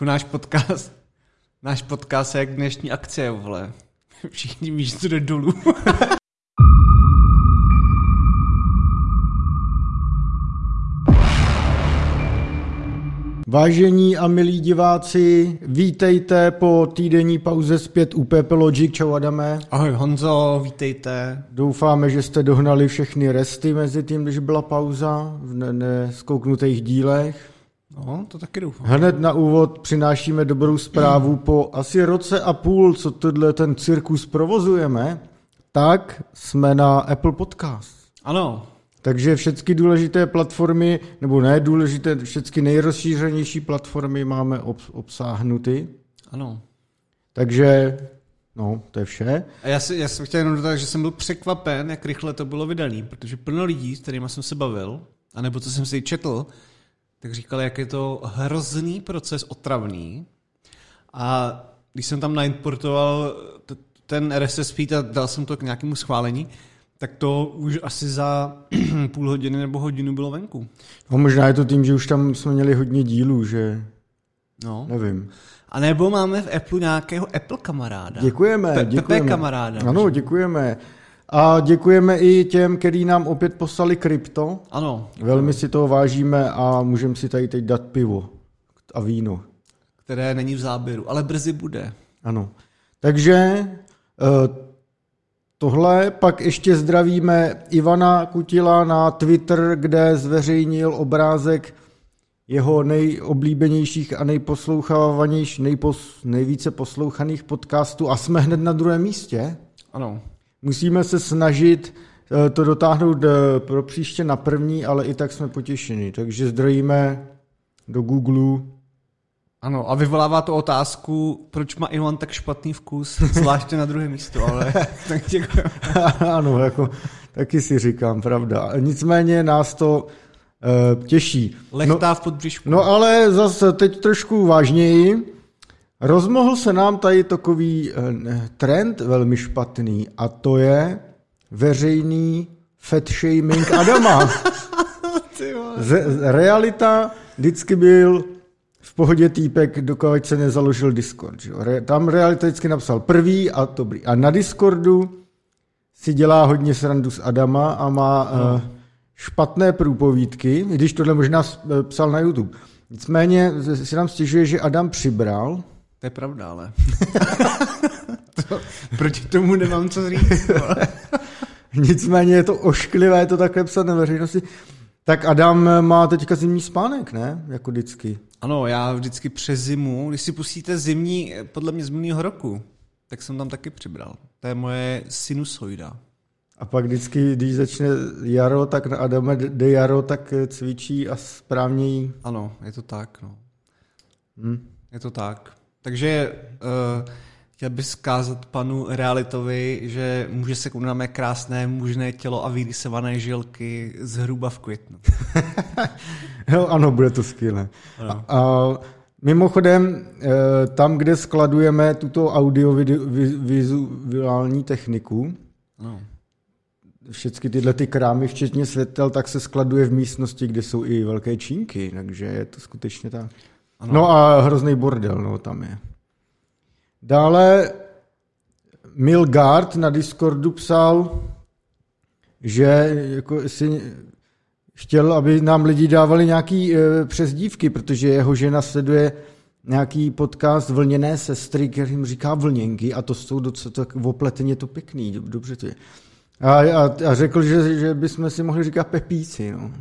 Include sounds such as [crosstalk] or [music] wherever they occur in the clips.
Náš podcast, náš podcast je jak dnešní akce, vole. [laughs] Všichni víš, co jde dolů. [laughs] Vážení a milí diváci, vítejte po týdenní pauze zpět u PP Logic. Čau Adame. Ahoj Honzo, vítejte. Doufáme, že jste dohnali všechny resty mezi tím, když byla pauza v ne- neskouknutých dílech. No, to taky doufám. Hned na úvod přinášíme dobrou zprávu. Po asi roce a půl, co tohle ten cirkus provozujeme, tak jsme na Apple Podcast. Ano, Takže všechny důležité platformy, nebo ne důležité, všechny nejrozšířenější platformy máme obs- obsáhnuty. ano. Takže, no, to je vše. A já, si, já jsem chtěl jenom dodat, že jsem byl překvapen, jak rychle to bylo vydaný, protože plno lidí, s kterými jsem se bavil, anebo co jsem si četl, tak říkali, jak je to hrozný proces, otravný. A když jsem tam naimportoval ten RSS feed a dal jsem to k nějakému schválení, tak to už asi za [clears throat] půl hodiny nebo hodinu bylo venku. No, možná je to tím, že už tam jsme měli hodně dílů, že No. nevím. A nebo máme v Apple nějakého Apple kamaráda. Děkujeme, Pe- Pepe děkujeme. kamaráda. Ano, děkujeme. A děkujeme i těm, kteří nám opět poslali krypto. Ano, Velmi si toho vážíme a můžeme si tady teď dát pivo a víno. které není v záběru, ale brzy bude. Ano. Takže eh, tohle, pak ještě zdravíme Ivana Kutila na Twitter, kde zveřejnil obrázek jeho nejoblíbenějších a nejposlouchávanějších, nejpos, nejvíce poslouchaných podcastů a jsme hned na druhém místě. Ano. Musíme se snažit eh, to dotáhnout eh, pro příště na první, ale i tak jsme potěšeni. Takže zdravíme do Google. Ano, a vyvolává to otázku, proč má Ivan tak špatný vkus, zvláště na druhé místo, ale [laughs] tak děkuji. [laughs] ano, jako, taky si říkám, pravda. Nicméně nás to uh, těší. Lechtá v podbřišku. No ale zase teď trošku vážněji. Rozmohl se nám tady takový eh, trend velmi špatný a to je veřejný fat shaming Adama. [laughs] Z, realita vždycky byl v pohodě týpek, dokud se nezaložil Discord. Že? Re, tam realita vždycky napsal prvý a dobrý. A na Discordu si dělá hodně srandu z Adama a má no. uh, špatné průpovídky, i když tohle možná s- eh, psal na YouTube. Nicméně si nám stěžuje, že Adam přibral. To je pravda, ale. [laughs] to, proti tomu nemám co říct. Nicméně je to ošklivé to takhle psat na veřejnosti. Tak Adam má teďka zimní spánek, ne? Jako vždycky. Ano, já vždycky přes zimu, když si pustíte zimní, podle mě z minulého roku, tak jsem tam taky přibral. To je moje sinusoida. A pak vždycky, když začne jaro, tak na jde jaro, tak cvičí a správně jí. Ano, je to tak, no. Hm. Je to tak. Takže uh, chtěl bych zkázat panu Realitovi, že může se na mé krásné mužné tělo a vyrysované žilky zhruba v květnu. [laughs] Jo, ano, bude to skvělé. Ano. A, a mimochodem, eh, tam, kde skladujeme tuto audiovizuální techniku, No. všechny tyhle ty krámy, včetně světel, tak se skladuje v místnosti, kde jsou i velké čínky, takže je to skutečně tak. Ano. No a hrozný bordel, no, tam je. Dále Milgard na Discordu psal, že jako si chtěl, aby nám lidi dávali nějaký e, přezdívky, protože jeho žena sleduje nějaký podcast Vlněné sestry, kterým říká vlněnky a to jsou docela tak opleteně to pěkný, dob- dobře to je. A, a, a řekl, že, že bychom si mohli říkat pepíci, no.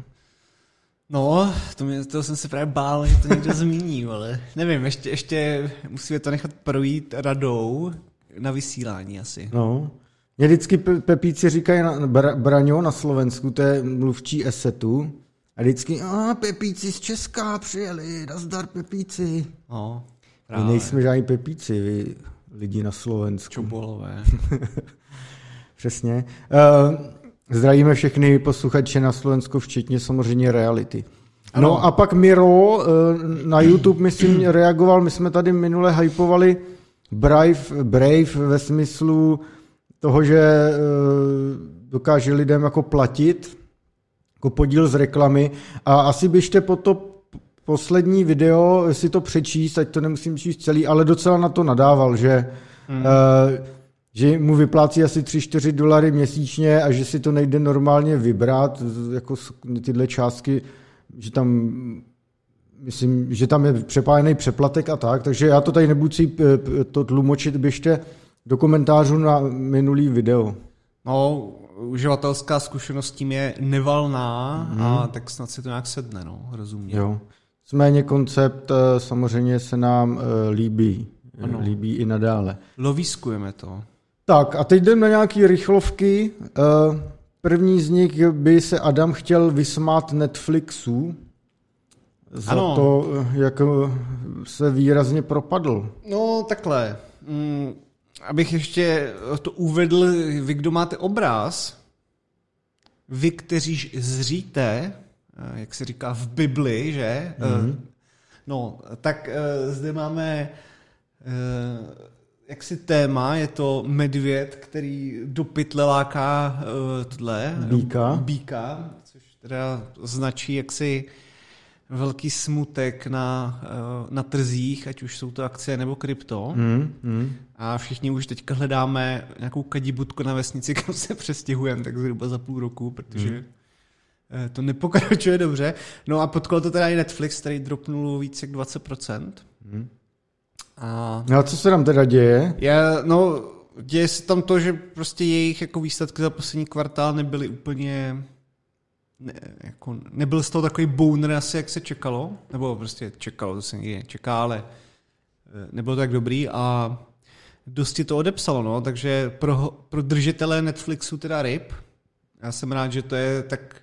No, to, mě, to jsem se právě bál, že to někdo zmíní, ale nevím, ještě, ještě musíme to nechat projít radou na vysílání asi. No. Mě vždycky pe- Pepíci říkají na, bra, Braňo na Slovensku, to je mluvčí esetu. A vždycky, a Pepíci z Česka přijeli, nazdar Pepíci. No, My právě. nejsme žádní Pepíci, vy lidi na Slovensku. Čobolové. [laughs] Přesně. Uh, zdravíme všechny posluchače na Slovensku, včetně samozřejmě reality. Ano. No a pak Miro eh, na YouTube, myslím, reagoval, my jsme tady minule hypovali Brave, Brave ve smyslu toho, že eh, dokáže lidem jako platit, jako podíl z reklamy a asi běžte po to poslední video si to přečíst, ať to nemusím číst celý, ale docela na to nadával, že, hmm. uh, že mu vyplácí asi 3-4 dolary měsíčně a že si to nejde normálně vybrat, jako tyhle částky, že tam myslím, že tam je přepájený přeplatek a tak, takže já to tady nebudu si eh, to tlumočit, běžte do komentářů na minulý video. No, uživatelská zkušenost tím je nevalná mm. a tak snad si to nějak sedne, no, rozumím. Jo. Nicméně koncept eh, samozřejmě se nám eh, líbí. Ano. Líbí i nadále. Lovískujeme to. Tak a teď jdeme na nějaké rychlovky. První z nich by se Adam chtěl vysmát Netflixu, za ano. to, jak se výrazně propadl. No takhle. Mm, abych ještě to uvedl, vy, kdo máte obraz, vy, kteří zříte, eh, jak se říká v Bibli, že? Mm-hmm. No, tak eh, zde máme jaksi téma, je to medvěd, který do pytle láká tohle. Bíka. Bíka, což teda značí jaksi velký smutek na, eh, na trzích, ať už jsou to akcie nebo krypto. Mm, mm. A všichni už teďka hledáme nějakou kadibutku na vesnici, [laughs] kam se přestěhujeme, tak zhruba za půl roku, protože mm. to nepokračuje dobře. No a podkol to teda i Netflix, který dropnul více jak 20%. Mm. A... No a co se tam teda děje? Já, no, děje se tam to, že prostě jejich jako výsledky za poslední kvartál nebyly úplně ne, jako nebyl z toho takový bouner asi, jak se čekalo, nebo prostě čekalo, to se někdy čeká, ale eh, nebylo tak dobrý a dosti to odepsalo, no, takže pro, pro držitele Netflixu teda ryb, já jsem rád, že to je tak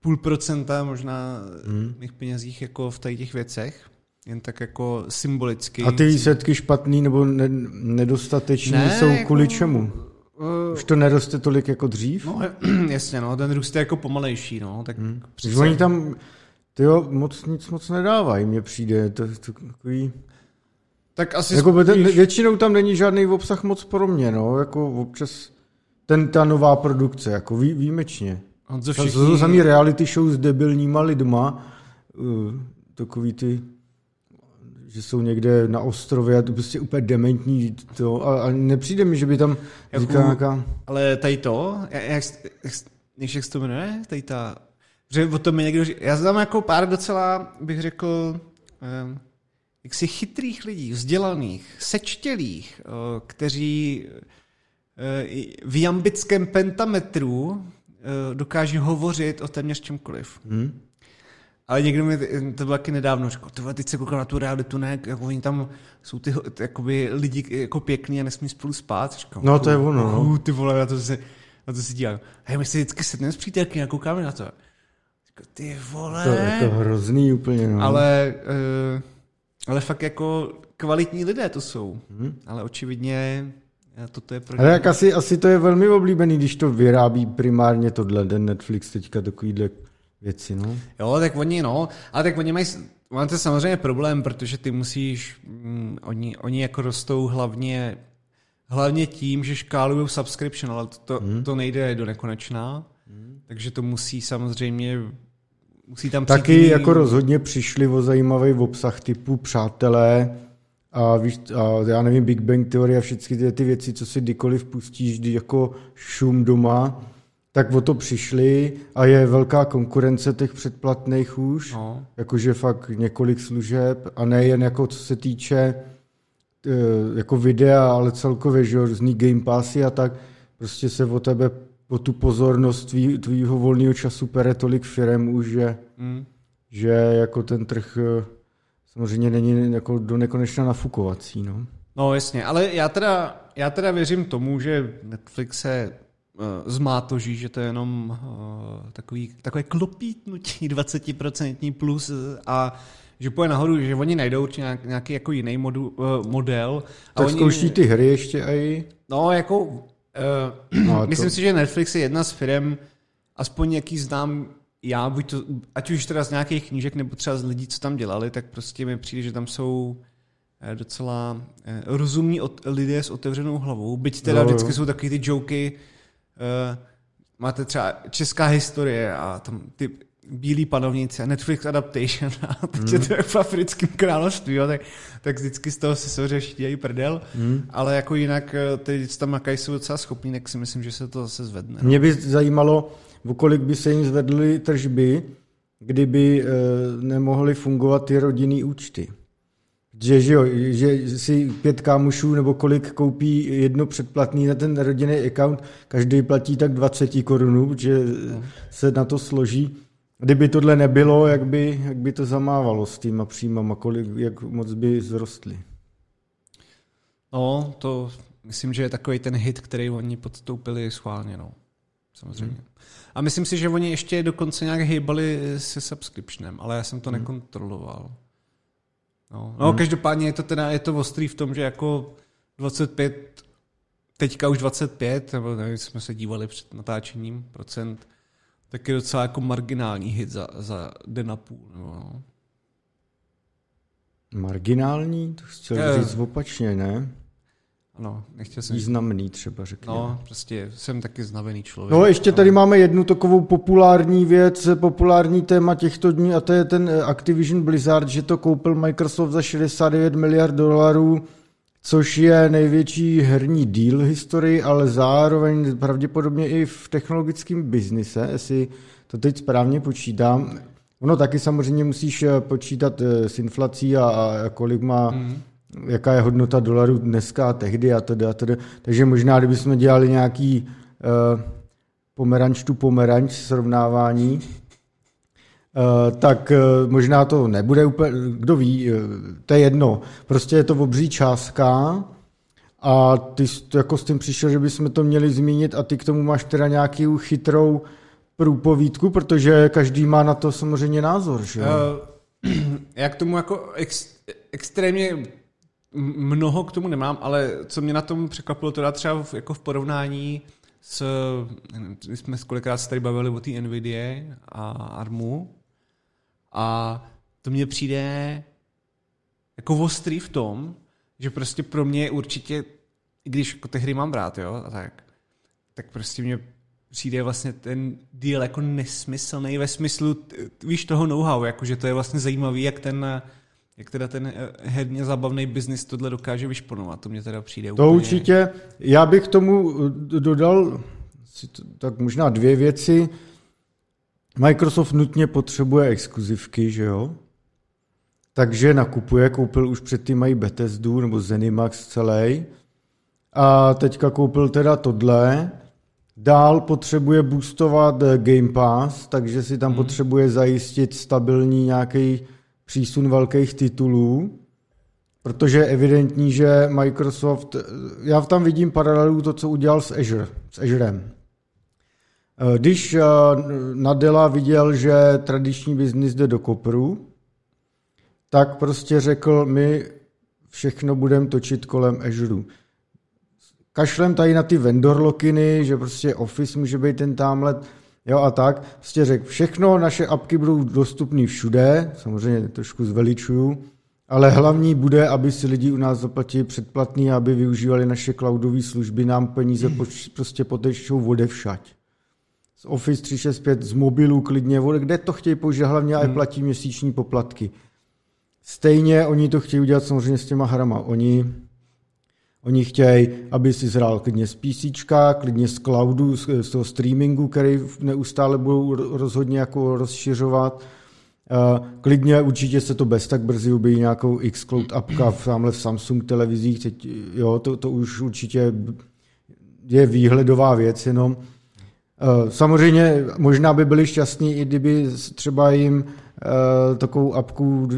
půl procenta možná hmm. mých penězích jako v těch věcech, jen tak jako symbolicky. A ty výsledky špatný nebo ne, nedostatečný ne, jsou jako, kvůli čemu? Uh, Už to neroste tolik jako dřív? No [clears throat] jasně, no, ten růst je jako pomalejší, no. Tak hmm. přece... Oni tam tyjo, moc, nic moc nedávají, mně přijde. To, to takový... Tak asi jako spíš... ten, většinou tam není žádný obsah moc pro mě, no, jako občas ten, ta nová produkce, jako vý, výjimečně. Všichni... To jsou samý reality show s debilníma lidma, uh, takový ty že jsou někde na ostrově a to prostě úplně dementní to a, a nepřijde mi, že by tam jako, říká nějaká... Ale tady to, jak, jak, jak, jak se to jmenuje? Tady ta... Že o tom mi někdo říká, já znám jako pár docela, bych řekl, um, jaksi chytrých lidí, vzdělaných, sečtělých, uh, kteří uh, v jambickém pentametru uh, dokáží hovořit o téměř čemkoliv. Hmm. Ale někdo mi, to bylo taky nedávno, řekl, tohle, teď se koukal na tu realitu, ne, jako oni tam jsou ty jakoby, lidi jako pěkný a nesmí spolu spát. Říkám, no to je ono. No. Uh, ty vole, na to si, na to si dívám. Hej, my si vždycky sedneme s přítelky a koukáme na to. Říkám, ty vole. To je to hrozný úplně, no. Ale, uh, ale fakt jako kvalitní lidé to jsou. Hmm. Ale očividně eh, toto je pro Ale jak asi, asi to je velmi oblíbený, když to vyrábí primárně tohle, ten Netflix teďka takovýhle věci, no. Jo, tak oni, no, ale tak oni mají, máte samozřejmě problém, protože ty musíš, mm, oni, oni jako rostou hlavně, hlavně tím, že škálují subscription, ale to, hmm. to nejde do nekonečná, hmm. takže to musí samozřejmě musí tam Taky přijít... jako rozhodně přišli o zajímavý obsah typu přátelé a, víš, a já nevím, Big Bang teorie a všechny ty, ty věci, co si kdykoliv pustíš, kdy jako šum doma, tak o to přišli a je velká konkurence těch předplatných už, no. jakože fakt několik služeb a nejen jako co se týče eh, jako videa, ale celkově, že různý Game Passy a tak, prostě se o tebe, o tu pozornost tvý, tvýho volného času pere tolik firem už, že, mm. že jako ten trh eh, samozřejmě není jako do nekonečna nafukovací, no. No jasně, ale já teda, já teda věřím tomu, že Netflix se zmátoží, že to je jenom uh, takový, takové klopítnutí [laughs] 20% plus a že půjde nahoru, že oni najdou určitě nějaký jako jiný modu, model. A tak oni, zkouší ty hry ještě i? No, jako uh, no, [clears throat] myslím to... si, že Netflix je jedna z firm, aspoň jaký znám já, buď to, ať už teda z nějakých knížek nebo třeba z lidí, co tam dělali, tak prostě mi přijde, že tam jsou docela rozumní od, lidé s otevřenou hlavou, byť teda no, vždycky jsou taky ty joky, máte třeba česká historie a tam ty Bílí panovníci a Netflix Adaptation [laughs] a teď mm. je to v africkém království, jo, tak, tak vždycky z toho se samozřejmě štíhají prdel, mm. ale jako jinak eh, ty tam makají jsou docela schopný, tak si myslím, že se to zase zvedne. No. Mě by zajímalo, kolik by se jim zvedly tržby, kdyby e, nemohly fungovat ty rodinný účty. Že, že, jo, že si pět kámošů nebo kolik koupí jedno předplatný na ten rodinný account, každý platí tak 20 korunů, že se na to složí. Kdyby tohle nebylo, jak by, jak by to zamávalo s týma příjmama, kolik, jak moc by zrostly? No, to myslím, že je takový ten hit, který oni podstoupili schválně, no. Samozřejmě. Hmm. A myslím si, že oni ještě dokonce nějak hejbali se subscriptionem, ale já jsem to hmm. nekontroloval. No, no hmm. každopádně je to teda, je to ostrý v tom, že jako 25, teďka už 25, nebo nevím, jsme se dívali před natáčením procent, tak je docela jako marginální hit za, za den a půl. No. Marginální? To chtěl je, říct opačně, ne? Ano, nechtěl jsem... Významný třeba řekněme. No, prostě jsem taky znavený člověk. No, ještě tady máme jednu takovou populární věc, populární téma těchto dní a to je ten eh, Activision Blizzard, že to koupil Microsoft za 69 miliard dolarů, což je největší herní díl v historii, ale zároveň pravděpodobně i v technologickém biznise, jestli to teď správně počítám. Ono taky samozřejmě musíš eh, počítat eh, s inflací a, a kolik má mm jaká je hodnota dolaru dneska a tehdy a tedy a tedy. Takže možná, kdybychom dělali nějaký uh, pomeranč tu pomeranč srovnávání, Uh, tak uh, možná to nebude úplně, kdo ví, uh, to je jedno. Prostě je to obří částka a ty jako s tím přišel, že bychom to měli zmínit a ty k tomu máš teda nějakou chytrou průpovídku, protože každý má na to samozřejmě názor, že? [clears throat] Já k tomu jako ex, extrémně mnoho k tomu nemám, ale co mě na tom překvapilo, teda třeba v, jako v porovnání s, my jsme kolikrát se tady bavili o té NVIDIA a ARMu a to mně přijde jako ostrý v tom, že prostě pro mě určitě, i když jako ty hry mám brát, jo, a tak, tak prostě mě přijde vlastně ten deal jako nesmyslný ve smyslu, víš, toho know-how, jako že to je vlastně zajímavý, jak ten jak teda ten eh, herně zábavný biznis tohle dokáže vyšponovat. To mě teda přijde to úplně... To určitě. Já bych tomu eh, dodal tak možná dvě věci. Microsoft nutně potřebuje exkluzivky, že jo? Takže nakupuje, koupil už předtím mají Bethesdu nebo Zenimax celý. A teďka koupil teda tohle. Dál potřebuje boostovat eh, Game Pass, takže si tam hmm. potřebuje zajistit stabilní nějaký přísun velkých titulů, protože je evidentní, že Microsoft, já tam vidím paralelu to, co udělal s Azure, s Azurem. Eh, když eh, Nadella viděl, že tradiční biznis jde do kopru, tak prostě řekl, my všechno budeme točit kolem Azure. Kašlem tady na ty vendor lokiny, že prostě Office může být ten tamhle Jo a tak, prostě řekl, všechno naše apky budou dostupné všude, samozřejmě trošku zveličuju, ale hlavní bude, aby si lidi u nás zaplatili předplatný, aby využívali naše cloudové služby, nám peníze poč, prostě potečou vode všať. Z Office 365, z mobilů klidně, vode, kde to chtějí použít, hlavně hmm. a platí měsíční poplatky. Stejně oni to chtějí udělat samozřejmě s těma hrama. Oni Oni chtějí, aby si zhrál klidně z PC, klidně z cloudu, z toho streamingu, který neustále budou rozhodně jako rozšiřovat. Klidně určitě se to bez tak brzy objeví nějakou xCloud apka v, tamhle v Samsung televizích, teď, jo, to, to už určitě je výhledová věc jenom. Samozřejmě možná by byli šťastní, i kdyby třeba jim takovou apku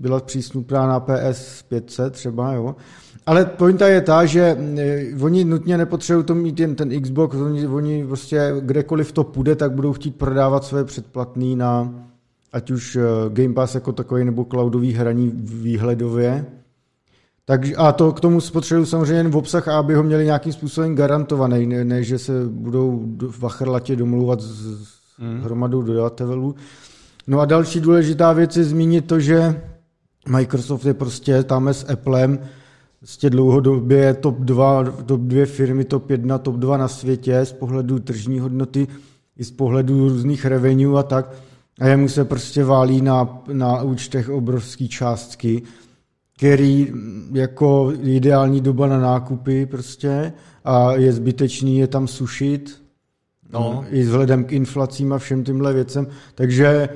byla přístupná na PS 500 třeba, jo. Ale pointa je ta, že eh, oni nutně nepotřebují to mít jen ten Xbox, oni, oni prostě kdekoliv to půjde, tak budou chtít prodávat své předplatný na ať už eh, Game Pass jako takový nebo cloudový hraní výhledově. Takže, a to k tomu spotřebují samozřejmě jen v obsah, aby ho měli nějakým způsobem garantovaný, ne, ne že se budou v vachrlatě domluvat s, s hmm. hromadou dodavatelů. No a další důležitá věc je zmínit to, že Microsoft je prostě tam s Applem prostě dlouhodobě top 2, top 2 firmy, top 1, top 2 na světě z pohledu tržní hodnoty i z pohledu různých revenue a tak. A jemu se prostě válí na, na účtech obrovský částky, který jako ideální doba na nákupy prostě a je zbytečný je tam sušit. No. I vzhledem k inflacím a všem tímhle věcem. Takže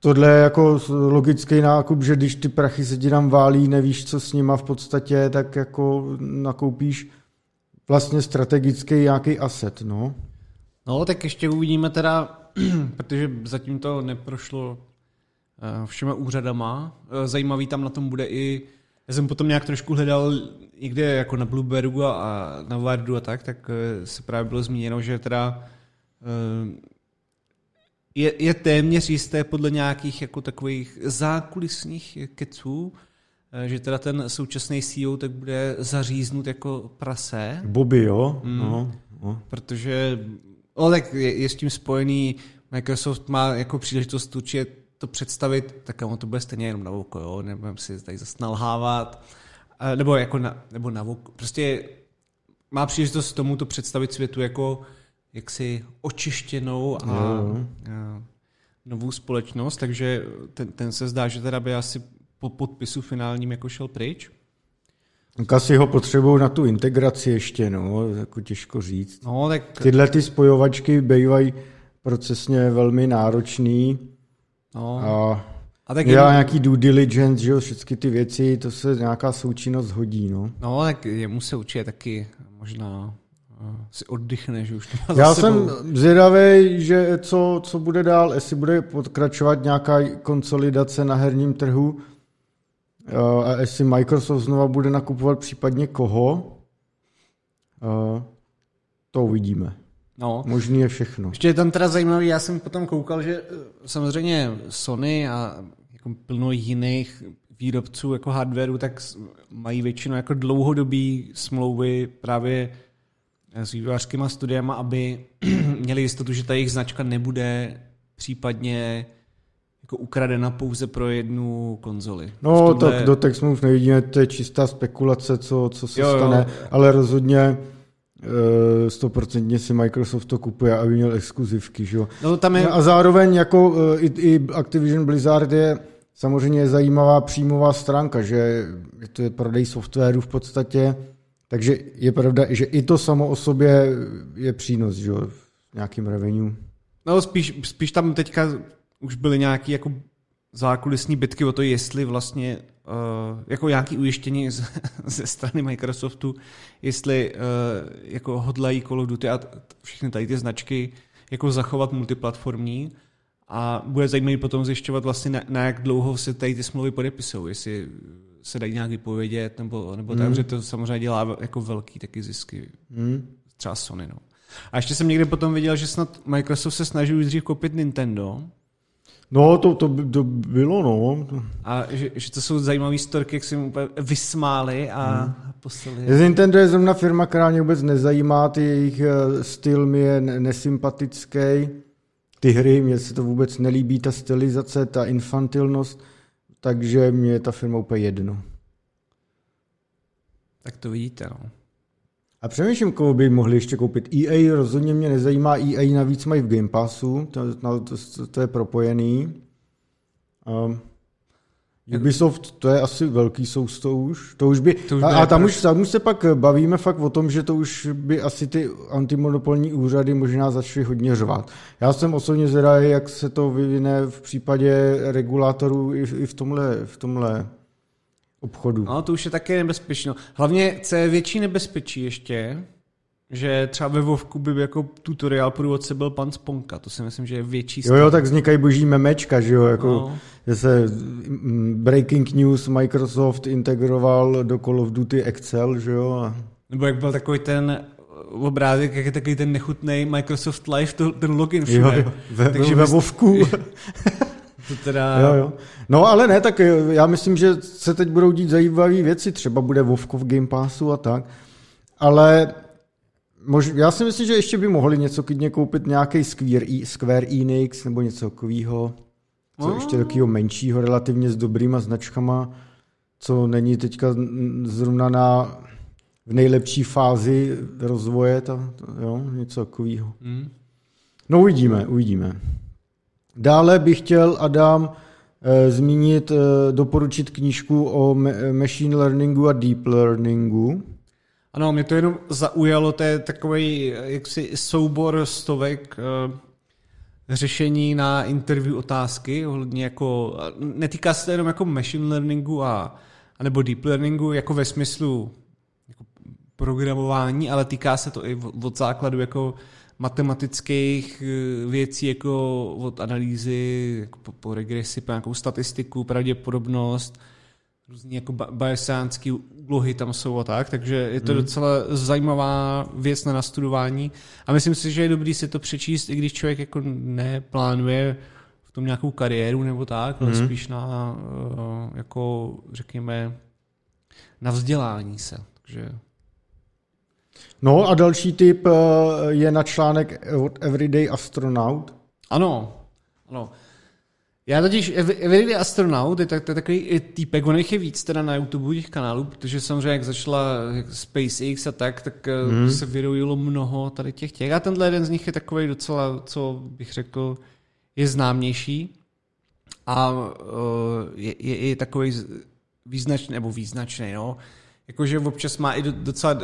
tohle je jako logický nákup, že když ty prachy se ti tam válí, nevíš, co s nima v podstatě, tak jako nakoupíš vlastně strategický nějaký asset, no. No, tak ještě uvidíme teda, [clears throat] protože zatím to neprošlo eh, všema úřadama. Eh, zajímavý tam na tom bude i, já jsem potom nějak trošku hledal někde jako na Bluebergu a na Wardu a tak, tak eh, se právě bylo zmíněno, že teda je, je téměř jisté podle nějakých jako takových zákulisních keců, že teda ten současný CEO tak bude zaříznut jako prase. Bobby, jo? Mm, no, no. Protože No, tak je, je s tím spojený, Microsoft má jako příležitost určitě to představit, tak ono to bude stejně jenom na oko, jo, nebudeme si tady zase nalhávat, nebo jako na, nebo na oko. Prostě má příležitost tomu to představit světu jako jaksi očištěnou a, no. a novou společnost, takže ten, ten se zdá, že teda by asi po podpisu finálním jako šel pryč. Asi ho potřebují na tu integraci ještě, no, jako těžko říct. No, tak... Tyhle ty spojovačky bývají procesně velmi náročný. No. A, a tak jen... nějaký due diligence, že jo, všechny ty věci, to se nějaká součinnost hodí, no. No, tak jemu se určitě taky možná si oddychne, že už [laughs] to má Já jsem zvědavý, že co, co bude dál, jestli bude pokračovat nějaká konsolidace na herním trhu, a jestli Microsoft znova bude nakupovat případně koho, to uvidíme. No. Možný je všechno. Ještě je tam teda zajímavý, já jsem potom koukal, že eh, samozřejmě Sony a jako plno jiných výrobců jako hardwareu, tak mají většinou jako dlouhodobý smlouvy právě s vývojářskýma studiama, aby [clears throat] měli jistotu, že ta jejich značka nebude případně jako ukradena pouze pro jednu konzoli. No, tomhle... tak do těch smluv nevidíme, to je čistá spekulace, co, co se jo, stane, jo. ale rozhodně eh, stoprocentně si Microsoft to kupuje, aby měl exkluzivky. Že jo? No, tam je... A zároveň jako eh, i, i Activision Blizzard je samozřejmě zajímavá příjmová stránka, že to je prodej softwaru v podstatě, takže je pravda, že i to samo o sobě je přínos, že jo, nějakým revenue. No spíš, spíš tam teďka už byly nějaké jako zákulisní bitky o to, jestli vlastně uh, jako nějaký ujištění z, [laughs] ze strany Microsoftu, jestli uh, jako hodlají Call of Duty a všechny tady ty značky jako zachovat multiplatformní a bude zajímavý potom zjišťovat vlastně na, na jak dlouho se tady ty smlouvy podepisují, jestli se dají nějak vypovědět, nebo, nebo tak, mm. že to samozřejmě dělá jako velký taky zisky. Mm. Třeba Sony, no. A ještě jsem někde potom viděl, že snad Microsoft se snaží už dřív koupit Nintendo, No, to, to, to bylo, no. A že, že to jsou zajímavé storky, jak se jim úplně vysmáli a hmm. poslali. Nintendo je zrovna firma, která mě vůbec nezajímá, ty jejich eh, styl mi je nesympatický. Ty hry, mně se to vůbec nelíbí, ta stylizace, ta infantilnost, takže mě je ta firma úplně jedno. Tak to vidíte, no. A přemýšlím, koho by mohli ještě koupit. EA rozhodně mě nezajímá, EA navíc mají v Game Passu, to, to, to, to je propojený. Um, Ubisoft, to je asi velký sousto už. To už by, to už a, a tam, už, tam už se pak bavíme fakt o tom, že to už by asi ty antimonopolní úřady možná začaly hodně řvat. Já jsem osobně zvědavý, jak se to vyvine v případě regulátorů i v, i v tomhle, v tomhle obchodu. No, to už je také nebezpečné. Hlavně, co je větší nebezpečí ještě, že třeba ve Vovku by jako tutoriál průvodce byl pan Sponka. To si myslím, že je větší stav. Jo, jo, tak vznikají boží memečka, že jo, jako, no. že se mm, breaking news Microsoft integroval do Call of Duty Excel, že jo. Nebo jak byl takový ten obrázek, jak je takový ten nechutný Microsoft Live, to, ten login všude. Jo, jo, ve, Takže ve Vovku. [laughs] To teda... Jo, jo. No ale ne, tak eh, já myslím, že se teď budou dít zajímavé věci, třeba bude Vovko v Game Passu a tak, ale mož, já si myslím, že ještě by mohli něco klidně koupit nějaký Square, e, Square Enix nebo něco takového, co oh. ještě takového menšího, relativně s dobrýma značkama, co není teďka zrovna na v nejlepší fázi rozvoje, ta, ta, jo, něco takového. Mm. No uvidíme, uvidíme. Dále bych chtěl, Adam, eh, zmínit, eh, doporučit knížku o machine learningu a deep learningu. Ano, mě to jenom zaujalo, to je takový jaksi soubor stovek řešení na interview otázky, ohledně jako, netýká se to jenom jako machine learningu a, nebo deep learningu, jako ve smyslu jako programování, ale týká se to i od základu jako matematických eh, věcí, jako od analýzy jako po, po regresi, po nějakou statistiku, pravděpodobnost, různý jako bayesiánský úlohy tam jsou a tak, takže je to hmm. docela zajímavá věc na nastudování a myslím si, že je dobrý si to přečíst, i když člověk jako neplánuje v tom nějakou kariéru nebo tak, ale hmm. spíš na, eh, jako řekněme, na vzdělání se. Takže No a další typ eh, je na článek od Everyday Astronaut. Ano, ano. Já totiž, Everyday Astronaut je, tak, to je takový týpek, on je víc teda na YouTube těch kanálů, protože samozřejmě jak začala SpaceX a tak, tak hmm. se vyrojilo mnoho tady těch těch. A tenhle jeden z nich je takový docela, co bych řekl, je známější a je, je, je takový význačný, nebo význačný, no. Jakože občas má i docela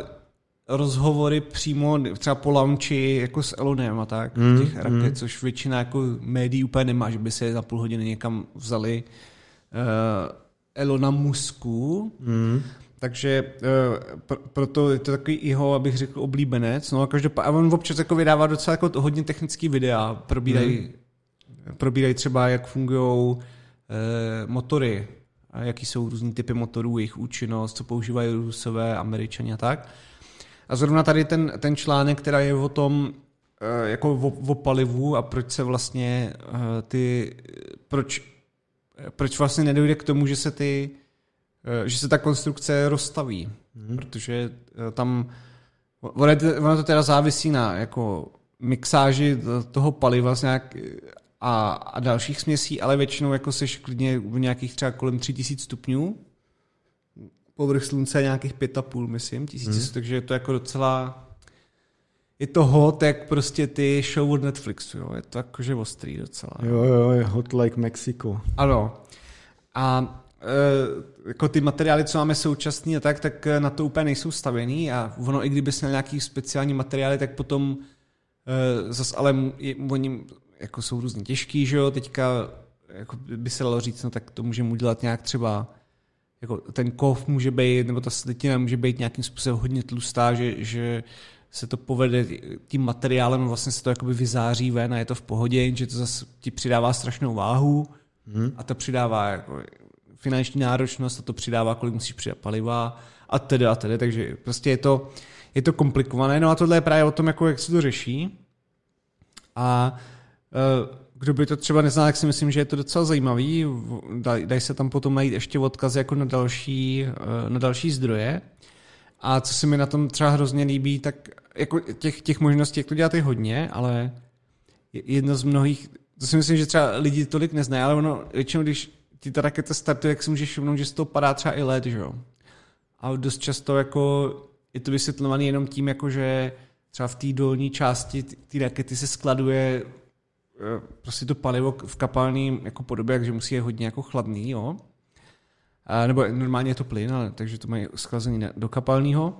rozhovory přímo třeba po launchi jako s Elonem a tak, mm, těch raket, mm. což většina jako médií úplně nemá, že by se za půl hodiny někam vzali uh, Elona Musku, mm. Takže uh, pr- proto je to takový jeho, abych řekl, oblíbenec. No a každopádně, a on občas jako vydává docela jako hodně technický videa, probírají mm. probírají třeba, jak fungují uh, motory, a jaký jsou různý typy motorů, jejich účinnost, co používají rusové, američani a tak. A zrovna tady ten, ten článek, který je o tom, eh, jako o, o palivu a proč se vlastně eh, ty, proč, proč vlastně nedojde k tomu, že se ty, eh, že se ta konstrukce rozstaví, hmm. protože tam ono, to teda závisí na jako mixáži toho paliva nějak, a, a dalších směsí, ale většinou jako seš klidně v nějakých třeba kolem 3000 stupňů povrch slunce nějakých pět a půl, myslím, tisíc, hmm. takže je to jako docela je to hot, jak prostě ty show od Netflixu, jo. je to jakože ostrý docela. Jo, jo, je hot like Mexico. Ano. A e, jako ty materiály, co máme současný a tak, tak na to úplně nejsou stavěný a ono, i kdyby měl nějaký speciální materiály, tak potom e, zas ale je, oni jako jsou různě těžký, že jo, teďka jako by se dalo říct, no tak to můžeme udělat nějak třeba jako ten kov může být, nebo ta slitina může být nějakým způsobem hodně tlustá, že, že se to povede tím materiálem, vlastně se to jakoby vyzáří ven a je to v pohodě, že to zase ti přidává strašnou váhu hmm. a to přidává jako finanční náročnost a to přidává, kolik musíš přidat paliva a tedy a tedy, takže prostě je to, je to komplikované. No a tohle je právě o tom, jako jak se to řeší. A uh, kdo by to třeba neznal, tak si myslím, že je to docela zajímavý. Dají se tam potom najít ještě odkazy jako na další, eh, na další zdroje. A co se mi na tom třeba hrozně líbí, tak jako těch, těch možností, jak to dělat je hodně, ale jedno z mnohých, to si myslím, že třeba lidi tolik neznají, ale ono většinou, když ti ta raketa startuje, jak si můžeš všimnout, že z toho padá třeba i led, že jo. A dost často jako je to vysvětlované jenom tím, jako že třeba v té dolní části té rakety se skladuje prostě to palivo v kapalný jako podobě, takže musí je hodně jako chladný, jo. A, nebo normálně je to plyn, ale, takže to mají schlazený do kapalného.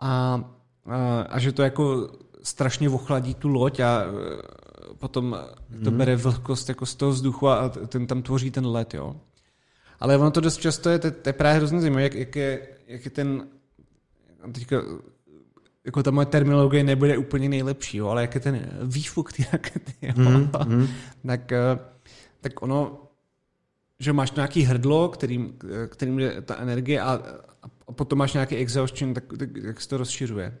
A, a, a, že to jako strašně ochladí tu loď a eh, potom to mm. bere vlhkost jako z toho vzduchu a ten tam tvoří ten led, jo. Ale ono to dost často je, to, to je právě hrozně zajímavé, jak, jak, je, jak je ten, teďka jako ta moje terminologie nebude úplně nejlepší, jo, ale jak je ten výfuk ty rakety, jo, mm, mm. Tak, eh, tak ono, že máš nějaký hrdlo, kterým, kterým je ta energie a, a potom máš nějaký exhaustion, tak, tak jak se to rozšiřuje.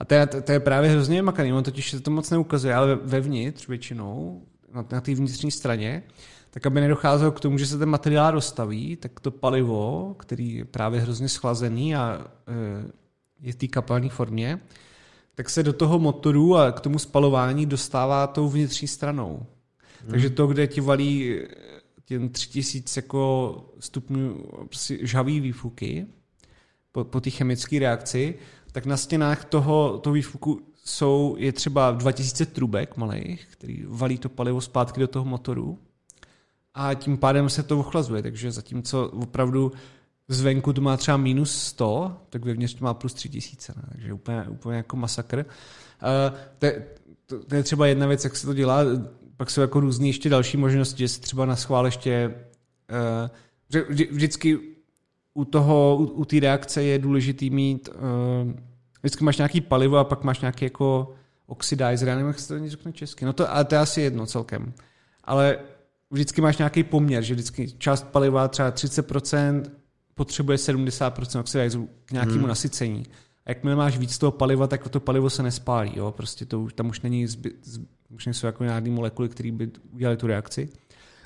A to je, to je právě hrozně makaný, on totiž se to moc neukazuje, ale vevnitř většinou, na, na té vnitřní straně, tak aby nedocházelo k tomu, že se ten materiál rozstaví, tak to palivo, který je právě hrozně schlazený a e, je v té kapalní formě, tak se do toho motoru a k tomu spalování dostává tou vnitřní stranou. Hmm. Takže to, kde ti valí eh, těm 3000 jako stupňů prostě žhavý výfuky po, po té chemické reakci, tak na stěnách toho, toho výfuku jsou, je třeba 2000 trubek malých, který valí to palivo zpátky do toho motoru a tím pádem se to ochlazuje, takže zatímco opravdu zvenku to má třeba minus 100, tak vevnitř to má plus 3000, ne? takže úplně, úplně jako masakr. Uh, to, to, to je třeba jedna věc, jak se to dělá, pak jsou jako různé ještě další možnosti, že třeba na schvál ještě uh, že vždycky u toho, u, u té reakce je důležitý mít, uh, vždycky máš nějaký palivo a pak máš nějaký jako oxidizer, já nevím, jak se to řekne česky, no to, ale to je asi jedno celkem. Ale vždycky máš nějaký poměr, že vždycky část paliva, třeba 30%, potřebuje 70% oxidizeru k nějakému hmm. nasycení. A jakmile máš víc toho paliva, tak to palivo se nespálí. Jo? Prostě to, tam už není zby, z, už nejsou jako nějaké molekuly, které by udělali tu reakci.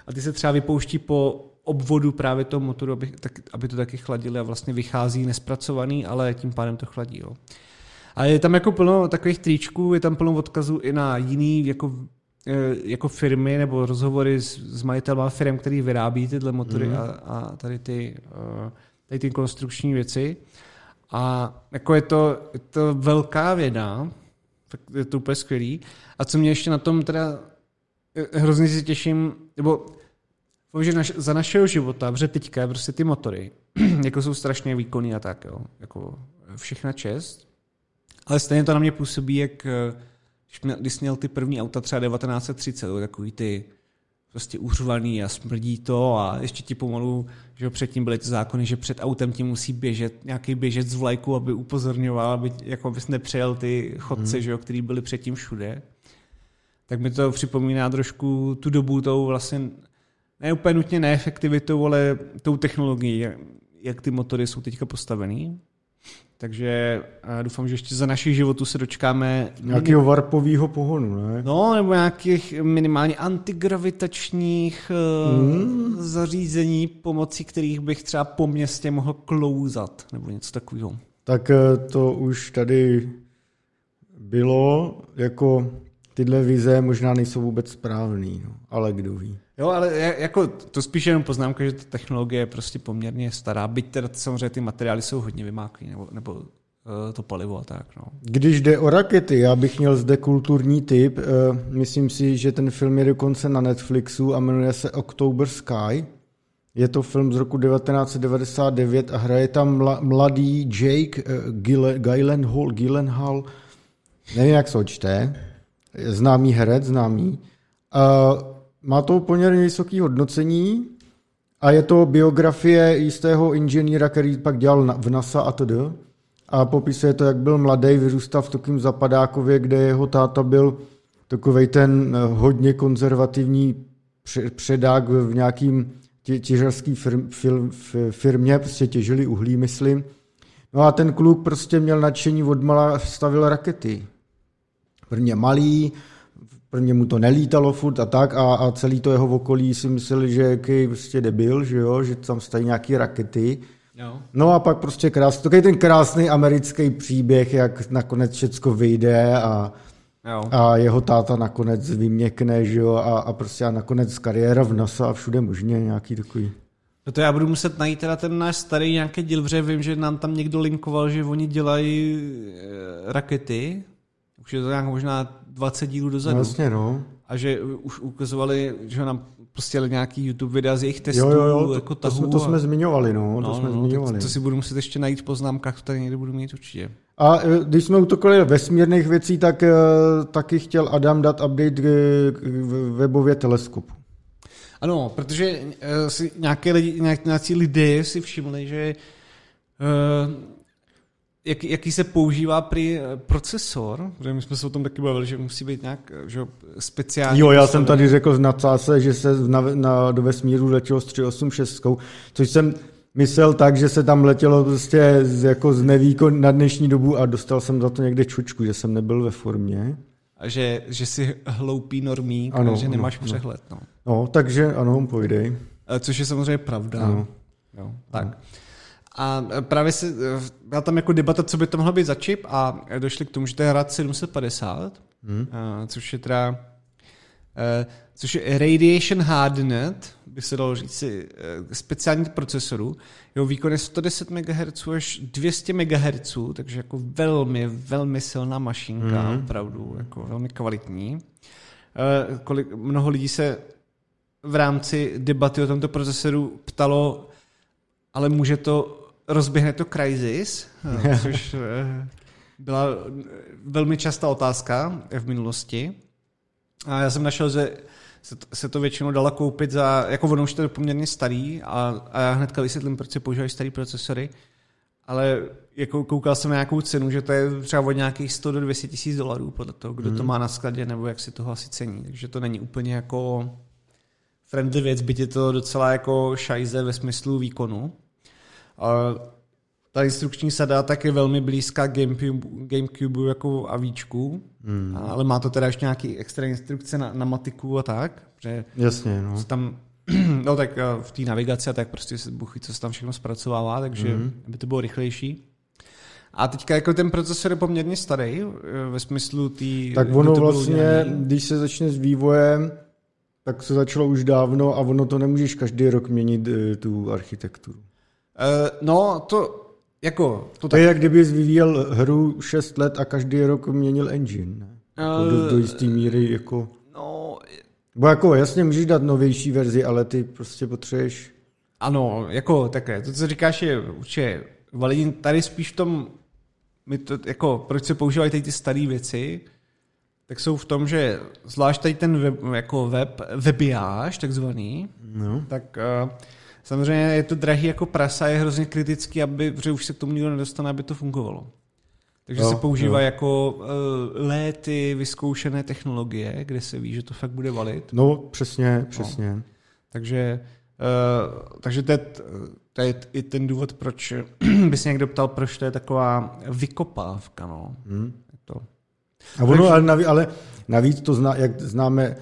A ty se třeba vypouští po obvodu právě toho motoru, aby, tak, aby to taky chladili a vlastně vychází nespracovaný, ale tím pádem to chladí. Jo. A je tam jako plno takových tričků, je tam plno odkazů i na jiný jako, jako firmy nebo rozhovory s, s majitelama firm, který vyrábí tyhle motory mm. a, a tady ty, e, tady ty konstrukční věci. A jako je to, je to velká věda, tak je to úplně skvělý. A co mě ještě na tom teda e, hrozně si těším, nebo že naš, za našeho života, protože teďka prostě ty motory, [clears throat] jako jsou strašně výkonný a tak, jo, jako všechna čest, ale stejně to na mě působí, jak když, měl, ty první auta třeba 1930, takový ty prostě uřvaný a smrdí to a ještě ti pomalu, že předtím byly ty zákony, že před autem ti musí běžet nějaký běžet z vlajku, aby upozorňoval, aby jako abys nepřejel ty chodce, hmm. že jo, který byli předtím všude. Tak mi to připomíná trošku tu dobu tou vlastně ne úplně nutně neefektivitou, ale tou technologií, jak ty motory jsou teďka postavený. Takže doufám, že ještě za našich životů se dočkáme... Nějakého varpového pohonu, ne? No, nebo nějakých minimálně antigravitačních mm. zařízení, pomocí kterých bych třeba po městě mohl klouzat, nebo něco takového. Tak eh, to už tady bylo, jako tyhle vize možná nejsou vůbec správný, no, ale kdo ví. Jo, ale jako to spíš jenom poznámka, že ta technologie je prostě poměrně stará, byť teda samozřejmě ty materiály jsou hodně vymáklý, nebo, nebo uh, to palivo a tak. No. Když jde o rakety, já bych měl zde kulturní tip. Uh, myslím si, že ten film je dokonce na Netflixu a jmenuje se October Sky. Je to film z roku 1999 a hraje tam mladý Jake uh, Gyllenhaal, Gyllenhaal, nevím, jak se ho čte, známý herec, známý. Má to poměrně vysoké hodnocení a je to biografie jistého inženýra, který pak dělal v NASA a td. A popisuje to, jak byl mladý, vyrůstal v takovém zapadákově, kde jeho táta byl takový ten eh, hodně konzervativní předák v nějakým těžarský firmě, prostě těžili uhlí, myslím. No a ten kluk prostě měl nadšení odmala, stavil rakety. Prvně malý, Prvně mu to nelítalo furt a tak a, a celý to jeho okolí si mysleli, že je prostě debil, že jo, že tam stají nějaké rakety. Jo. No a pak prostě krásný, takový ten krásný americký příběh, jak nakonec všecko vyjde a, jo. a jeho táta nakonec vyměkne, že jo, a, a prostě a nakonec kariéra v NASA a všude možně nějaký takový. No to já budu muset najít teda ten náš starý nějaký díl, protože vím, že nám tam někdo linkoval, že oni dělají eh, rakety, už je to nějak možná 20 dílů dozadu. Vlastně, no. A že už ukazovali, že nám prostě nějaký YouTube videa z jejich testů. Jo, jo, jo, jako to, to, jsme, to jsme zmiňovali, no, no to jsme no, zmiňovali. To, to si budu muset ještě najít v poznámkách, to tady někdy budu mít určitě. A e, když jsme utokali vesmírných věcí, tak e, taky chtěl Adam dát update k webově teleskopu. Ano, protože e, si nějaké lidi, nějaký lidé si všimli, že jak, jaký se používá při eh, procesor, protože my jsme se o tom taky bavili, že musí být nějak eh, že speciální. Jo, já jsem tady řekl na cáse, že se na, na, do vesmíru letělo s 386, což jsem myslel tak, že se tam letělo prostě z, jako z nevýkon na dnešní dobu a dostal jsem za to někde čučku, že jsem nebyl ve formě. A že, že jsi hloupý normík, ano, že nemáš ano, přehled. No. no, takže ano, pojdej. Eh, což je samozřejmě pravda. Ano. Jo, tak. Ano. A právě se, byla tam jako debata, co by to mohlo být za čip a došli k tomu, že to je RAD 750, hmm. což je teda eh, což je Radiation Hardened, by se dalo říct si, eh, speciální procesoru. Jeho výkon je 110 MHz až 200 MHz, takže jako velmi, velmi silná mašinka, mm. opravdu, jako velmi kvalitní. Kolik, mnoho lidí se v rámci debaty o tomto procesoru ptalo, ale může to, rozběhne to Crysis, [laughs] což byla velmi častá otázka v minulosti. A já jsem našel, že se to, většinou dalo koupit za, jako ono už to je poměrně starý a, a já hnedka vysvětlím, proč se používají starý procesory, ale jako koukal jsem na nějakou cenu, že to je třeba od nějakých 100 do 200 tisíc dolarů podle toho, kdo mm. to má na skladě nebo jak si toho asi cení. Takže to není úplně jako friendly věc, byť je to docela jako šajze ve smyslu výkonu. A ta instrukční sada tak je velmi blízká Gamecube, Gamecube jako avíčku, hmm. ale má to teda ještě nějaký extra instrukce na, na matiku a tak. Že Jasně, no. Tam, [clears throat] no tak eh, v té navigaci a tak prostě se buchy, co se tam všechno zpracovává, takže hmm. aby to bylo rychlejší. A teďka jako ten procesor je poměrně starý eh, ve smyslu té... Tak ono vlastně, když se začne s vývojem, tak se začalo už dávno a ono to nemůžeš každý rok měnit eh, tu architekturu. Uh, no, to jako, to, to je jak kdybys vyvíjel hru 6 let a každý rok měnil engine. Ne? Uh, do, do jisté míry jako... No... Bo jako jasně můžeš dát novější verzi, ale ty prostě potřebuješ... Ano, jako také. To, co říkáš, je určitě validní. Tady spíš v tom, my to, jako, proč se používají tady ty staré věci, tak jsou v tom, že zvlášť tady ten web, jako web, webiáž takzvaný, no. tak uh, Samozřejmě je to drahý jako prasa, je hrozně kritický, aby, protože už se k tomu nikdo nedostane, aby to fungovalo. Takže jo, se používá jo. jako uh, léty vyzkoušené technologie, kde se ví, že to fakt bude valit. No, přesně, přesně. No. Takže, uh, takže to je, to je i ten důvod, proč [clears throat] by se někdo ptal, proč to je taková vykopávka. No. Hmm. To. A ono, ale, navíc, ale navíc to zná, jak známe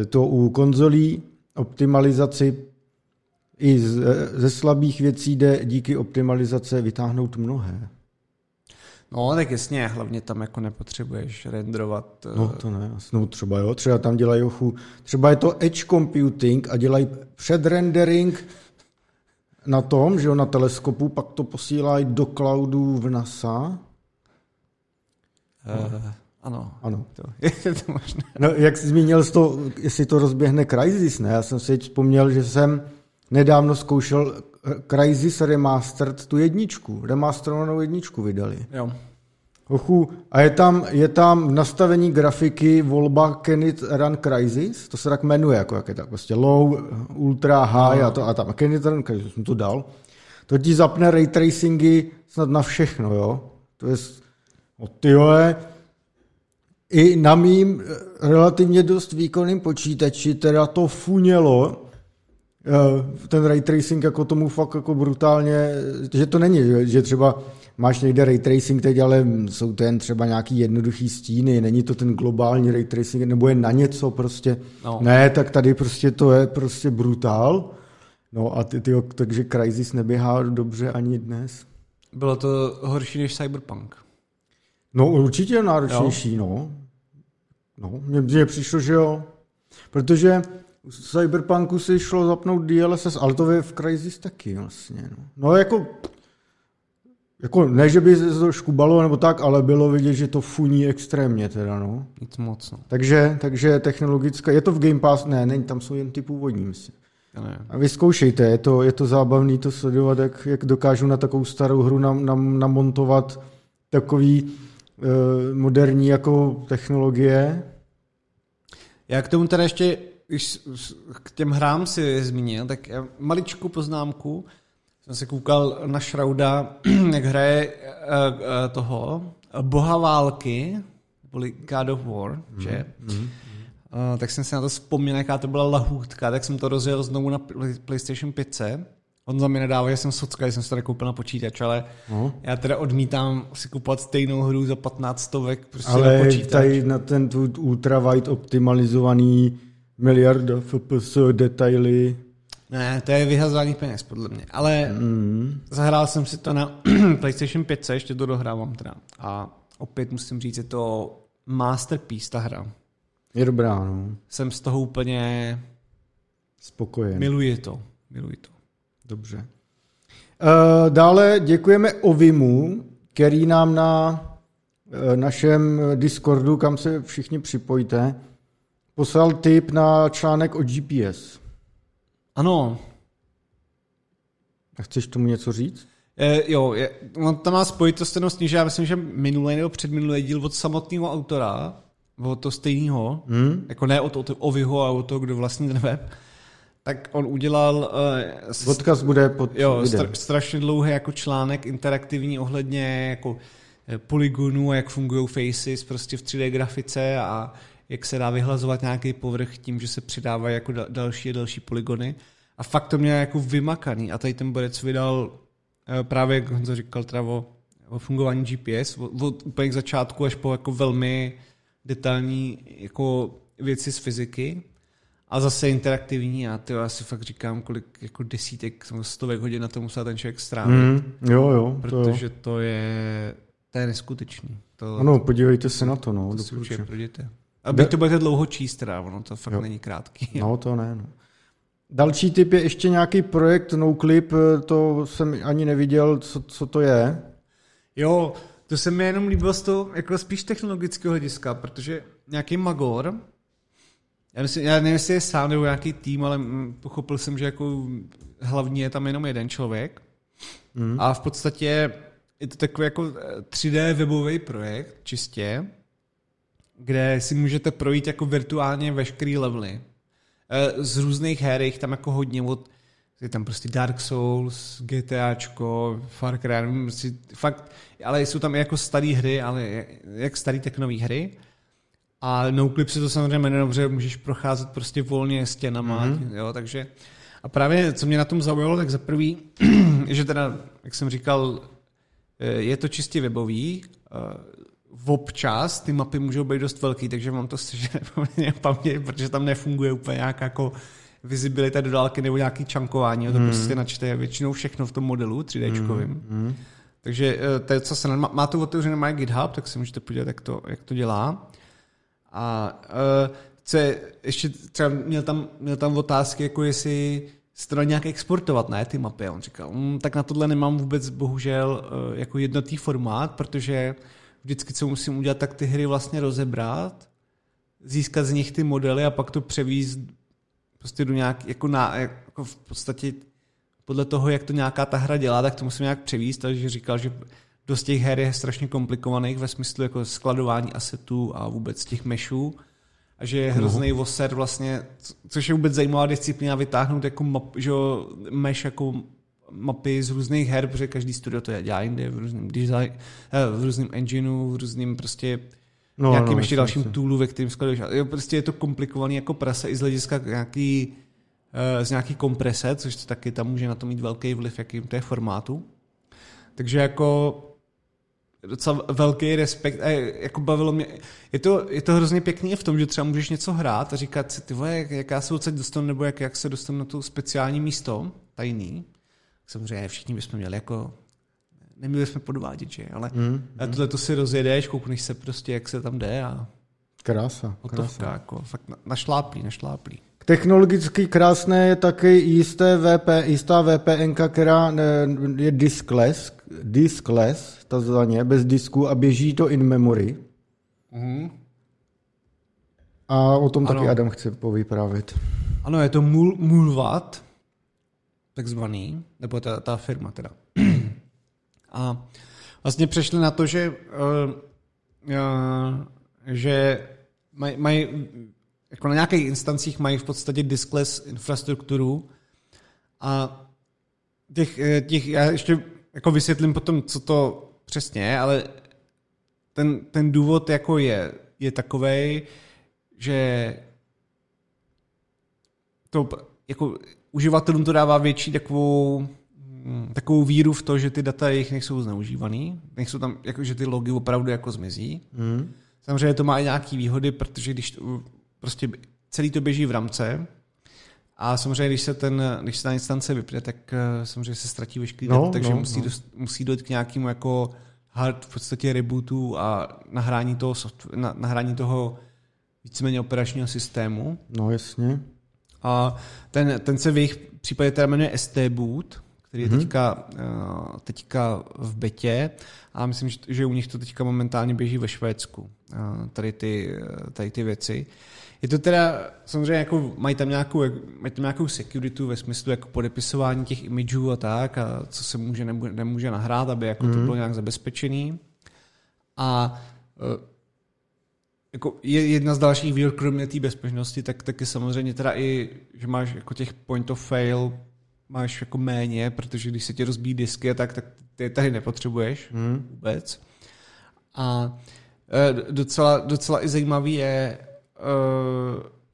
eh, to u konzolí, optimalizaci i ze slabých věcí jde díky optimalizace vytáhnout mnohé. No, tak jasně, hlavně tam jako nepotřebuješ renderovat. No, to ne, no třeba jo, třeba tam dělají ochu, třeba je to edge computing a dělají předrendering na tom, že jo, na teleskopu, pak to posílají do cloudu v NASA. Uh, ano. Ano. To, je [laughs] to možné. No, jak jsi zmínil, to, jestli to rozběhne Crysis, ne? Já jsem si vzpomněl, že jsem nedávno zkoušel Crysis Remastered, tu jedničku, remasterovanou jedničku vydali. Jo. Ochu, a je tam, je tam v nastavení grafiky volba Can it run Crysis, to se tak jmenuje, jako jak je tak prostě low, ultra, high no. a, to, a tam Can it run Crysis, jsem to dal. To ti zapne ray tracingy snad na všechno, jo. To je, o tyhle, i na mým relativně dost výkonným počítači teda to funělo, Eh, ten ray tracing jako tomu fakt jako brutálně, že to není, že třeba máš někde ray tracing teď, ale jsou to jen třeba nějaký jednoduchý stíny, není to ten globální ray tracing, nebo je na něco prostě. No. Ne, tak tady prostě to je prostě brutál. No a ty, ty, takže Crysis neběhá dobře ani dnes. Bylo to horší než Cyberpunk. No určitě náročnější, jo. no. No, mně přišlo, že jo. Protože u Cyberpunku si šlo zapnout DLSS, ale to je v Crysis taky vlastně. No, no jako, jako, ne, že by se to škubalo nebo tak, ale bylo vidět, že to funí extrémně teda, no. Nic moc, no. Takže, takže technologická, je to v Game Pass? Ne, ne, tam jsou jen ty původní, myslím. A vy zkoušejte, je to, je to zábavný to sledovat, jak, jak dokážu na takovou starou hru nam, nam, namontovat takový e, moderní jako technologie. Já k tomu teda ještě když k těm hrám si zmínil, tak maličkou poznámku. Jsem se koukal na Šrauda, [clears throat] jak hraje uh, uh, toho boha války, byli God of War, mm, že? Mm, uh, tak jsem si na to vzpomněl, jaká to byla lahůdka, tak jsem to rozjel znovu na PlayStation 5. On za mě nedává, že jsem socka, že jsem si to nekoupil na počítač, ale uh. já teda odmítám si kupovat stejnou hru za 15 stovek prostě ale na počítač. tady na ten ultra wide optimalizovaný miliarda FPS, detaily. Ne, to je vyhazování peněz, podle mě. Ale mm. zahrál jsem si to na [clears throat] PlayStation 5, ještě to dohrávám teda. A opět musím říct, je to masterpiece ta hra. Je dobrá, no. Jsem z toho úplně... Spokojen. Miluji to. Miluji to. Dobře. Uh, dále děkujeme Ovimu, který nám na uh, našem Discordu, kam se všichni připojíte, poslal tip na článek o GPS. Ano. A chceš tomu něco říct? E, jo, je, on tam má spojitost jenom s tím, že já myslím, že minulý nebo předminulý díl od samotného autora, od toho stejného, hmm? jako ne od, od Oviho, ale od toho, kdo vlastní ten web, tak on udělal... Uh, Odkaz bude pod Jo, stra, strašně dlouhý jako článek interaktivní ohledně jako polygonů a jak fungují faces prostě v 3D grafice a jak se dá vyhlazovat nějaký povrch tím, že se přidávají jako další a další polygony. A fakt to měl jako vymakaný. A tady ten borec vydal uh, právě, jak Honzo říkal, teda o, fungování GPS, od, úplně k začátku až po jako velmi detailní jako věci z fyziky a zase interaktivní a ty já si fakt říkám, kolik jako desítek, stovek hodin na to musel ten člověk strávit. Mm, jo, jo. Protože to, to je, to je neskutečný. To, ano, podívejte se na to, no. To si určitě. A vy to budete dlouho číst, teda, ono to fakt jo. není krátký. [laughs] No, to ne, no. Další typ je ještě nějaký projekt NoClip, to jsem ani neviděl, co, co to je. Jo, to se mi jenom líbilo z toho jako spíš technologického hlediska, protože nějaký Magor, já, myslím, já nevím, jestli je sám nebo nějaký tým, ale pochopil jsem, že jako hlavní je tam jenom jeden člověk. Mm. A v podstatě je to takový jako 3D webový projekt čistě, kde si můžete projít jako virtuálně veškerý levely. Eh, z různých her, jich tam jako hodně od je tam prostě Dark Souls, GTAčko, Far Cry, nevím, fakt, ale jsou tam i jako staré hry, ale jak staré, tak nové hry. A NoClip si to samozřejmě jmenuje dobře, můžeš procházet prostě volně stěnama, mm-hmm. jo, takže a právě, co mě na tom zaujalo, tak za prvý, [clears throat] že teda, jak jsem říkal, eh, je to čistě webový, eh, občas ty mapy můžou být dost velký, takže mám to [laughs] sežené paměť, protože tam nefunguje úplně nějaká jako vizibilita do dálky nebo nějaký čankování, to hmm. prostě načte většinou všechno v tom modelu 3D. Hmm. Hmm. Takže eh, to je, co se má, má to otevřené má GitHub, tak si můžete podívat, jak to, jak to dělá. A uh, co je, ještě třeba měl tam, měl tam otázky, jako jestli se to nějak exportovat, ne, ty mapy. A on říkal, mm, tak na tohle nemám vůbec bohužel uh, jako jednotný formát, protože vždycky, co musím udělat, tak ty hry vlastně rozebrat, získat z nich ty modely a pak to převízt prostě do nějak, jako, na, jako v podstatě podle toho, jak to nějaká ta hra dělá, tak to musím nějak převíst, takže říkal, že dost těch her je strašně komplikovaných ve smyslu jako skladování asetů a vůbec těch meshů a že je hrozný no. voser vlastně, což je vůbec zajímavá disciplína vytáhnout jako map, že mesh jako mapy z různých her, protože každý studio to dělá jinde, v různém design, eh, v různém engineu, v různém prostě no, nějakým no, ještě dalším si. toolu, ve kterým skladuješ. Jo, prostě je to komplikovaný jako prase i z hlediska nějaký, uh, z nějaký komprese, což taky tam může na to mít velký vliv, jakým to je formátu. Takže jako docela velký respekt a jako bavilo mě. Je to, je to hrozně pěkný v tom, že třeba můžeš něco hrát a říkat si, ty vole, jak, jak já se odsaď dostanu, nebo jak, jak se dostanu na to speciální místo, tajný. Samozřejmě všichni bychom měli jako neměli jsme podvádět, že? Ale mm, a tohle to si rozjedeš, koukneš se prostě, jak se tam jde a Krása. krása. jako, fakt našláplý, našláplý. Technologicky krásné je taky jisté VP, jistá VPN, která je diskless, diskless, takzvaně, bez disku a běží to in memory. Mm. A o tom ano. taky Adam chce povyprávět. Ano, je to Mul, Mulvat, takzvaný, nebo ta, ta firma teda. A vlastně přešli na to, že, uh, uh, že mají maj, jako na nějakých instancích mají v podstatě diskless infrastrukturu a těch, eh, těch, já ještě jako vysvětlím potom, co to přesně je, ale ten, ten důvod jako je, je takový, že to jako uživatelům to dává větší takovou Hmm, takovou víru v to, že ty data jejich nejsou zneužívaný, nejsou tam, jako, že ty logy opravdu jako zmizí. Mm. Samozřejmě to má i nějaké výhody, protože když prostě celý to běží v rámce a samozřejmě, když se, ten, když se ta instance vypne, tak eh, samozřejmě se ztratí veškerý no, data, takže no, musí, no. Dost, musí dojít k nějakému jako hard v podstatě rebootu a nahrání toho, software, na, nahrání toho víceméně operačního systému. No jasně. A ten, ten se v jejich případě teda jmenuje ST Boot, který je teďka, uh, teďka v betě a myslím, že, že u nich to teďka momentálně běží ve Švédsku, uh, tady, ty, tady ty věci. Je to teda, samozřejmě jako mají tam nějakou, mají tam nějakou security ve smyslu jako podepisování těch imidžů a tak, a co se může, nemůže, nemůže nahrát, aby jako mm. to bylo nějak zabezpečený. A jako je jedna z dalších výhod, kromě té bezpečnosti, tak taky samozřejmě teda i, že máš jako těch point of fail máš jako méně, protože když se ti rozbíjí disky, tak, tak ty je tady nepotřebuješ hmm. vůbec. A e, docela, docela i zajímavý je, e,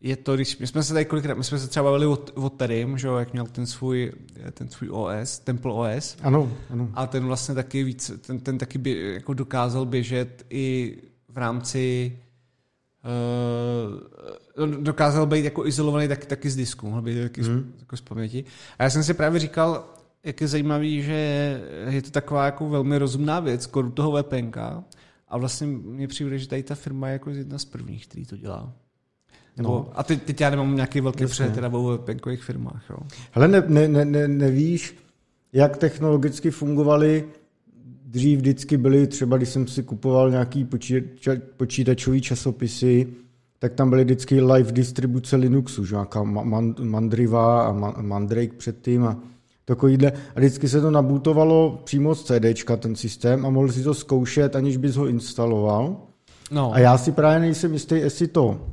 je to, když my jsme se tady kolikrát, my jsme se třeba bavili o, o Terim, že jo, jak měl ten svůj, ten svůj OS, Temple OS. Ano, ano. A ten vlastně taky víc, ten, ten taky by, jako dokázal běžet i v rámci uh, dokázal být jako izolovaný taky, taky z disku, mohl být taky hmm. z, jako z paměti. A já jsem si právě říkal, jak je zajímavý, že je to taková jako velmi rozumná věc, koru toho VPNka, a vlastně mně přijde, že tady ta firma je jako jedna z prvních, který to dělá. Nebo, no. A teď, teď já nemám nějaký velký přehled teda o VPNkových firmách. Jo. Hele, ne, ne, ne, nevíš, jak technologicky fungovaly dřív vždycky byly, třeba když jsem si kupoval nějaký počítač, počítačový časopisy, tak tam byly vždycky live distribuce Linuxu, že nějaká Mandriva a Mandrake předtím a takovýhle. A vždycky se to nabootovalo přímo z CDčka, ten systém, a mohl si to zkoušet, aniž bys ho instaloval. No. A já si právě nejsem jistý, jestli to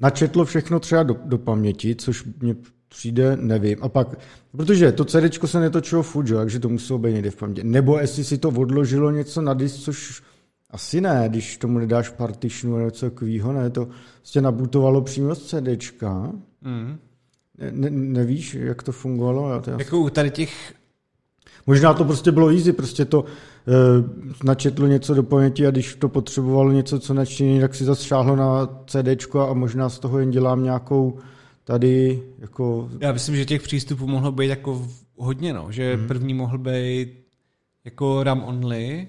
načetlo všechno třeba do, do paměti, což mě přijde, nevím. A pak, protože to CD se netočilo furt, takže to muselo být někde v paměti. Nebo jestli si to odložilo něco na disk, což asi ne, když tomu nedáš partitionu nebo něco takového, ne, to prostě nabutovalo přímo z CDčka. Mm. Ne, nevíš, jak to fungovalo? Já to jako u tady těch... Možná to prostě bylo easy, prostě to e, načetlo něco do paměti a když to potřebovalo něco, co načtení, tak si zase šáhlo na CDčko a možná z toho jen dělám nějakou tady jako... Já myslím, že těch přístupů mohlo být jako hodně, no. Že hmm. první mohl být jako RAM only,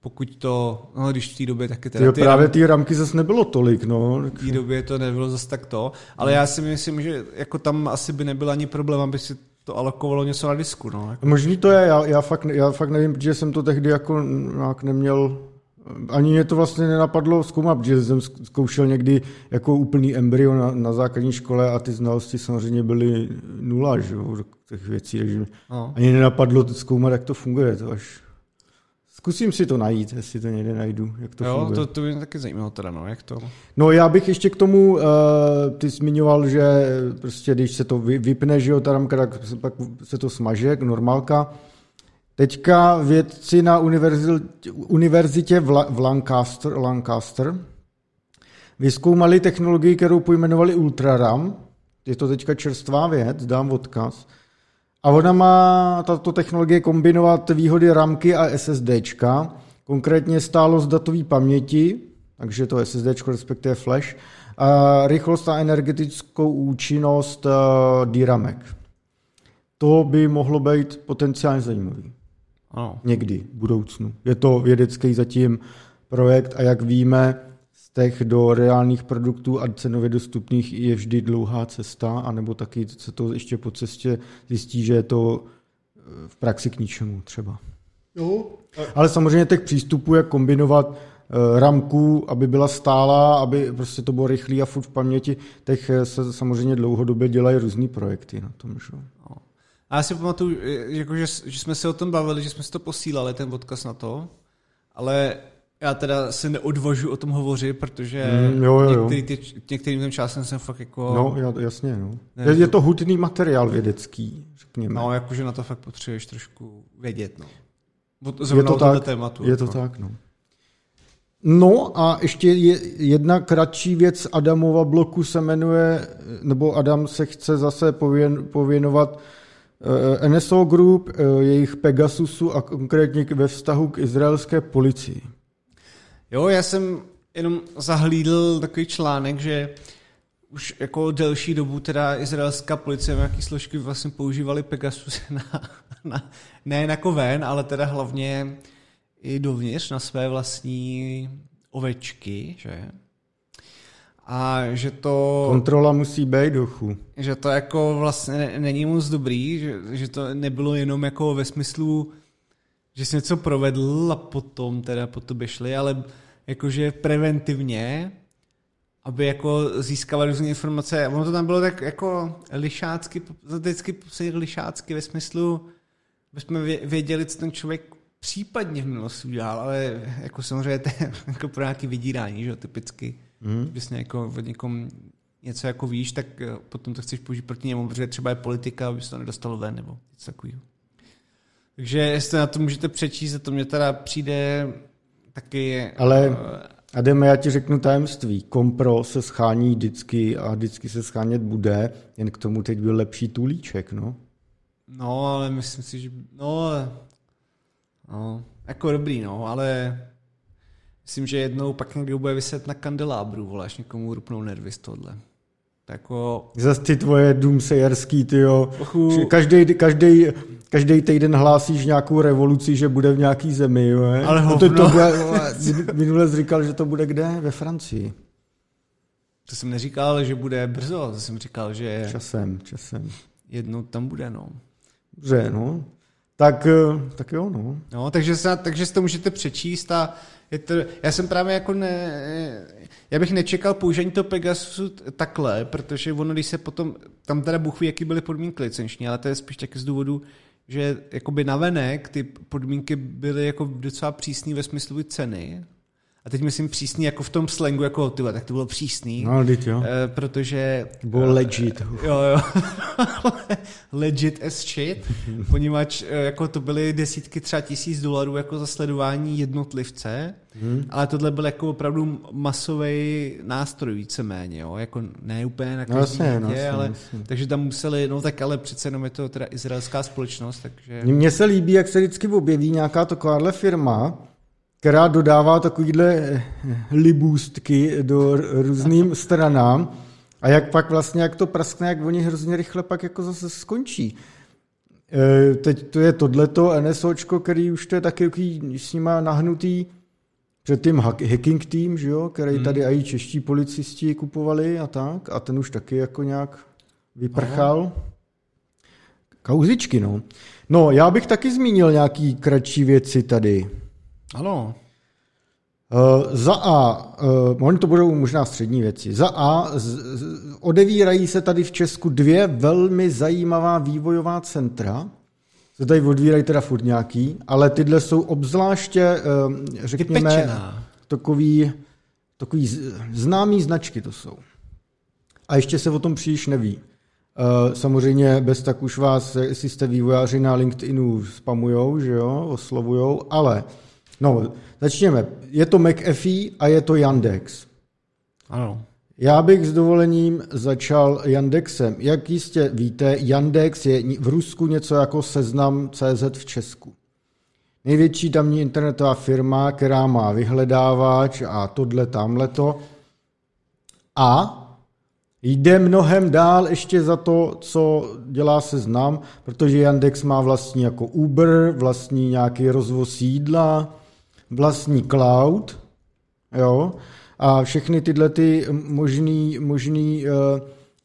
pokud to, no když v té době taky teda... Ty právě ty ramky zase nebylo tolik, no. V té době to nebylo zase tak to, ale já si myslím, že jako tam asi by nebyl ani problém, aby si to alokovalo něco na disku, no. Jako. Možný to je, já, já, fakt, já fakt nevím, protože jsem to tehdy jako nějak neměl ani mě to vlastně nenapadlo zkoumat, protože jsem zkoušel někdy jako úplný embryo na, na základní škole a ty znalosti samozřejmě byly nula, že jo, těch věcí, takže no. ani nenapadlo zkoumat, jak to funguje, to až... Zkusím si to najít, jestli to někde najdu, jak to jo, funguje. to, to by mě taky zajímalo teda, no, jak to... No já bych ještě k tomu, uh, ty zmiňoval, že prostě když se to vypne, že jo, ta ramka, tak pak se to smaže, normálka, Teďka vědci na univerzitě v Lancaster, Lancaster vyskoumali technologii, kterou pojmenovali Ultraram. Je to teďka čerstvá věc, dám odkaz. A ona má tato technologie kombinovat výhody ramky a SSDčka, konkrétně stálost datové paměti, takže to SSD, respektive flash, a rychlost a energetickou účinnost DRAMek. To by mohlo být potenciálně zajímavé. Ano. Někdy v budoucnu. Je to vědecký zatím projekt a jak víme, z těch do reálných produktů a cenově dostupných je vždy dlouhá cesta, anebo taky se to ještě po cestě zjistí, že je to eh, v praxi k ničemu třeba. Jo. Ale samozřejmě těch přístupů, jak kombinovat eh, ramku, aby byla stála, aby prostě to bylo rychlé a furt v paměti, těch se samozřejmě dlouhodobě dělají různý projekty na tom. Že? No. A já si pamatuju, jako, že, že jsme se o tom bavili, že jsme si to posílali, ten odkaz na to, ale já teda se neodvažu o tom hovořit, protože mm, jo, jo, jo. Některý ty, některým tím časem jsem fakt jako... No, jasně, no. Ne, je, je to hutný materiál vědecký, řekněme. No, jakože na to fakt potřebuješ trošku vědět, no. je to tak, tématu. Je to jako. tak, no. No a ještě je jedna kratší věc Adamova bloku se jmenuje, nebo Adam se chce zase pověn, pověnovat Eh, NSO Group, eh, jejich Pegasusu a konkrétně ve vztahu k izraelské policii. Jo, já jsem jenom zahlídl takový článek, že už jako delší dobu teda izraelská policie nějaké složky vlastně používali Pegasus [laughs] na, na, ne jako ven, ale teda hlavně i dovnitř na své vlastní ovečky, že? A že to... Kontrola musí být duchu. Že to jako vlastně není moc dobrý, že, že to nebylo jenom jako ve smyslu, že jsi něco provedl a potom teda po tobě šli, ale jakože preventivně, aby jako získávali různé informace. Ono to tam bylo tak jako lišácky, vždycky lišácky ve smyslu, aby jsme věděli, co ten člověk případně v minulosti udělal, ale jako samozřejmě to je [laughs] jako pro nějaký vydírání, že jo, typicky. Mm. Když jako od někom něco jako víš, tak eh, potom to chceš použít proti němu, protože třeba je politika, aby se to nedostalo ven, nebo něco takového. Takže jestli na to můžete přečíst, to mě teda přijde taky... Ale uh, Ademe, já ti řeknu tajemství. Kompro se schání vždycky a vždycky se schánět bude, jen k tomu teď byl lepší tulíček, no. No, ale myslím si, že... No, no jako dobrý, no, ale myslím, že jednou pak někdo bude vyset na kandelábru, voláš někomu rupnou nervy z tohle. Jako... Zas ty tvoje důmsejerský, ty jo. Každý, každý, každý týden hlásíš nějakou revoluci, že bude v nějaký zemi, jo. Ale hovno. To, to bude, minule jsi říkal, že to bude kde? Ve Francii. To jsem neříkal, že bude brzo, to jsem říkal, že... Časem, časem. Jednou tam bude, no. Dobře, no. Tak, eh, tak jo, no. No, takže, se, takže si to můžete přečíst a je to, já jsem právě jako ne, já bych nečekal použení toho Pegasusu takhle, protože ono, když se potom, tam teda Bůh ví, jaký byly podmínky licenční, ale to je spíš taky z důvodu, že jakoby navenek ty podmínky byly jako docela přísný ve smyslu ceny, a teď myslím přísný jako v tom slangu, jako ty, tak to bylo přísný. No, teď jo. E, protože... Bylo uh, legit. Jo, jo. [laughs] legit as shit, [laughs] poněvadž eh, jako to byly desítky třeba tisíc dolarů jako za sledování jednotlivce, hmm. ale tohle byl jako opravdu masový nástroj víceméně, jo, jako ne úplně na každý no, jasně, no, jasně, ale, jasně. takže tam museli, no tak ale přece jenom je to teda izraelská společnost, takže... Mně se líbí, jak se vždycky objeví nějaká takováhle firma, která dodává takovýhle eh, libůstky do různým stranám a jak pak vlastně, jak to praskne, jak oni hrozně rychle pak jako zase skončí. E, teď to je tohleto NSOčko, který už to je taky s nima nahnutý před tím hacking team, že jo, který hmm. tady i čeští policisti kupovali a tak a ten už taky jako nějak vyprchal. Aha. Kauzičky, no. No, já bych taky zmínil nějaký kratší věci tady. Ano. Uh, za A, uh, oni to budou možná střední věci. Za A, z, z, odevírají se tady v Česku dvě velmi zajímavá vývojová centra. Se tady odvírají teda furt nějaký, ale tyhle jsou obzvláště, uh, řekněme, takový, takový známý značky to jsou. A ještě se o tom příliš neví. Uh, samozřejmě bez tak už vás, jestli jste vývojáři na LinkedInu, spamujou, že jo, oslovujou, ale No, začněme. Je to McAfee a je to Yandex. Ano. Já bych s dovolením začal Yandexem. Jak jistě víte, Yandex je v Rusku něco jako seznam CZ v Česku. Největší tamní internetová firma, která má vyhledávač a tohle, tamhleto. A jde mnohem dál ještě za to, co dělá seznam, protože Yandex má vlastní jako Uber, vlastní nějaký rozvoz jídla, vlastní cloud, jo, a všechny tyhle ty možný, možný uh,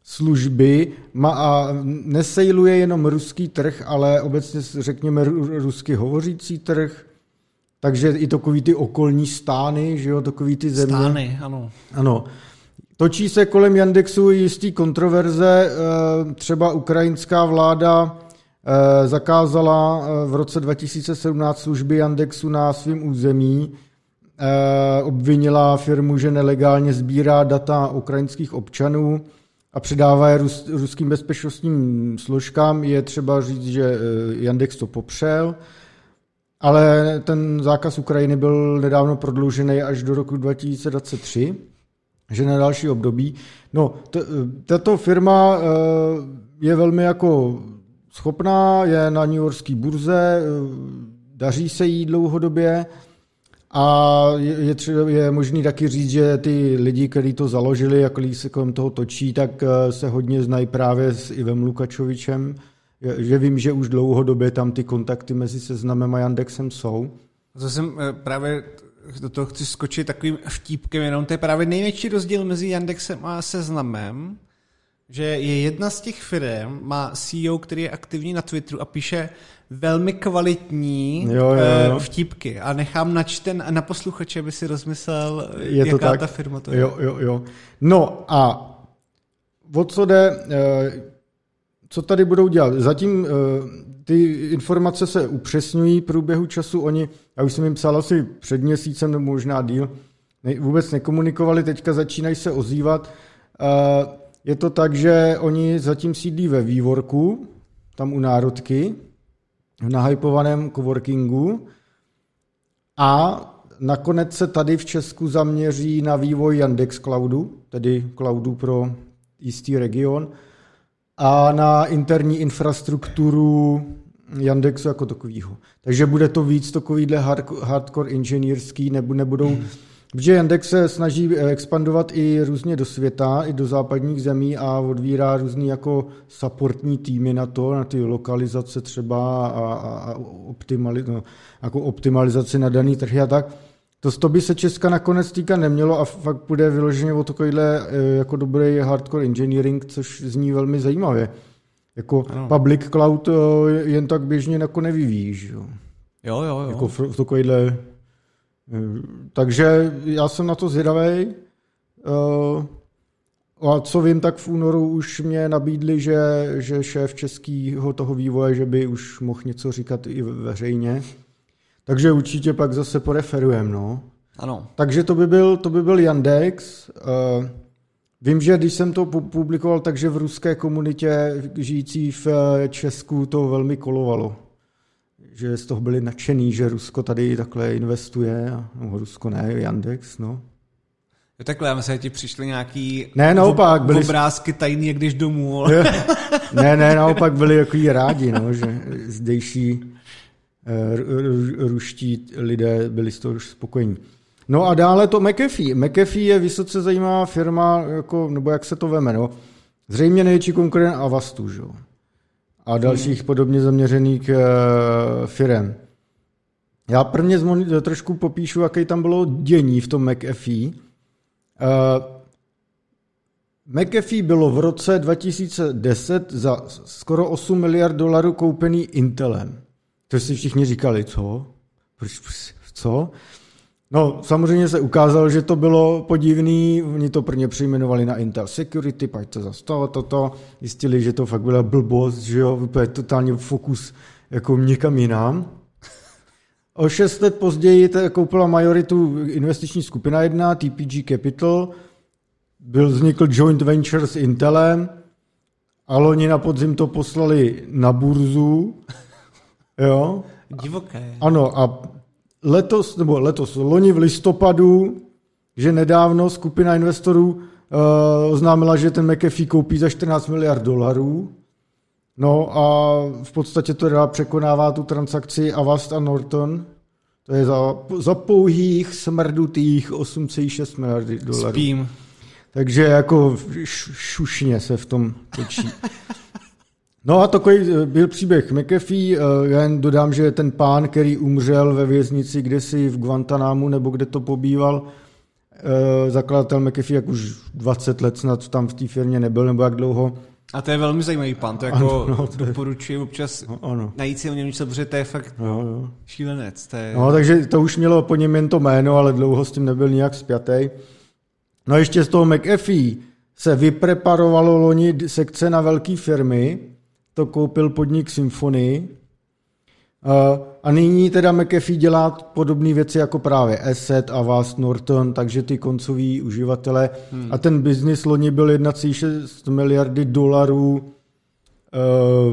služby má a nesejluje jenom ruský trh, ale obecně řekněme rusky hovořící trh, takže i takový ty okolní stány, že jo, takový ty země. Stány, ano. Ano. Točí se kolem Yandexu jistý kontroverze, eh, třeba ukrajinská vláda zakázala eh, v roce 2017 služby Yandexu na svém území, eh, obvinila firmu, že nelegálně sbírá data ukrajinských občanů a předává je rus, ruským bezpečnostním složkám. Je třeba říct, že Yandex to popřel, ale ten zákaz Ukrajiny byl nedávno prodloužený až do roku 2023, že na další období. No, tato firma je velmi jako schopná, je na New Yorkské burze, daří se jí dlouhodobě a je, je, je možný taky říct, že ty lidi, kteří to založili a kteří se kolem toho točí, tak eh, se hodně znají právě s Ivem Lukačovičem, že vím, že už dlouhodobě tam ty kontakty mezi Seznamem a Yandexem jsou. To jsem eh, právě do toho chci skočit takovým vtípkem, jenom to je právě největší rozdíl mezi Yandexem a Seznamem, že je jedna z těch firm, má CEO, který je aktivní na Twitteru a píše velmi kvalitní Jo, jo, eh, jo. vtípky a nechám načten na posluchače, aby si rozmyslel, Je to jaká tak? ta firma to je. Jo, jo, jo. No a o co jde, eh, co tady budou dělat? Zatím eh, ty informace se upřesňují v průběhu času. Oni, já už jsem jim psal asi před měsícem nebo možná díl, vůbec nekomunikovali, teďka začínají se ozývat. Je to tak, že oni zatím sídlí ve vývorku, tam u Národky, v nahypovaném coworkingu a nakonec se tady v Česku zaměří na vývoj Yandex Cloudu, tedy cloudu pro jistý region, a na interní infrastrukturu Yandexu jako takového. Takže bude to víc takovýhle hard- hardcore inženýrský, nebo nebudou... Protože Yandex se snaží eh, expandovat i různě do světa, i do západních zemí a odvírá různý jako supportní týmy na to, na ty lokalizace třeba a, a, a optimali, no, jako optimalizaci na daný trhy a tak. To, to by se Česka nakonec týkat nemělo a fakt bude vyloženě o takovýhle eh, jako dobrý hardcore engineering, což zní velmi zajímavě. Jako Ano. public cloud eh, jen tak běžně jako nevyvíjíš. Jo. Jo, jo, jo. Jako v, v takovýhle... eh, Takže já jsem na to zvědavý. A co vím, tak v únoru už mě nabídli, že, že šéf českého toho vývoje, že by už mohl něco říkat i veřejně. Takže určitě pak zase poreferujem, no. Ano. Takže to by byl, to by byl Yandex. Eh, Vím, že když jsem to pu- publikoval, takže v ruské komunitě žijící v eh, Česku to velmi kolovalo. Že z toho byli nadšený, že Rusko tady takhle investuje. a- No, Rusko ne, Yandex, no. Jo, takhle, já myslím, že ti přišly nějaký Ne, naopak, byli- obrázky tajný, jak jdeš domů. ale- [laughs] Ne, ne, naopak byli takový rádi, no, že zdejší eh, ru- ru- ruští lidé byli z toho už spokojení. No a dále to McAfee. McAfee je vysoce zajímavá firma, jako, nebo jak se to veme, no. Zřejmě největší konkurent Avastu, že? jo. A dalších podobně zaměřených uh, firm. Já prvně zmoni- trošku popíšu, jaký tam bylo dění v tom McAfee. Uh, McAfee bylo v roce 2010 za skoro 8 miliard dolarů koupený Intelem. To si všichni říkali, co? Proč, proč- co? No, samozřejmě se ukázalo, že to bylo podivný, oni to prvně přejmenovali na Intel Security, pak to zase to, toto, zjistili, že to fakt byla blbost, že jo, úplně totálně fokus jako někam jinam. O šest let později to koupila majoritu investiční skupina jedna, TPG Capital, byl vznikl joint venture s Intelem. A loni na podzim to poslali na burzu, jo, Divoké. ano a letos, nebo letos, loni v listopadu, že nedávno skupina investorů uh, oznámila, že ten McAfee koupí za 14 miliard dolarů, no a v podstatě to teda překonává tu transakci Avast a Norton, to je za, za pouhých smrdutých 8,6 miliardy dolarů. Spím. Takže jako šušně se v tom točí. [laughs] No a takový eh, byl příběh McAfee, eh, já jen dodám, že ten pán, který umřel ve věznici kdysi v Guantanámu, nebo kde to pobýval, eh, zakladatel McAfee, jak už 20 let snad tam v té firmě nebyl, nebo jak dlouho. A to je velmi zajímavý pan, to jako Ano, no, to je- doporučuji občas No, ano. najít si o něm něco, protože to je fakt Jo, jo. šílenec. To je... No, takže to už mělo po něm jen to jméno, ale dlouho s tím nebyl nijak spjatý. No a ještě z toho McAfee se vypreparovalo loni sekce na velké firmy, to koupil podnik Symfony. A- A nyní teda McAfee dělá podobné věci jako právě Asset, Avast, Norton, takže ty koncoví uživatelé. Hmm. A ten biznis loni byl 1,6 miliardy dolarů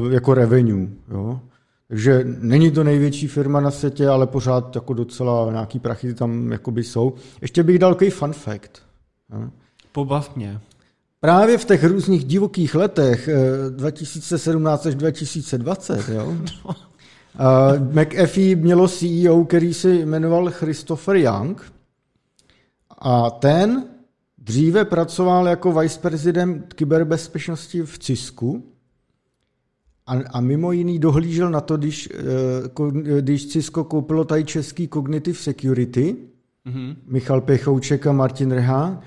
uh, jako revenue. Jo? Takže není to největší firma na světě, ale pořád jako docela nějaký prachy tam jakoby jsou. Ještě bych dal takový fun fact. Pobav mě. Právě v těch různých divokých letech eh, 2017 až 2020, jo, [laughs] eh, McAfee mělo CEO, který se jmenoval Christopher Young. A ten dříve pracoval jako vice prezident kyberbezpečnosti v Cisku. A, a mimo jiný dohlížel na to, když, eh, když Cisco koupilo tady český Cognitive Security, mm-hmm. Michal Pechouček a Martin Reha.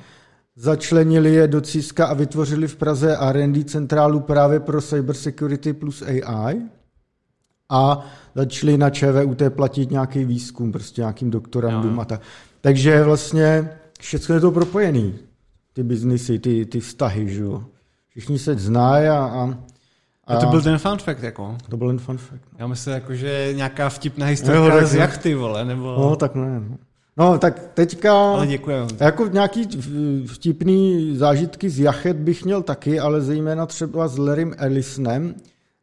Začlenili je do CISKA a vytvořili v Praze R&D centrálu právě pro cybersecurity plus AI a začali na ČVUT platit nějaký výzkum, prostě nějakým doktorandům no. a tak. Takže vlastně všechno je to propojený. Ty biznisy, ty, ty vztahy, že jo. Všichni se znají a, a a to byl ten fun fact, jako. To byl ten fun fact. Já myslím, jako, že nějaká vtipná historka z jachty, vole, nebo... No, tak ne. No. No, tak teďka... Ale děkuji. Jako nějaký vtipný zážitky z jachet bych měl taky, ale zejména třeba s Larrym Ellisonem,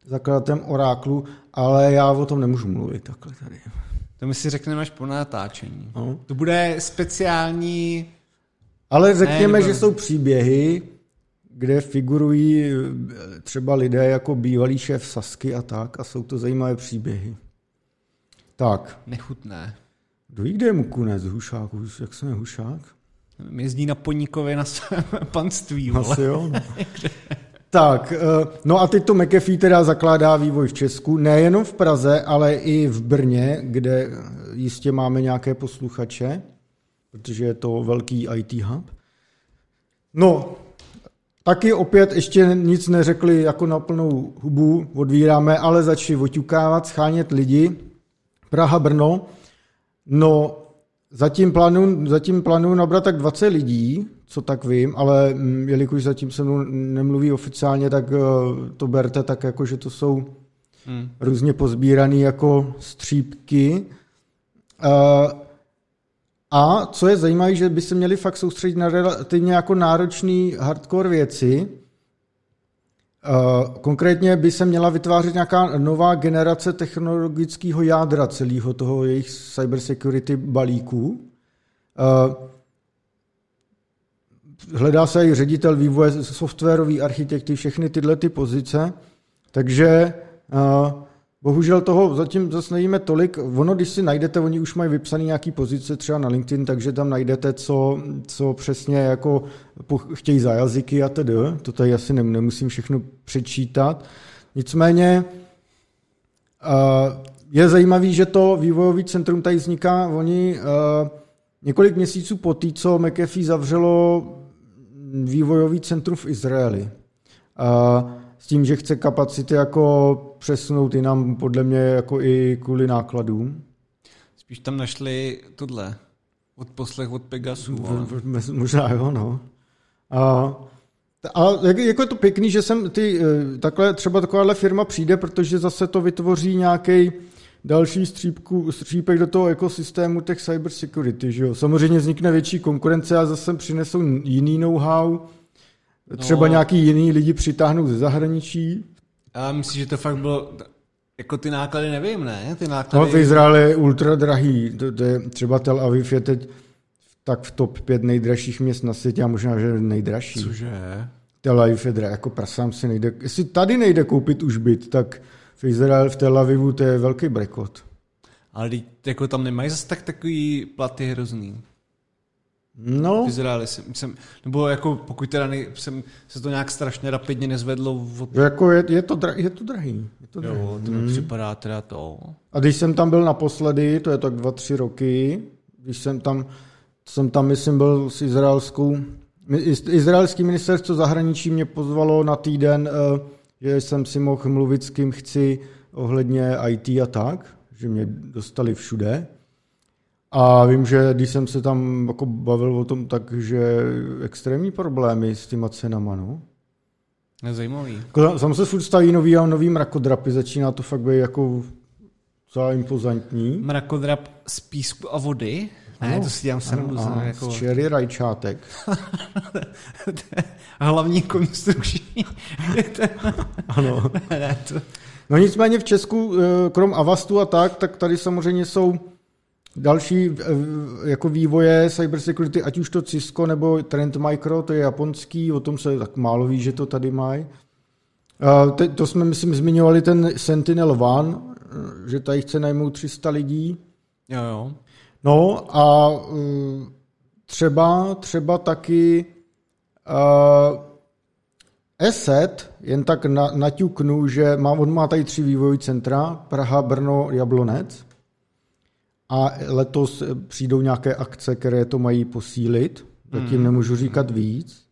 zakladatelem Oráklu, ale já o tom nemůžu mluvit takhle tady. To my si řekneme až po natáčení. No. To bude speciální... Ale řekněme, ne, nebo... že jsou příběhy, kde figurují eh, třeba lidé jako bývalý šéf Sasky a tak a jsou to zajímavé příběhy. Tak. Nechutné. Kdo ví, kde je Mukunec Hušák? Jak se jmenuje Hušák? Jezdí na Poníkově na svém [laughs] panství. Asi jo. [laughs] Tak, eh, no a teď to McAfee teda zakládá vývoj v Česku, nejenom v Praze, ale i v Brně, kde jistě máme nějaké posluchače, protože je to velký IT hub. No, Taky opět ještě nic neřekli jako na plnou hubu, odvíráme, ale začali oťukávat, schánět lidi. Praha, Brno. No, zatím plánuju, zatím plánuju nabrat tak 20 lidí, co tak vím, ale mm, jelikož zatím se mnou nemluví oficiálně, tak eh, to berte tak jako, že to jsou hmm. různě pozbírané jako střípky. Uh, a co je zajímavé, že by se měli fakt soustředit na relativně jako náročný hardcore věci. Konkrétně by se měla vytvářet nějaká nová generace technologického jádra celého toho jejich cybersecurity balíků. Hledá se i ředitel vývoje, softwarový architekty, všechny tyhle ty pozice. Takže Bohužel toho zatím zase nevíme tolik. Ono, když si najdete, oni už mají vypsané nějaký pozice třeba na LinkedIn, takže tam najdete, co, co přesně jako chtějí za jazyky a tedy. To tady asi nemusím všechno přečítat. Nicméně je zajímavé, že to vývojové centrum tady vzniká. Oni několik měsíců po té, co McAfee zavřelo vývojový centrum v Izraeli s tím, že chce kapacity jako přesunout jinam, podle mě jako i kvůli nákladům. Spíš tam našli tohle, od poslech od Pegasu. Možná jo, no. A, a jako je to pěkný, že sem ty, eh, takhle, třeba takováhle firma přijde, protože zase to vytvoří nějaký další střípku, střípek do toho ekosystému těch cyber security. Že jo? Samozřejmě vznikne větší konkurence a zase přinesou jiný know-how, Třeba no, nějaký jiný lidi přitáhnout ze zahraničí. Já myslím, že to fakt bylo, jako ty náklady nevím, ne? Ty náklady... No, v Izraeli je ultra drahý. To, to je, třeba Tel Aviv je teď tak v top pět nejdražších měst na světě a možná, že nejdražší. Cože? Tel Aviv je drahý, jako prasám si nejde. Jestli tady nejde koupit už byt, tak v Izraeli, v Tel Avivu to je velký brekot. Ale jako tam nemají zase tak takový platy hrozný. No. V Izraeli jsem, jsem, nebo jako pokud teda nej, jsem, se to nějak strašně rapidně nezvedlo. Od... Jako je, je, to, dra, je to drahý. Je to drahý. Jo, to mi hmm. připadá teda to. A když jsem tam byl naposledy, to je tak dva, tři roky, když jsem tam, jsem tam, myslím, byl s izraelskou, izraelský ministerstvo zahraničí mě pozvalo na týden, eh, že jsem si mohl mluvit s kým chci ohledně IT a tak, že mě dostali všude. A vím, že když jsem se tam jako bavil o tom, takže extrémní problémy s těma cenama, no. Zajímavý. Sam se furt staví nový a nový mrakodrapy, začíná to fakt být jako celá impozantní. Mrakodrap z písku a vody? Ne, ano, to si dělám srandu. Ano, jako... Čery rajčátek. [laughs] Hlavní konstrukční. [laughs] ano. ne, to... No nicméně v Česku, eh, krom Avastu a tak, tak tady samozřejmě jsou Další eh, jako vývoje cybersecurity, ať už to Cisco nebo Trend Micro, to je japonský, o tom se tak málo ví, že to tady mají. To jsme, myslím, zmiňovali ten Sentinel One, eh, že tady chce najmout 300 lidí. Jo, jo. No a eh, třeba, třeba taky uh, ESET, jen tak na, naťuknu, že má, on má tady tři vývojové centra, Praha, Brno, Jablonec. A letos přijdou nějaké akce, které to mají posílit. Zatím Hmm. nemůžu říkat víc.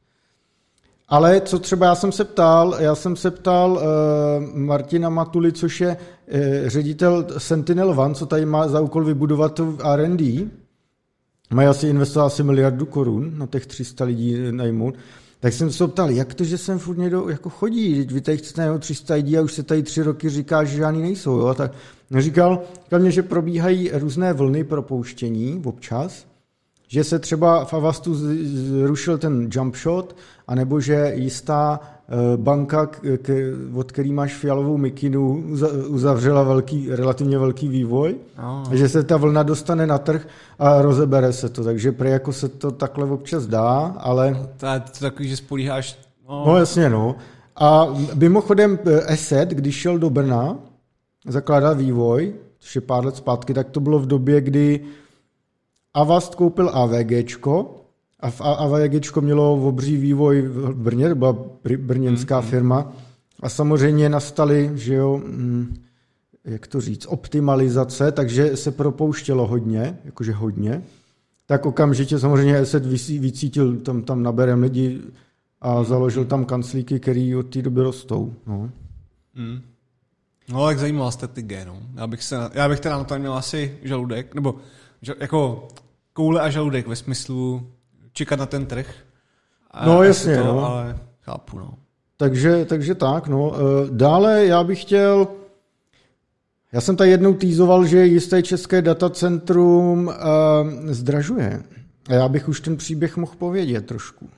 Ale co třeba já jsem se ptal, já jsem se ptal uh, Martina Matuli, což je uh, ředitel Sentinel One, co tady má za úkol vybudovat to R&D. Mají asi investovat asi miliardu korun na těch 300 lidí najmout. Tak jsem se ptal, jak to, že sem furt někdo jako chodí, vy tady chcete najmout 300 lidí a už se tady tři roky říká, že žádný nejsou. Jo? Tak říkal, říkal mě, že probíhají různé vlny propouštění občas, že se třeba v Avastu zrušil ten jump shot, anebo že jistá eh, banka, od který máš fialovou mikinu, uza- uzavřela velký, relativně velký vývoj, No. že se ta vlna dostane na trh a rozebere se to. Takže prý jako se to takhle občas dá, ale To je to takový, že spolíháš... No, No jasně, no. A mimochodem eh, Asset, když šel do Brna zakládat vývoj, což je pár let zpátky, tak to bylo v době, kdy Avast koupil AVGčko a v AVGčko mělo obří vývoj v Brně, to byla br- brněnská firma a samozřejmě nastaly, že jo, mm, jak to říct, optimalizace, takže se propouštělo hodně, jakože hodně, tak okamžitě samozřejmě vysí- vycítil, tam, tam naberem lidi a založil tam kanclíky, který od té doby rostou. No. Mm. No, tak zajímavá strategie, no. Já bych, se, já bych teda na to měl asi žaludek, nebo že, jako koule a žaludek ve smyslu čekat na ten trh. A No, jasně, to, no. Ale chápu, no. Takže, takže tak, no. Eh, Dále já bych chtěl, já jsem tady jednou týzoval, že jisté české datacentrum eh, zdražuje. A já bych už ten příběh mohl povědět trošku.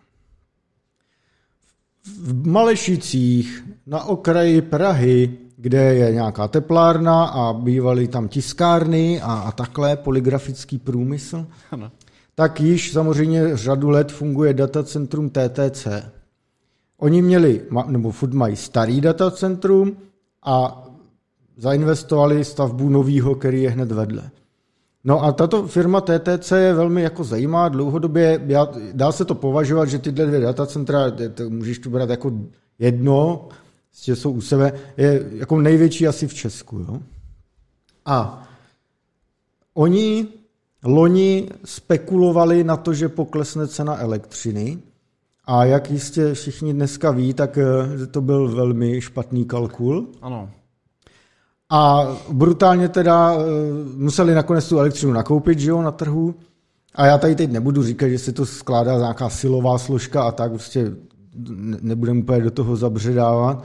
V Malešicích na okraji Prahy, kde je nějaká teplárna a bývaly tam tiskárny a, a takhle, polygrafický průmysl, Ano. tak již samozřejmě řadu let funguje datacentrum TTC. Oni měli, nebo furt mají starý datacentrum a zainvestovali stavbu novýho, který je hned vedle. No a tato firma TTC je velmi jako zajímavá dlouhodobě, já, dá se to považovat, že tyhle dvě datacentra, to, můžeš to brát jako jedno, že jsou u sebe, je jako největší asi v Česku. Jo? A oni loni spekulovali na to, že poklesne cena elektřiny a jak jistě všichni dneska ví, tak eh, to byl velmi špatný kalkul. Ano. A brutálně teda eh, museli nakonec tu elektřinu nakoupit, že jo, na trhu. A já tady teď nebudu říkat, že se to skládá nějaká silová složka a tak, prostě ne- nebudeme úplně do toho zabředávat.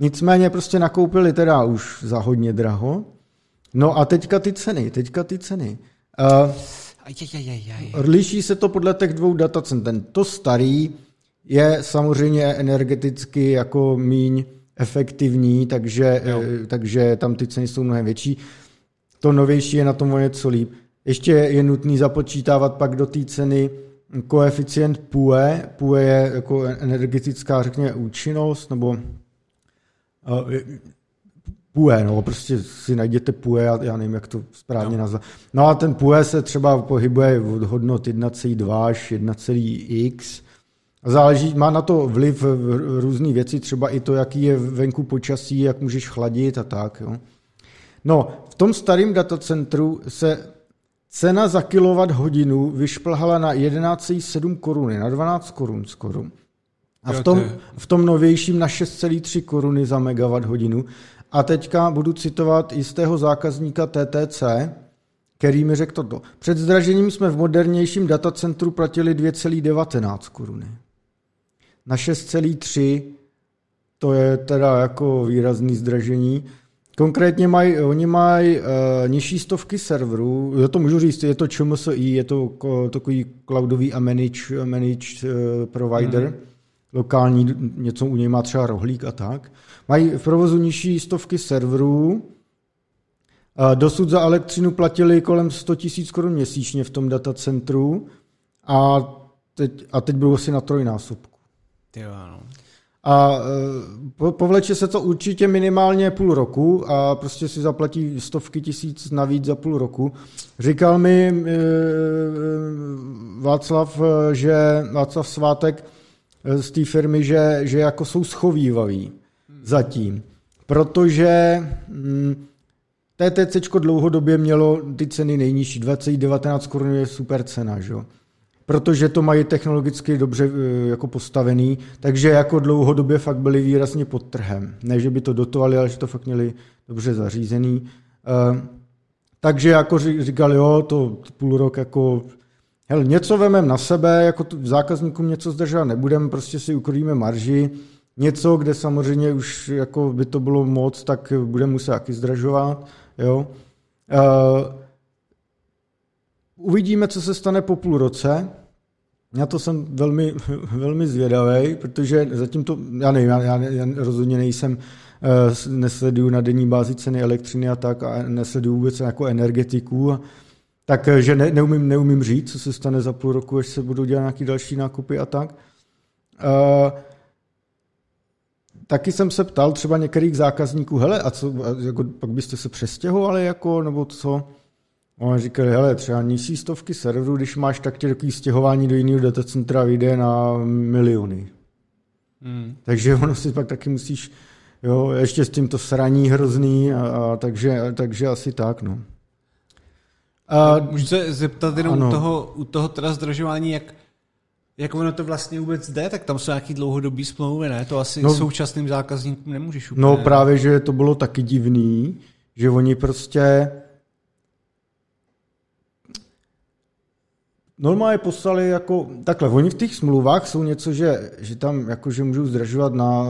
Nicméně prostě nakoupili teda už za hodně draho. No a teďka ty ceny, teďka ty ceny. Uh. Liší se to podle těch dvou datacenter. To starý je samozřejmě energeticky jako míň efektivní, takže, Jo. eh, takže tam ty ceny jsou mnohem větší. To novější je na tom o něco líp. Ještě je nutný započítávat pak do té ceny koeficient PUE. PUE je jako energetická, řekněme, účinnost, nebo PUE, no, prostě si najděte PUE, já, já nevím, jak to správně No. nazvat. No a ten PUE se třeba pohybuje od hodnot 1,2 až 1,x. A Záleží, má na to vliv různé věci, třeba i to, jaký je venku počasí, jak můžeš chladit a tak. Jo. No, v tom starém datacentru se cena za kilowatt hodinu vyšplhala na 11,7 koruny, na 12 korun skoro. A v tom, v tom novějším na 6,3 koruny za megawatt hodinu. A teďka budu citovat jistého zákazníka TTC, který mi řekl toto. Před zdražením jsme v modernějším datacentru platili 2,19 koruny. Na 6,3 to je teda jako výrazný zdražení. Konkrétně mají, oni mají uh, nižší stovky serverů, já to můžu říct, je to ČMSI, je to ko, takový cloudový a manage, manage uh, provider, mm. Lokální, něco u něj má třeba rohlík a tak. Mají v provozu nižší stovky serverů, dosud za elektřinu platili kolem 100 000 korun měsíčně v tom datacentru a teď, a teď budou asi na trojnásobku. Jo, no. A eh, po- povleče se to určitě minimálně půl roku a prostě si zaplatí stovky tisíc navíc za půl roku. Říkal mi eh, Václav, že Václav Svátek z té firmy, že, že jako jsou schovývaví zatím, protože mm, TTC dlouhodobě mělo ty ceny nejnižší, 2019 korun je super cena, že protože to mají technologicky dobře eh, jako postavený, takže jako dlouhodobě fakt byli výrazně pod trhem. Ne, že by to dotovali, ale že to fakt měli dobře zařízený. Eh, takže jako říkali, jo, to půl rok jako Hele, něco vemem na sebe, jako zákazníkům něco zdržovat nebudeme, prostě si ukrojíme marži. Něco, kde samozřejmě už jako by to bylo moc, tak budeme muset taky zdražovat. Jo. Uh, uvidíme, co se stane po půl roce. Já to jsem velmi, [laughs] velmi zvědavý, protože zatím to, já nevím, já, já, já rozhodně nejsem, uh, nesleduju na denní bázi ceny elektřiny a tak a nesleduju vůbec jako energetiku. Takže ne, neumím, neumím říct, co se stane za půl roku, až se budou dělat nějaké další nákupy a tak. Uh, taky jsem se ptal třeba některých zákazníků, hele, a co, jako, pak byste se přestěhovali, jako, nebo co? On říkal, hele, třeba nízcí stovky serverů, když máš tak tě takový stěhování do jiného datacentra vyjde na miliony. Hmm. Takže ono si pak taky musíš, jo, ještě s tím to sraní hrozný, a, a takže, takže asi tak, no. A, Můžu se zeptat jenom u toho, u toho teda zdražování, jak, jak ono to vlastně vůbec jde, tak tam jsou nějaký dlouhodobý smlouvy, ne? To asi no, současným zákazníkům nemůžeš úplně. No právě, že to bylo taky divný, že oni prostě normálně poslali jako, takhle, oni v těch smlouvách jsou něco, že, že tam jako, že můžou zdražovat na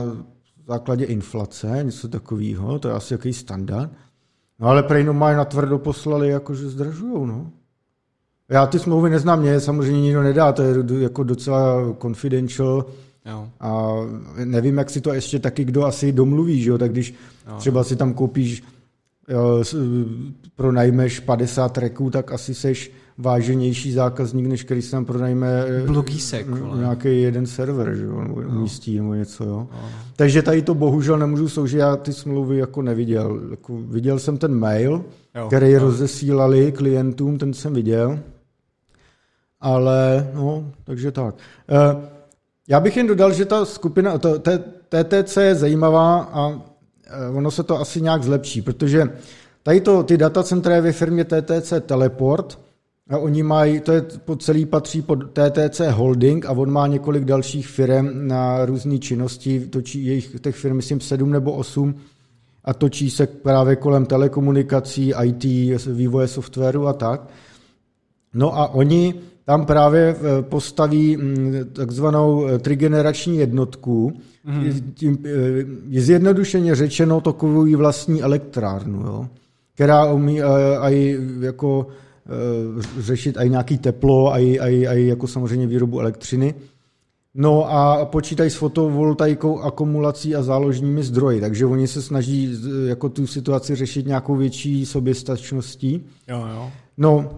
základě inflace, něco takového, to je asi jaký standard. No ale prej normálně na tvrdo poslali, jako, že zdražujou, no. Já ty smlouvy neznám, mě samozřejmě nikdo nedá, to je jako docela confidential, Jo. A nevím, jak si to ještě taky kdo asi domluví, že jo? tak když jo. třeba si tam koupíš, pronajmeš 50 reků, tak asi seš váženější zákazník, než který se tam pronajme nějaký jeden server, že jo, nebo no. umístí nebo něco, jo. No. Takže tady to bohužel nemůžu soužit, já ty smlouvy jako neviděl. Jako viděl jsem ten mail, jo. který jo. rozesílali klientům, ten jsem viděl, ale no, takže tak. Eh, já bych jen dodal, že ta skupina, to, TTC je zajímavá a eh, ono se to asi nějak zlepší, protože tady to, ty datacentra je ve firmě TTC Teleport, a oni mají, to je po celý patří pod TTC Holding a on má několik dalších firm na různé činnosti, točí jejich těch firm, myslím, sedm nebo osm a točí se právě kolem telekomunikací, IT, vývoje softwaru a tak. No a oni tam právě eh, postaví mm, takzvanou eh, trigenerační jednotku, mm. je zjednodušeně řečeno takovou vlastní elektrárnu, jo, která umí i jako Eh, řešit i nějaký teplo, i, i, i jako samozřejmě výrobu elektřiny. No a počítají s fotovoltaikou, akumulací a záložními zdroji, takže oni se snaží jako tu situaci řešit nějakou větší soběstačností. Jo, jo. No,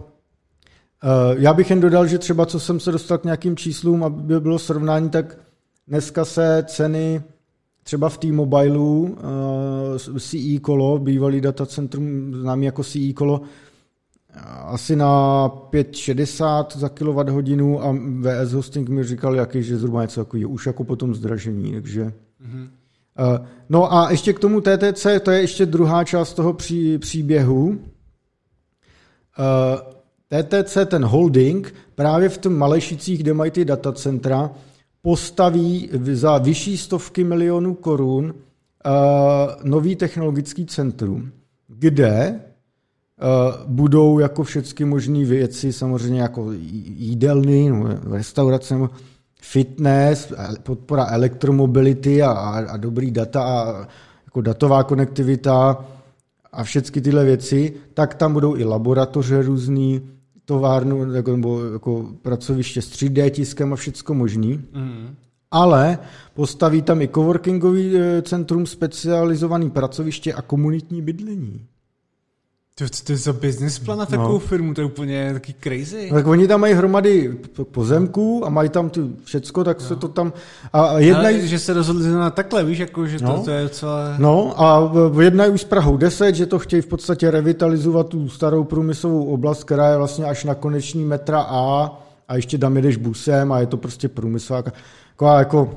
eh, já bych jen dodal, že třeba co jsem se dostal k nějakým číslům, aby bylo srovnání, tak dneska se ceny třeba v T-Mobileu eh, CE kolo, bývalý datacentrum známý jako CE kolo, asi na 5,60 za kWh a VS Hosting mi říkal, jaký, že zhruba něco takový, už jako potom zdražení, takže... Mm-hmm. No a ještě k tomu TTC, to je ještě druhá část toho pří, příběhu. TTC, ten holding, právě v tom Malešicích, kde mají ty datacentra, postaví za vyšší stovky milionů korun nový technologický centrum, kde Eh, budou jako všechny možné věci, samozřejmě jako jídelny, no, restaurace, fitness, podpora elektromobility a, a, a dobrý data a jako datová konektivita a všechny tyhle věci, tak tam budou i laboratoře různý, továrnu jako, nebo jako pracoviště s 3D tiskem a všecko možný. Mm. Ale postaví tam i coworkingový eh, centrum, specializovaný pracoviště a komunitní bydlení. To, to je za business plan na takovou no. firmu, to je úplně taky crazy. No, tak oni tam mají hromady pozemků a mají tam ty všecko, tak no. se to tam... A jedna... Ale, že se rozhodli na takhle, víš, jako, že no. to, to je celé... No a jedna je už s Prahou 10, že to chtějí v podstatě revitalizovat tu starou průmyslovou oblast, která je vlastně až na koneční metra A a ještě tam jedeš busem a je to prostě průmyslová... Jako, jako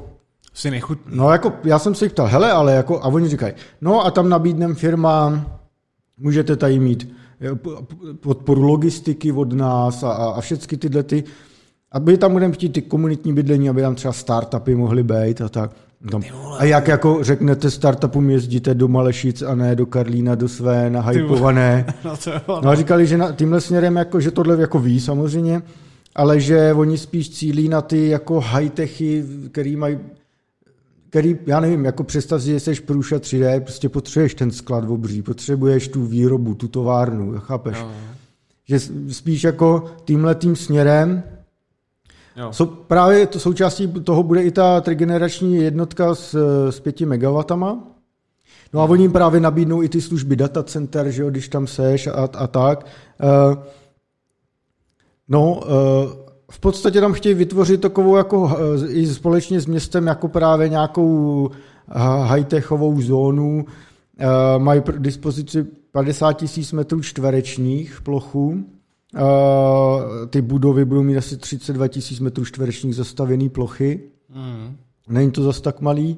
si nechutný. No jako, já jsem si ptal, hele, ale jako, a oni říkají, no a tam nabídnem firmám Můžete tady mít eh, podporu logistiky od nás a, a, a všechny tyhle ty, aby tam budeme chtít ty komunitní bydlení, aby tam třeba startupy mohly být a tak. Tam. A jak jako řeknete startupům jezdíte do Malešic a ne do Karlína, do své nahypované. [laughs] No. No a říkali, že na, tímhle směrem, jako, že tohle jako ví samozřejmě, ale že oni spíš cílí na ty jako high-techy, který mají který, já nevím, jako představ si, že jsi průša 3D, prostě potřebuješ ten sklad obří, potřebuješ tu výrobu, tu továrnu, chápeš? Jo. Že spíš jako tímhle tím směrem, Jo. so, právě to součástí toho bude i ta trigenerační jednotka s, s 5 MW. No a oni jim právě nabídnou i ty služby data center, že jo, když tam seš a, a tak. Uh, no, uh, v podstatě tam chtějí vytvořit takovou jako eh, i společně s městem jako právě nějakou high-techovou zónu. Eh, mají k dispozici 50 tisíc metrů čtverečních plochu. Eh, ty budovy budou mít asi 32 tisíc metrů čtverečních zastavěné plochy. Mm. Není to zas tak malý.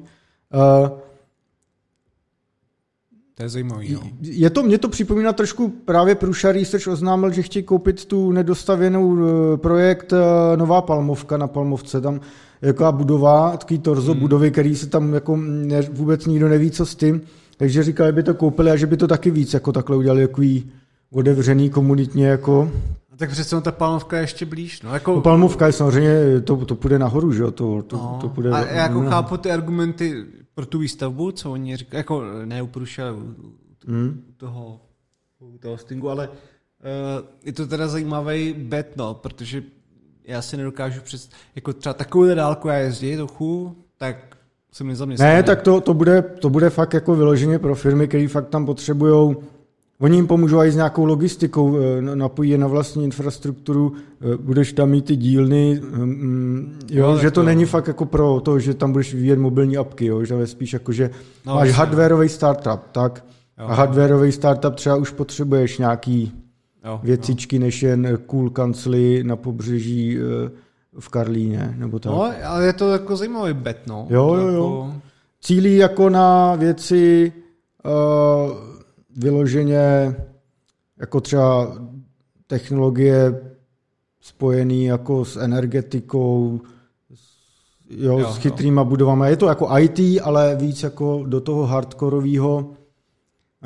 To je zajímavý, no. Je to, mě to připomíná trošku právě Prusha Research oznámil, že chtějí koupit tu nedostavěnou eh, projekt eh, Nová Palmovka na Palmovce, tam jaká budova, takový torzo hmm. budovy, který se tam jako ne, vůbec nikdo neví, co s tím, takže říkali, by to koupili a že by to taky víc jako takhle udělali, takový otevřený komunitně jako. Tak přece ta palmovka je ještě blíž, no. Jako... No, palmovka je samozřejmě, to, to půjde nahoru, že jo, to, to, no. to půjde... A já jako chápu ty argumenty pro tu výstavbu, co oni říkají, jako ne u ale u, Hmm. u toho, u toho Stingu, ale uh, je to teda zajímavý bet, no, protože já si nedokážu přes, jako třeba takovou dálku já jezdí trochu, tak jsem nezaměstnaný. Ne, tak to, to, bude, to bude fakt jako vyloženě pro firmy, které fakt tam potřebují Oni jim pomůžou i s nějakou logistikou, eh, napojí je na vlastní infrastrukturu, eh, budeš tam mít ty dílny, mm, jo, No, že to to- není fakt jako pro to, že tam budeš vyvíjet mobilní apky, jo, že je spíš jako, že No, máš jasně. hardwareový startup, tak Jo. a hardwareový startup třeba už potřebuješ nějaký jo, věcičky, než jen cool kancly na pobřeží eh, v Karlíně, nebo tak. No, ale je to jako zajímavý bet, no. Jo, To jo, jako, jo. cílí jako na věci uh, vyloženě jako třeba technologie spojený jako s energetikou, s- jo, Jo, s jo. chytrýma budovami. Je to jako IT, ale víc jako do toho hardkorového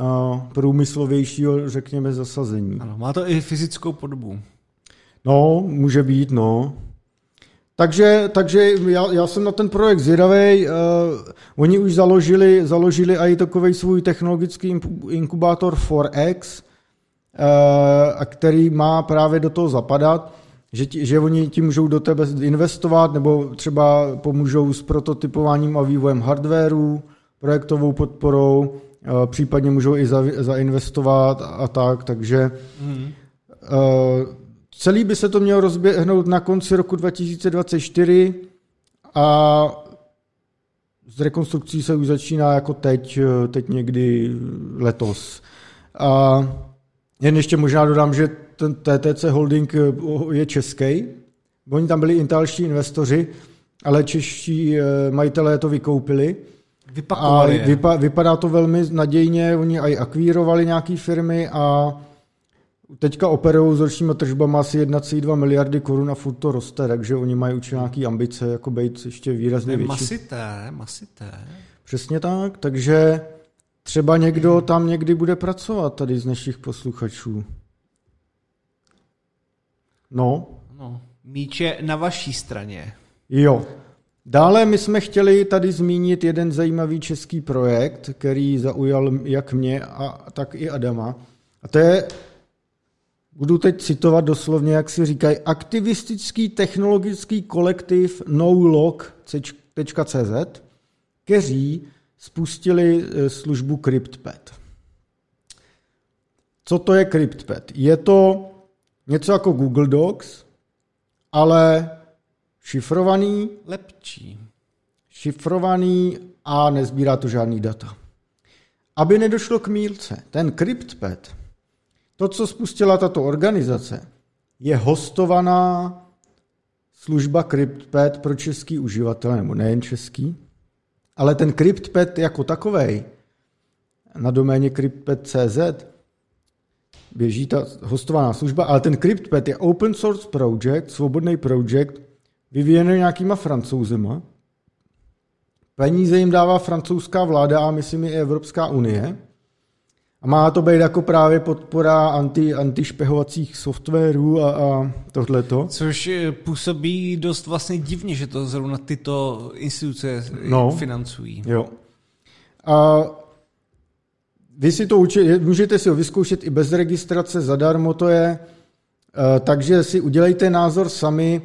uh, průmyslovějšího, řekněme, zasazení. Ano, má to i fyzickou podobu. No, může být, no. Takže, takže já, já jsem na ten projekt zvědavý. Uh, oni už založili, založili i takový svůj technologický inkubátor 4X, uh, a který má právě do toho zapadat, že, ti, že oni ti můžou do tebe investovat nebo třeba pomůžou s prototypováním a vývojem hardwareu, projektovou podporou, uh, případně můžou i za, zainvestovat a, a tak, takže Mm. Uh, celý by se to mělo rozběhnout na konci roku 2024 a s rekonstrukcí se už začíná jako teď, teď někdy letos. A jen ještě možná dodám, že ten TTC Holding eh, je český. Oni tam byli italští investoři, ale čeští eh, majitelé to vykoupili. A Vypakovali je. vypa, vypadá to velmi nadějně, oni i akvírovali nějaké firmy a teďka operují s ročníma tržbama asi 1,2 miliardy korun a furt to roste, takže oni mají určitě nějaké ambice, jako být ještě výrazně je větší. masité, masité. Přesně tak, takže třeba někdo tam někdy bude pracovat tady z našich posluchačů. No, No, míč je na vaší straně. Jo. Dále my jsme chtěli tady zmínit jeden zajímavý český projekt, který zaujal jak mě, a tak i Adama. A to je, budu teď citovat doslovně, jak si říkají, aktivistický technologický kolektiv nolog.cz, kteří spustili eh, službu CryptPad. Co to je CryptPad? Je to něco jako Google Docs, ale šifrovaný, Lepčí. šifrovaný a nezbírá to žádný data. Aby nedošlo k mílce, ten CryptPad, to, co spustila tato organizace, je hostovaná služba CryptPad pro český uživatele, nebo nejen český, ale ten CryptPad jako takovej na doméně CryptPad.cz běží ta hostovaná služba, ale ten CryptPad je open source project, svobodný project, vyvíjený nějakýma francouzema. Peníze jim dává francouzská vláda a myslím i Evropská unie. A má to být jako právě podpora anti, antišpehovacích softwarů a, a tohleto. Což eh, působí dost vlastně divně, že to zrovna tyto instituce no, financují. Jo. A vy si to uči, můžete si ho vyzkoušet i bez registrace, zadarmo to je, eh, takže si udělejte názor sami.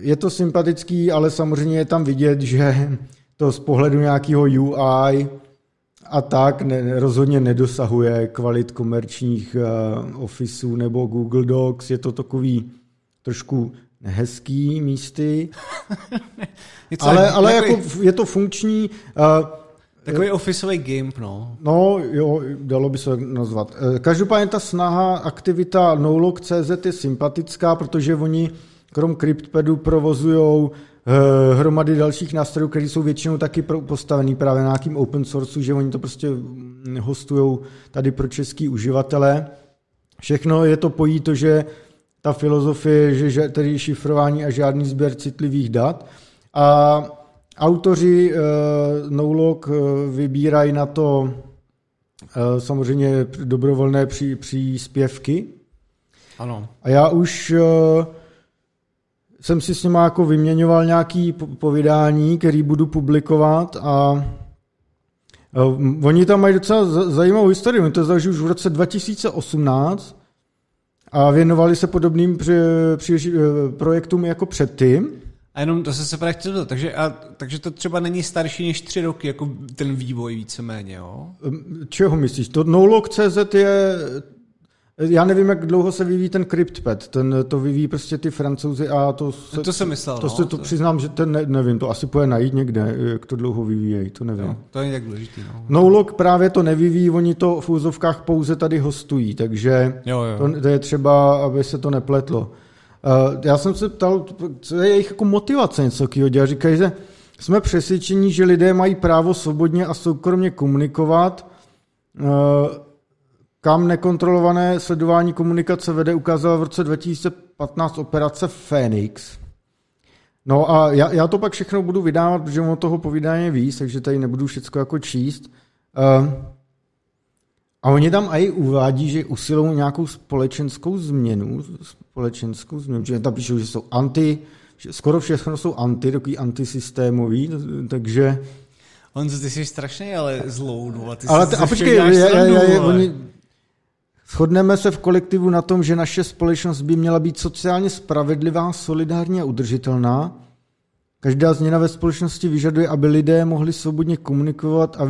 Je to sympatický, ale samozřejmě je tam vidět, že to z pohledu nějakého UI a tak ne, rozhodně nedosahuje kvalit komerčních uh, officeů nebo Google Docs. Je to takový trošku nehezký místy, [laughs] ale, ale jako je to funkční. Uh, Takový officeový game, no. No, jo, dalo by se nazvat. Eh, každopádně ta snaha, aktivita Nolog.cz je sympatická, protože oni krom CryptPadu provozují Eh, hromady dalších nástrojů, které jsou většinou taky postavený právě na nějakým open sourceu, že oni to prostě hostují tady pro český uživatele. Všechno je to pojí to, že ta filozofie, že, tady šifrování a žádný sběr citlivých dat. A autoři uh, Nolog uh, vybírají na to uh, samozřejmě dobrovolné pří, příspěvky. Ano. A já už uh, jsem si s nimi jako vyměňoval nějaký povídání, který budu publikovat a oni tam mají docela zajímavou historii. Oni to zažili už v roce 2018 a věnovali se podobným při, při, eh, projektům jako předtím. A jenom to se se právě chtěl takže, a, takže to třeba není starší než tři roky, jako ten vývoj víceméně, jo? Čeho myslíš? To Nolog.cz je já nevím, jak dlouho se vyvíjí ten CryptPad. Ten, to vyvíjí prostě ty francouzi a to se, to jsem myslel. To, no, se, to, to přiznám, že ten ne, nevím, to asi půjde najít někde, jak to dlouho vyvíjejí, to nevím. No, to je tak důležitý. No. Nolog právě to nevyvíjí, oni to v úzovkách pouze tady hostují, takže jo, jo. To, to je třeba, aby se to nepletlo. Uh, já jsem se ptal, co je jejich jako motivace něco takového dělat. Říkají, že jsme přesvědčeni, že lidé mají právo svobodně a soukromně komunikovat, uh, kam nekontrolované sledování komunikace vede, ukázala v roce 2015 operace Phoenix. No a já, já to pak všechno budu vydávat, protože o toho povídání víc, takže tady nebudu všechno jako číst. Uh, a oni tam i uvádí, že usilují nějakou společenskou změnu, společenskou změnu, že tam píšou, že jsou anti, že skoro všechno jsou anti, takový antisystémový, takže... On, ty jsi strašný, ale zlou, no, ty ale ty, a počkej, já, já, já, já, oni, Shodneme se v kolektivu na tom, že naše společnost by měla být sociálně spravedlivá, solidární a udržitelná. Každá změna ve společnosti vyžaduje, aby lidé mohli svobodně komunikovat a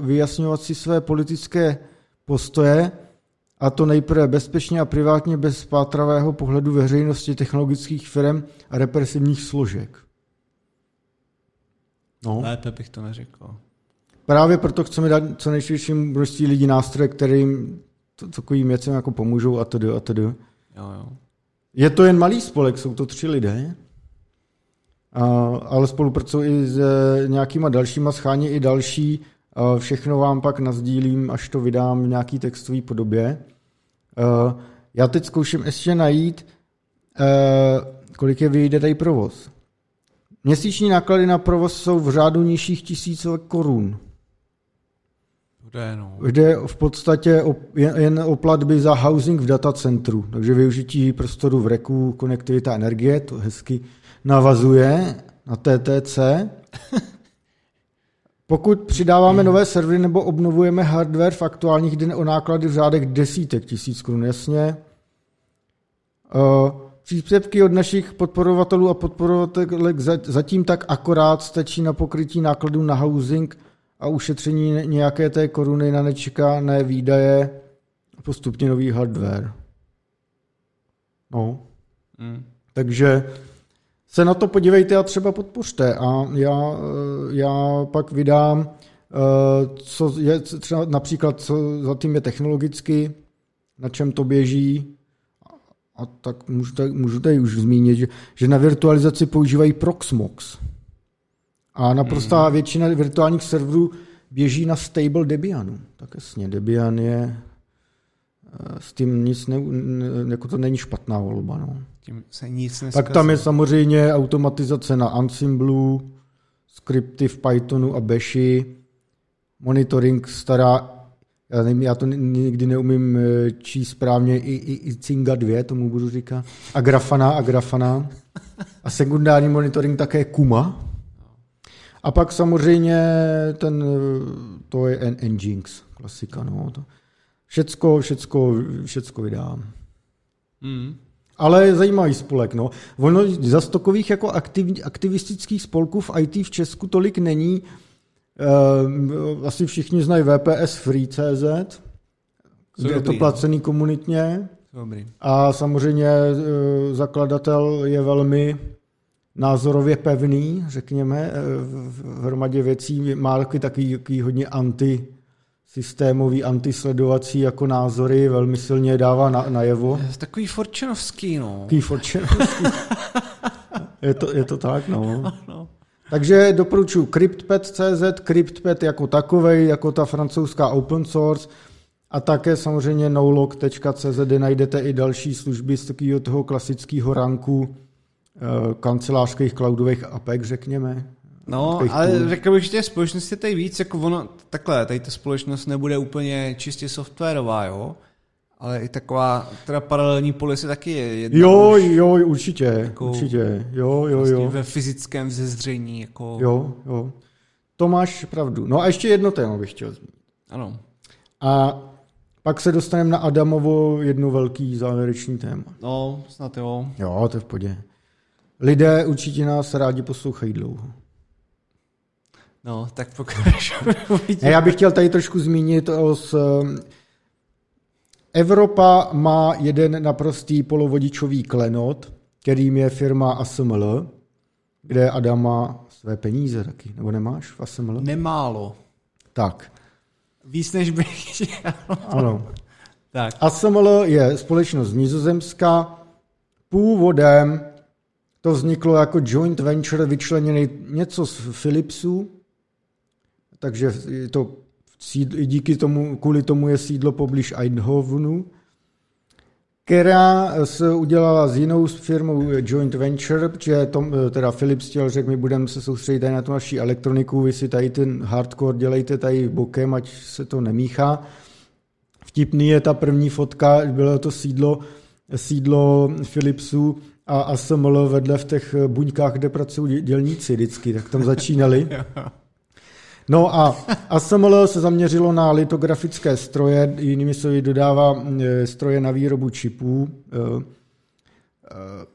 vyjasňovat si své politické postoje, a to nejprve bezpečně a privátně bez pátravého pohledu veřejnosti technologických firm a represivních složek. No. Lépe bych to neřekl. Právě proto chceme dát co nejširším množství lidí nástroje, kterým takovým věcem jako pomůžou a tedy a tedy. Jo, jo. Je to jen malý spolek, jsou to tři lidé, a, ale spolupracují i s nějakýma dalšíma, schání i další. A všechno vám pak nazdílím, až to vydám v nějaký textové podobě. A, já teď zkouším ještě najít, kolik je vyjde tady provoz. Měsíční náklady na provoz jsou v řádu nižších tisícovek korun. Jde, no. Jde v podstatě o, jen o platby za housing v datacentru, takže využití prostoru v reku, konektivita energie, to hezky navazuje na TTC. [laughs] Pokud přidáváme nové servery nebo obnovujeme hardware v aktuálních dnech o náklady v řádech desítek tisíc korun, jasně. Příspěvky od našich podporovatelů a podporovatelek zatím tak akorát stačí na pokrytí nákladů na housing a ušetření nějaké té koruny na nečekané výdaje postupně nový hardware. No. Mm. Takže se na to podívejte a třeba podpořte a já, já pak vydám, eh, co je třeba například, co za tím je technologicky, na čem to běží, a tak můžu tady, můžu tady už zmínit, že, že na virtualizaci používají Proxmox. A naprostá hmm. většina virtuálních serverů běží na stable Debianu. Tak jasně, Debian je s tím nic ne, jako to není špatná volba. No. Tím se nic neskazí. Pak tam je samozřejmě automatizace na Ansible, skripty v Pythonu a Bashi, monitoring stará, já, nevím, já to nikdy neumím eh, číst správně, i, i, i Cinga 2, tomu budu říkat, a Grafana a Grafana. A sekundární monitoring také Kuma. A pak samozřejmě ten, to je Nginx, klasika, no. To. Všecko, všecko, všecko vydám. Mm. Ale zajímavý spolek, no. Ono za stokových jako aktiv, aktivistických spolků v IT v Česku tolik není. E, asi všichni znají VPS Free.cz, kde je to placený komunitně. Dobrý. A samozřejmě e, zakladatel je velmi názorově pevný, řekněme, e, v hromadě věcí. Má takový, takový, takový hodně anti systémový antisledovací jako názory velmi silně dává na, najevo. Je takový forčenovský, no. Takový forčenovský. [laughs] je, to, je to tak, no. Takže doporučuji CryptPad.cz, CryptPad jako takovej, jako ta francouzská open source a také samozřejmě nolog.cz, kde najdete i další služby z takového toho klasického ranku eh, kancelářských cloudových APEK, řekněme. No, ale řekl bych, že těch společností je tady víc, jako ono, takhle, tady ta společnost nebude úplně čistě softwarová, jo? Ale i taková teda paralelní polis je taky je jedna Jo, jo, určitě, jako určitě, jo, jo, vlastně jo. ve fyzickém vzezření, jako... Jo, jo. To máš pravdu. No a ještě jedno téma bych chtěl zmínit. Ano. A pak se dostaneme na Adamovo jedno velký závěrečný téma. No, snad jo. Jo, to je v podě. Lidé určitě nás rádi poslouchají dlouho. No, tak pokračujeme. Já bych chtěl tady trošku zmínit o s, Evropa má jeden naprostý polovodičový klenot, kterým je firma ASML, kde Adam má své peníze taky, nebo nemáš v ASML? Nemálo. Tak. Víc než bych chtěl. Ano. Tak. ASML je společnost z Nizozemska. Původem to vzniklo jako joint venture vyčleněný něco z Philipsů, takže to díky tomu, kvůli tomu je sídlo poblíž Eindhovenu, která se udělala s jinou firmou joint venture, protože tom, teda Philips chtěl řekl, my budeme se soustředit tady na tu naší elektroniku, vy si tady ten hardcore dělejte tady bokem, ať se to nemíchá. Vtipný je ta první fotka, bylo to sídlo, sídlo Philipsu a ASML vedle v těch buňkách, kde pracují dělníci vždycky, tak tam začínali. [laughs] No a ASML se zaměřilo na litografické stroje, jinými slovy dodává e, stroje na výrobu čipů. E, e,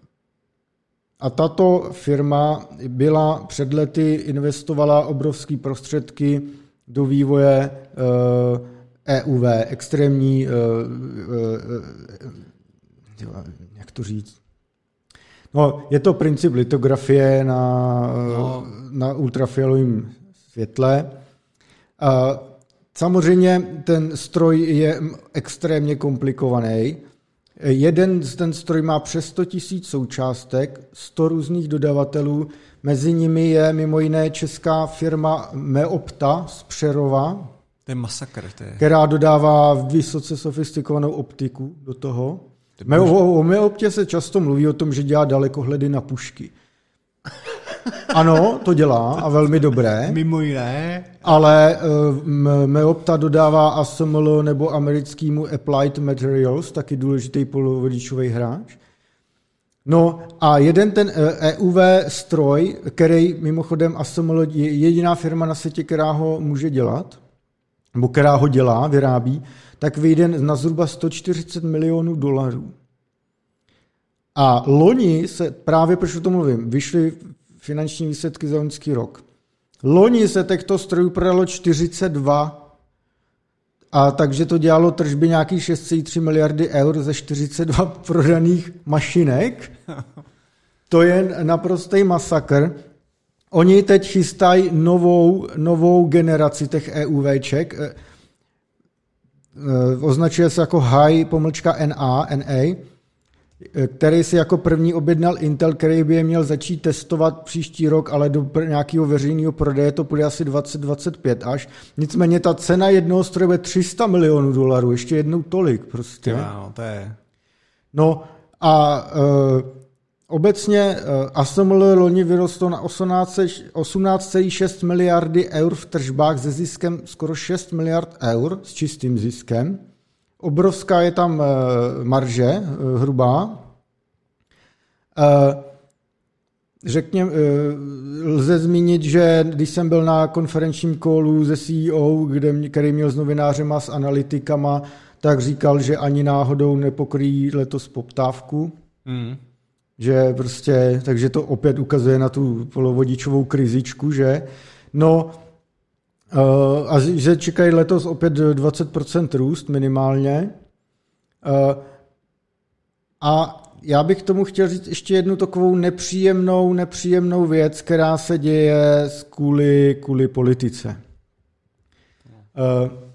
a tato firma byla před lety, investovala obrovské prostředky do vývoje EUV, extrémní, jak to říct, No, je to princip litografie na, no. na ultrafialovém světle. A samozřejmě ten stroj je extrémně komplikovaný. Jeden z ten stroj má přes 100 000 součástek, 100 různých dodavatelů, mezi nimi je mimo jiné česká firma Meopta z Přerova, to je masakr. To je... Která dodává vysoce sofistikovanou optiku do toho. O, o Meoptě se často mluví o tom, že dělá dalekohledy na pušky. Ano, to dělá a velmi dobré. Mimo jiné. Ale uh, Meopta dodává ASML nebo americkýmu Applied Materials, taky důležitý polovodičový hráč. No a jeden ten EUV eh, e stroj, který mimochodem ASML je jediná firma na světě, která ho může dělat, nebo která ho dělá, vyrábí, tak vyjde na zhruba 140 milionů dolarů. A loni se, právě proč o tom mluvím, vyšly finanční výsledky za loňský rok. Loni se těchto strojů prodalo 42 a takže to dělalo tržby nějakých 6,3 miliardy eur ze 42 prodaných mašinek. To je naprostý masakr. Oni teď chystají novou, novou generaci těch EUVček. E, e, označuje se jako high pomlčka NA, NA který si jako první objednal Intel, který by je měl začít testovat příští rok, ale do nějakého veřejného prodeje to bude asi 2025 až. Nicméně ta cena jednoho stroje bude 300 milionů dolarů, ještě jednou tolik prostě. No, to je... No a uh, obecně uh, ASML loni vyrostl na 18,6 miliardy eur v tržbách se ziskem skoro 6 miliard eur s čistým ziskem. Obrovská je tam uh, marže, uh, hrubá. Řekněme, lze zmínit, že když jsem byl na konferenčním kolu ze CEO, kde, který měl s novinářema, s analytikama, tak říkal, že ani náhodou nepokryjí letos poptávku. Mm. Že prostě, takže to opět ukazuje na tu polovodičovou krizičku, že? No, uh, a že čekají letos opět 20% růst minimálně. Uh, a já bych tomu chtěl říct ještě jednu takovou nepříjemnou, nepříjemnou věc, která se děje kvůli, kvůli politice. Uh,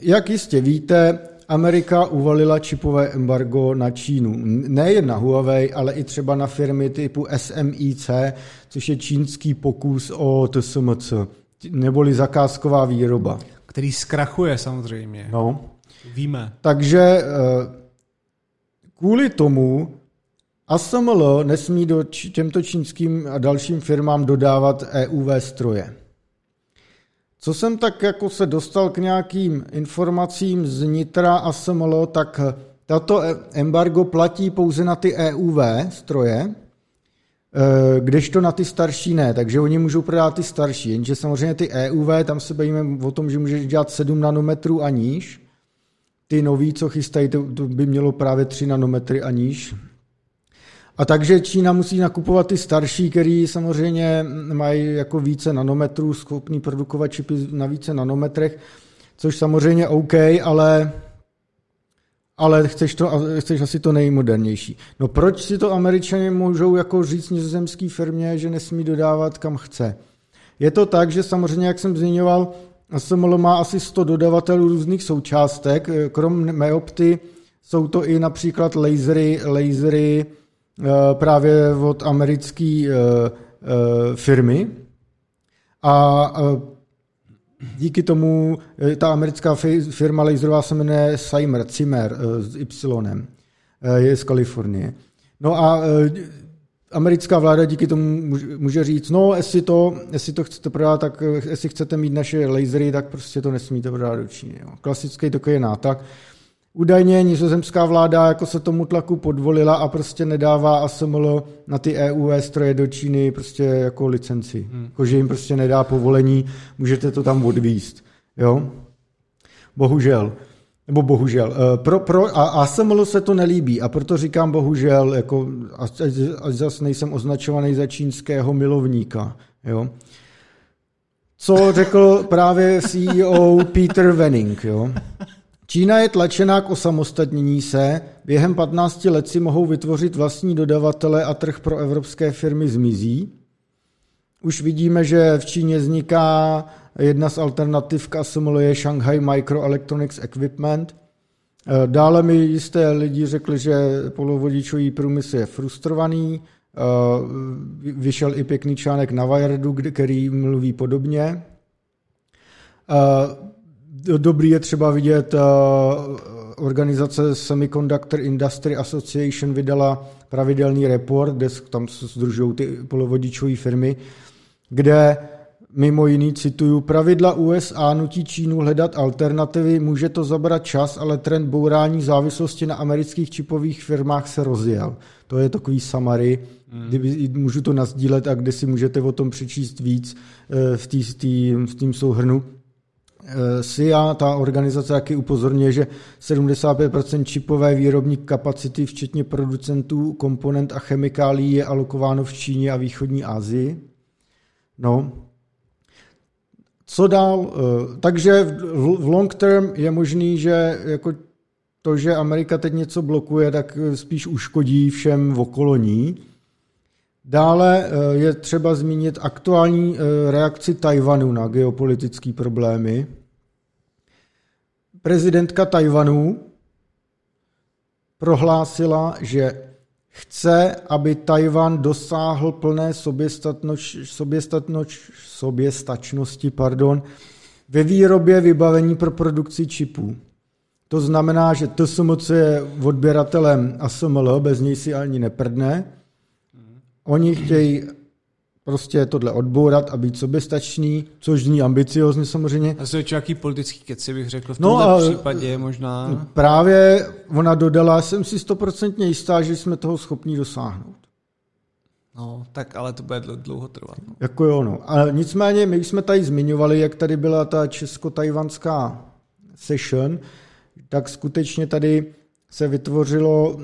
jak jistě víte, Amerika uvalila čipové embargo na Čínu. Nejen na Huawei, ale i třeba na firmy typu SMIC, což je čínský pokus o TSMC, neboli zakázková výroba. Který zkrachuje samozřejmě. No. Víme. Takže eh, kvůli tomu ASML nesmí do těmto čínským a dalším firmám dodávat EUV stroje. Co jsem tak jako se dostal k nějakým informacím z Nitra a SML, tak tato embargo platí pouze na ty EUV stroje, eh, kdežto na ty starší ne, takže oni můžou prodávat ty starší, jenže samozřejmě ty EUV, tam se bavíme o tom, že můžeš dělat 7 nanometrů a níž, ty nový, co chystají, to by mělo právě 3 nanometry a níž, a takže Čína musí nakupovat ty starší, který samozřejmě mají jako více nanometrů, schopný produkovat čipy na více nanometrech, což samozřejmě OK, ale ale chceš, to, chceš asi to nejmodernější. No proč si to američané můžou jako říct nizozemské firmě, že nesmí dodávat kam chce? Je to tak, že samozřejmě, jak jsem zmiňoval, ASML má asi 100 dodavatelů různých součástek, krom Meopty jsou to i například lasery, lasery Eh, právě od americké eh, eh, firmy a díky tomu ta americká firma laserová se jmenuje Seimer, Zimmer s Y, je z Kalifornie. No a americká vláda díky tomu může říct, no jestli to, jestli to chcete prodat, tak jestli chcete mít naše lasery, tak prostě to nesmíte prodat do Číny. Klasický takový nátak. Údajně nizozemská vláda jako se tomu tlaku podvolila a prostě nedává ASML na ty EUV stroje do Číny prostě jako licenci. Hmm. Jako, že jim prostě nedá povolení, můžete to tam odvíst. Jo? Bohužel. Nebo bohužel. Eh, pro, pro, a ASML se to nelíbí a proto říkám bohužel, jako, ať, ať zase nejsem označovaný za čínského milovníka. Jo? Co řekl právě CEO Peter Wenning. Jo? Čína je tlačená k osamostatnění se, během 15 let si mohou vytvořit vlastní dodavatele a trh pro evropské firmy zmizí. Už vidíme, že v Číně vzniká jedna z alternativ k ASML je Shanghai Microelectronics Equipment. Dále mi jisté lidi řekli, že polovodičový průmysl je frustrovaný. Vyšel i pěkný článek na Wiredu, který mluví podobně dobrý je třeba vidět, uh, organizace Semiconductor Industry Association vydala pravidelný report, kde tam se združují ty polovodičové firmy, kde mimo jiný cituju, pravidla USA nutí Čínu hledat alternativy, může to zabrat čas, ale trend bourání závislosti na amerických čipových firmách se rozjel. To je takový summary, hmm. kdyby, můžu to nazdílet a kde si můžete o tom přečíst víc eh, v tým souhrnu. SIA, ta organizace taky upozorňuje, že 75% čipové výrobní kapacity, včetně producentů, komponent a chemikálií, je alokováno v Číně a východní Asii. No. Co dál? Eh, takže v long term je možný, že jako to, že Amerika teď něco blokuje, tak spíš uškodí všem v okoloní. Dále eh, je třeba zmínit aktuální eh, reakci Tajvanu na geopolitické problémy. Prezidentka Tajvanu prohlásila, že chce, aby Tajvan dosáhl plné soběstačnosti pardon, ve výrobě vybavení pro produkci čipů. To znamená, že TSMC je odběratelem ASML, bez něj si ani neprdne. Oni chtějí prostě tohle odbourat a být soběstačný, což zní ambiciozně samozřejmě. A to jaký politický keci bych řekl v no tomhle no případě možná. No právě ona dodala, jsem si stoprocentně jistá, že jsme toho schopni dosáhnout. No, tak ale to bude dlouho trvat. No. Jako jo, no. A nicméně, my jsme tady zmiňovali, jak tady byla ta česko-tajvanská session, tak skutečně tady se vytvořilo,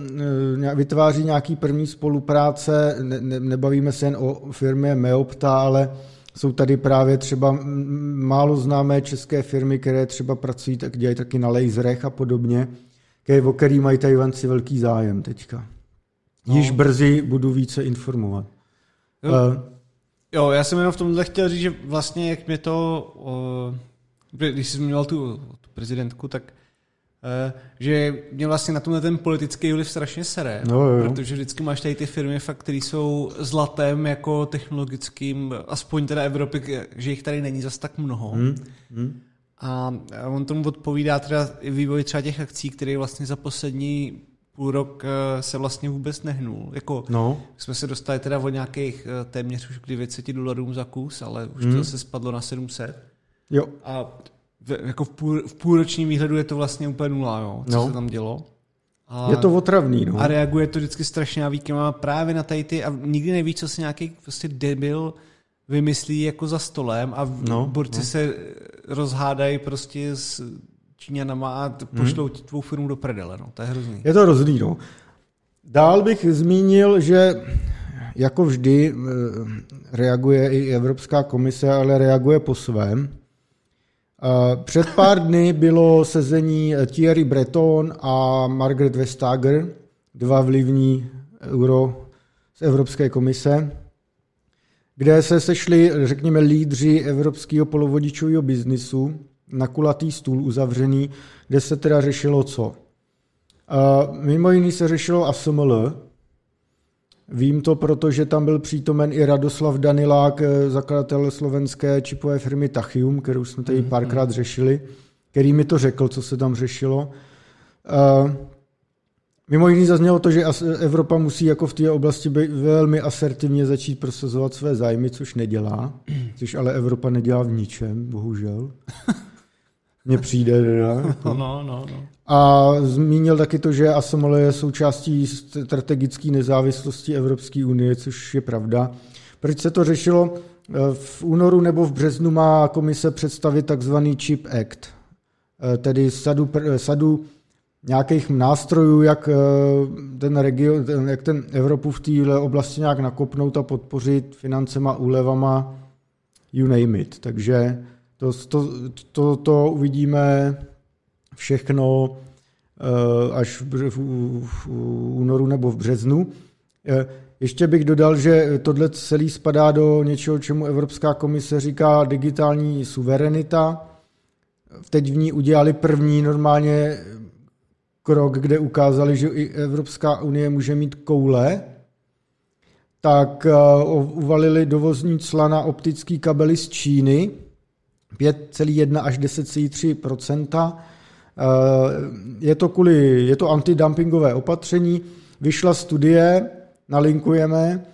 eh, vytváří nějaký první spolupráce, ne, ne, nebavíme se jen o firmě Meopta, ale jsou tady právě třeba málo známé české firmy, které třeba pracují, tak dělají taky na laserech a podobně, o který mají Tajvanci velký zájem teďka. No. Již brzy budu více informovat. Jo, uh, jo já jsem jenom v tomhle chtěl říct, že vlastně jak mě to, uh, když jsi zmiňoval tu, tu prezidentku, tak že mě vlastně na tomhle ten politický vliv strašně sere, no, jo. protože vždycky máš tady ty firmy, fakt, které jsou zlatem jako technologickým, aspoň teda Evropy, že jich tady není zas tak mnoho. Hmm. Hmm. A on tomu odpovídá teda vývoj třeba těch akcí, které vlastně za poslední půl rok eh, se vlastně vůbec nehnul. Jako, no. jsme se dostali teda od nějakých eh, téměř už 900 dolarů za kus, ale už hmm. to se spadlo na 700. Jo. A v, jako v, půl, v půlročním výhledu je to vlastně úplně nula, jo, co no. se tam dělo. A, je to otravný, no. A reaguje to vždycky strašně a právě na tady ty, a nikdy neví, co si nějaký prostě debil vymyslí jako za stolem a no, borci no. se rozhádají prostě s Číňanama a pošlou hmm. tvou firmu do prdele, no. To je hrozný. Je to hrozný, no. Dál bych zmínil, že jako vždy eh, reaguje i Evropská komise, ale reaguje po svém. Před pár dny bylo sezení Thierry Breton a Margaret Vestager, dva vlivní euro z Evropské komise, kde se sešli, řekněme, lídři evropského polovodičového biznisu na kulatý stůl uzavřený, kde se teda řešilo co. Mimo jiný se řešilo ASML, Vím to, protože tam byl přítomen i Radoslav Danilák, eh, zakladatel slovenské čipové firmy Tachium, kterou jsme tady mhm, párkrát mhm. řešili, který mi to řekl, co se tam řešilo. Uh, mimo jiný zaznělo to, že Evropa musí jako v té oblasti být velmi asertivně začít prosazovat své zájmy, což nedělá, [clears throat] což ale Evropa nedělá v ničem, bohužel. Mně přijde. Ne? [laughs] No, no, no. A zmínil taky to, že ASML je součástí strategické nezávislosti Evropské unie, což je pravda. Proč se to řešilo? V únoru nebo v březnu má komise představit takzvaný Chip Act, tedy sadu, sadu nějakých nástrojů, jak ten region, jak ten Evropu v téhle oblasti nějak nakopnout a podpořit financema, úlevama, you name it. Takže to, to, to, to uvidíme všechno eh, až v, únoru nebo v březnu. Eh, ještě bych dodal, že tohle celý spadá do něčeho, čemu Evropská komise říká digitální suverenita. Teď v ní udělali první normálně krok, kde ukázali, že i Evropská unie může mít koule, tak eh, uvalili dovozní cla na optický kabely z Číny, 5,1 až 10,3 eh, Je to kvůli, je to antidumpingové opatření. Vyšla studie, nalinkujeme,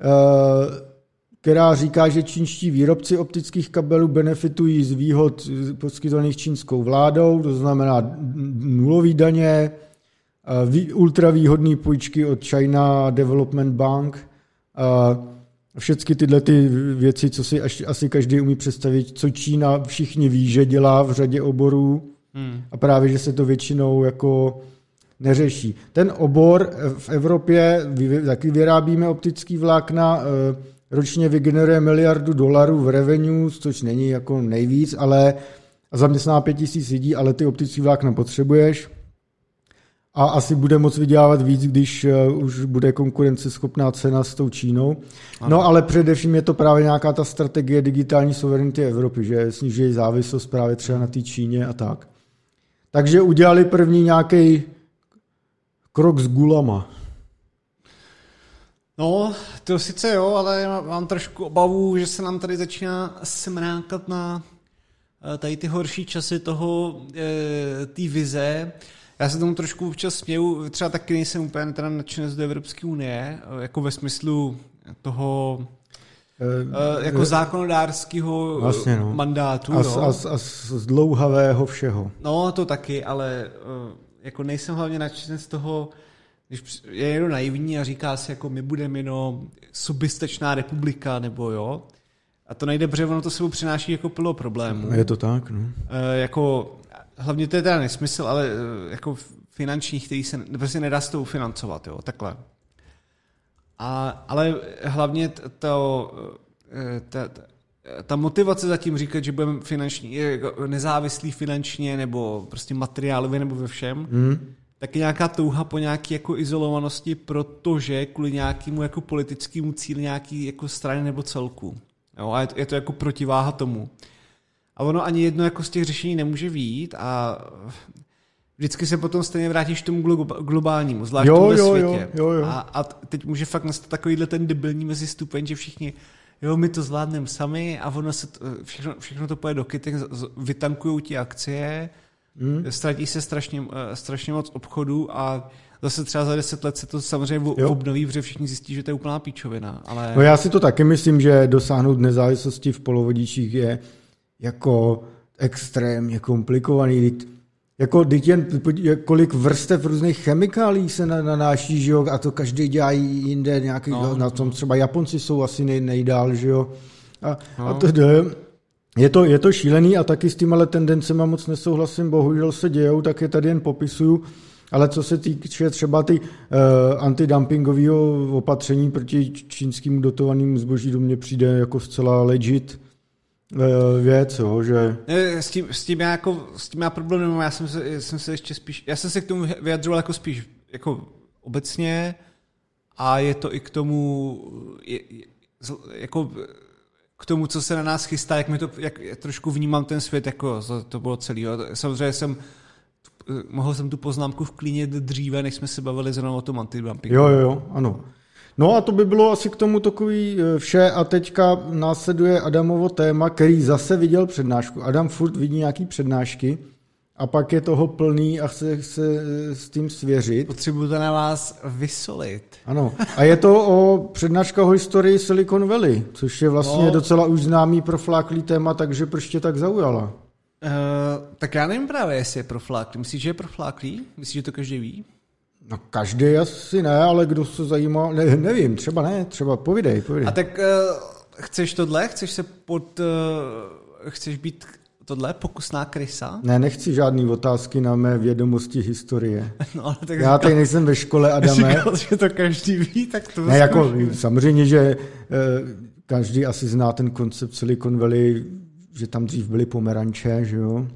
eh, která říká, že čínští výrobci optických kabelů benefitují z výhod poskytovaných čínskou vládou, to znamená nulový daně, eh, ultravýhodné půjčky od China Development Bank, všechny tyhle ty věci, co si asi každý umí představit, co Čína všichni ví, že dělá v řadě oborů hmm. a právě, že se to většinou jako neřeší. Ten obor v Evropě, taky vyrábíme optický vlákna, eh, ročně vygeneruje miliardu dolarů v revenue, což není jako nejvíc, ale zaměstná pět tisíc lidí, ale ty optický vlákna potřebuješ a asi bude moc vydělávat víc, když eh, už bude konkurenceschopná cena s tou Čínou. Ano. No ale především je to právě nějaká ta strategie digitální suverenity Evropy, že snižují závislost právě třeba na té Číně a tak. Takže udělali první nějaký krok s gulama. No, to sice jo, ale mám trošku obavu, že se nám tady začíná smrákat na eh, tady ty horší časy toho, eh, té vize. Já se tomu trošku občas směju, třeba taky nejsem úplně teda nadšenec do Evropské unie, eh, jako ve smyslu toho e, jako zákonodárského vlastně, no. mandátu. A, no. a, a z dlouhavého všeho. No, to taky, ale jako nejsem hlavně nadšenec z toho, když je jenom naivní a říká si, jako my budeme jenom subistečná republika, nebo jo, a to nejde, protože ono to sebou přináší jako plno problémů. Je to tak, no. E, jako, hlavně to je teda nesmysl, ale jako finanční, který se prostě nedá s tou financovat, jo, takhle. A, ale hlavně to, e, ta, ta motivace zatím říkat, že budeme finanční, jako nezávislí finančně, nebo prostě materiálově, nebo ve všem, mm taky nějaká touha po nějaké jako izolovanosti, protože kvůli nějakému jako politickému cíli nějaký jako strany nebo celku. Jo, a je to, je to jako protiváha tomu. A ono ani jedno jako z těch řešení nemůže výjít a vždycky se potom stejně vrátíš k tomu globálnímu, zvlášť jo, jo, světě. Jo, jo, jo. A, a teď může fakt nastat takovýhle ten debilní mezi stupeň, že všichni jo, my to zvládneme sami a ono se, všechno, všechno to pojede do kytek, vytankují ti akcie, Hmm. Ztratí se strašně, eh, strašně moc obchodů a zase třeba za deset let se to samozřejmě jo. obnoví, protože všichni zjistí, že to je úplná píčovina. Ale... No já si to taky myslím, že dosáhnout nezávislosti v polovodičích je jako extrémně komplikovaný. Jako teď jen kolik vrstev různých chemikálí se nanáší, že jo, a to každý dělá jinde, nějaký, no. na tom třeba Japonci jsou asi nej, nejdál, že jo. A, no. a to jde. Je to, je to šílený a taky s těma tendencemi moc nesouhlasím, bohužel se dějou, tak je tady jen popisuju. Ale co se týče třeba ty uh, antidumpingového opatření proti čínským dotovaným zboží, do mě přijde jako zcela legit uh, věc, jo, že... S tím, s tím já jako, s tím já problém nemám, já jsem se, jsem se ještě spíš, já jsem se k tomu vyjadřoval jako spíš jako obecně a je to i k tomu, je, jako k tomu, co se na nás chystá, jak mi to, jak trošku vnímám ten svět, jako to bylo celý. Samozřejmě jsem mohl jsem tu poznámku vklínit dříve, než jsme se bavili zrovna o tom antidumpingu. Jo, jo, jo, ano. No a to by bylo asi k tomu takový e, vše a teďka následuje Adamovo téma, který zase viděl přednášku. Adam furt vidí nějaký přednášky a pak je toho plný a chce se s tím svěřit. Potřebuji to na vás vysolit. Ano. A je to o přednáška o historii Silicon Valley, což je vlastně no. docela už známý profláklý téma, takže proč tě tak zaujala? Uh, tak já nevím právě, jestli je profláklý. Myslíš, že je profláklý? Myslíš, že to každý ví? No každý asi ne, ale kdo se zajímá, ne, nevím, třeba ne, třeba povidej, povidej. A tak uh, chceš tohle? Chceš se pod... Uh, chceš být tohle pokusná krysa? Ne, nechci žádný otázky na mé vědomosti historie. [laughs] No, ale tak Já říkal, tady nejsem ve škole, Adame. Říkal, že to každý ví, tak to Ne, jako, samozřejmě, že eh, každý asi zná ten koncept Silicon Valley, že tam dřív byly pomeranče, že jo?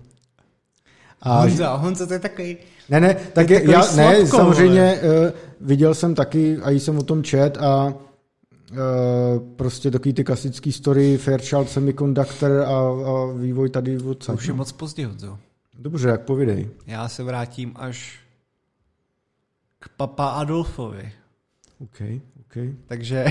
A, Honza, Honza, to je takový... Ne, ne, tak je, já, ne, samozřejmě uh, viděl jsem taky, a jsem o tom čet a Uh, prostě takový ty klasický story, Fairchild Semiconductor a, a vývoj tady od Už je moc pozdě, Honzo. Dobře, jak povidej. Já se vrátím až k papa Adolfovi. OK, OK. Takže,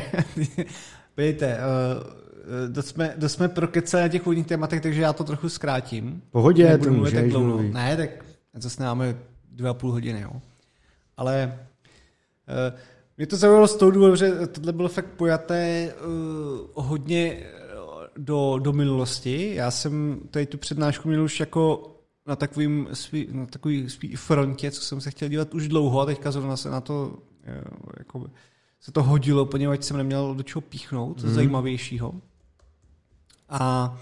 [laughs] vidíte, uh, to jsme, to jsme prokecali na těch vodních tématech, takže já to trochu zkrátím. Pohodě, Nebudu to můžeš tak dlouho. Ne, tak zase máme dvě a půl hodiny, jo. Ale uh, mě to zaujalo z toho důvodu, že tohle bylo fakt pojaté uh, hodně eh, do, do minulosti. Já jsem tady tu přednášku měl už jako na takovým svý, na takový svý frontě, co jsem se chtěl dělat už dlouho a teďka zrovna se na to eh, jako, se to hodilo, poněvadž jsem neměl do čeho píchnout, mm. zajímavějšího. A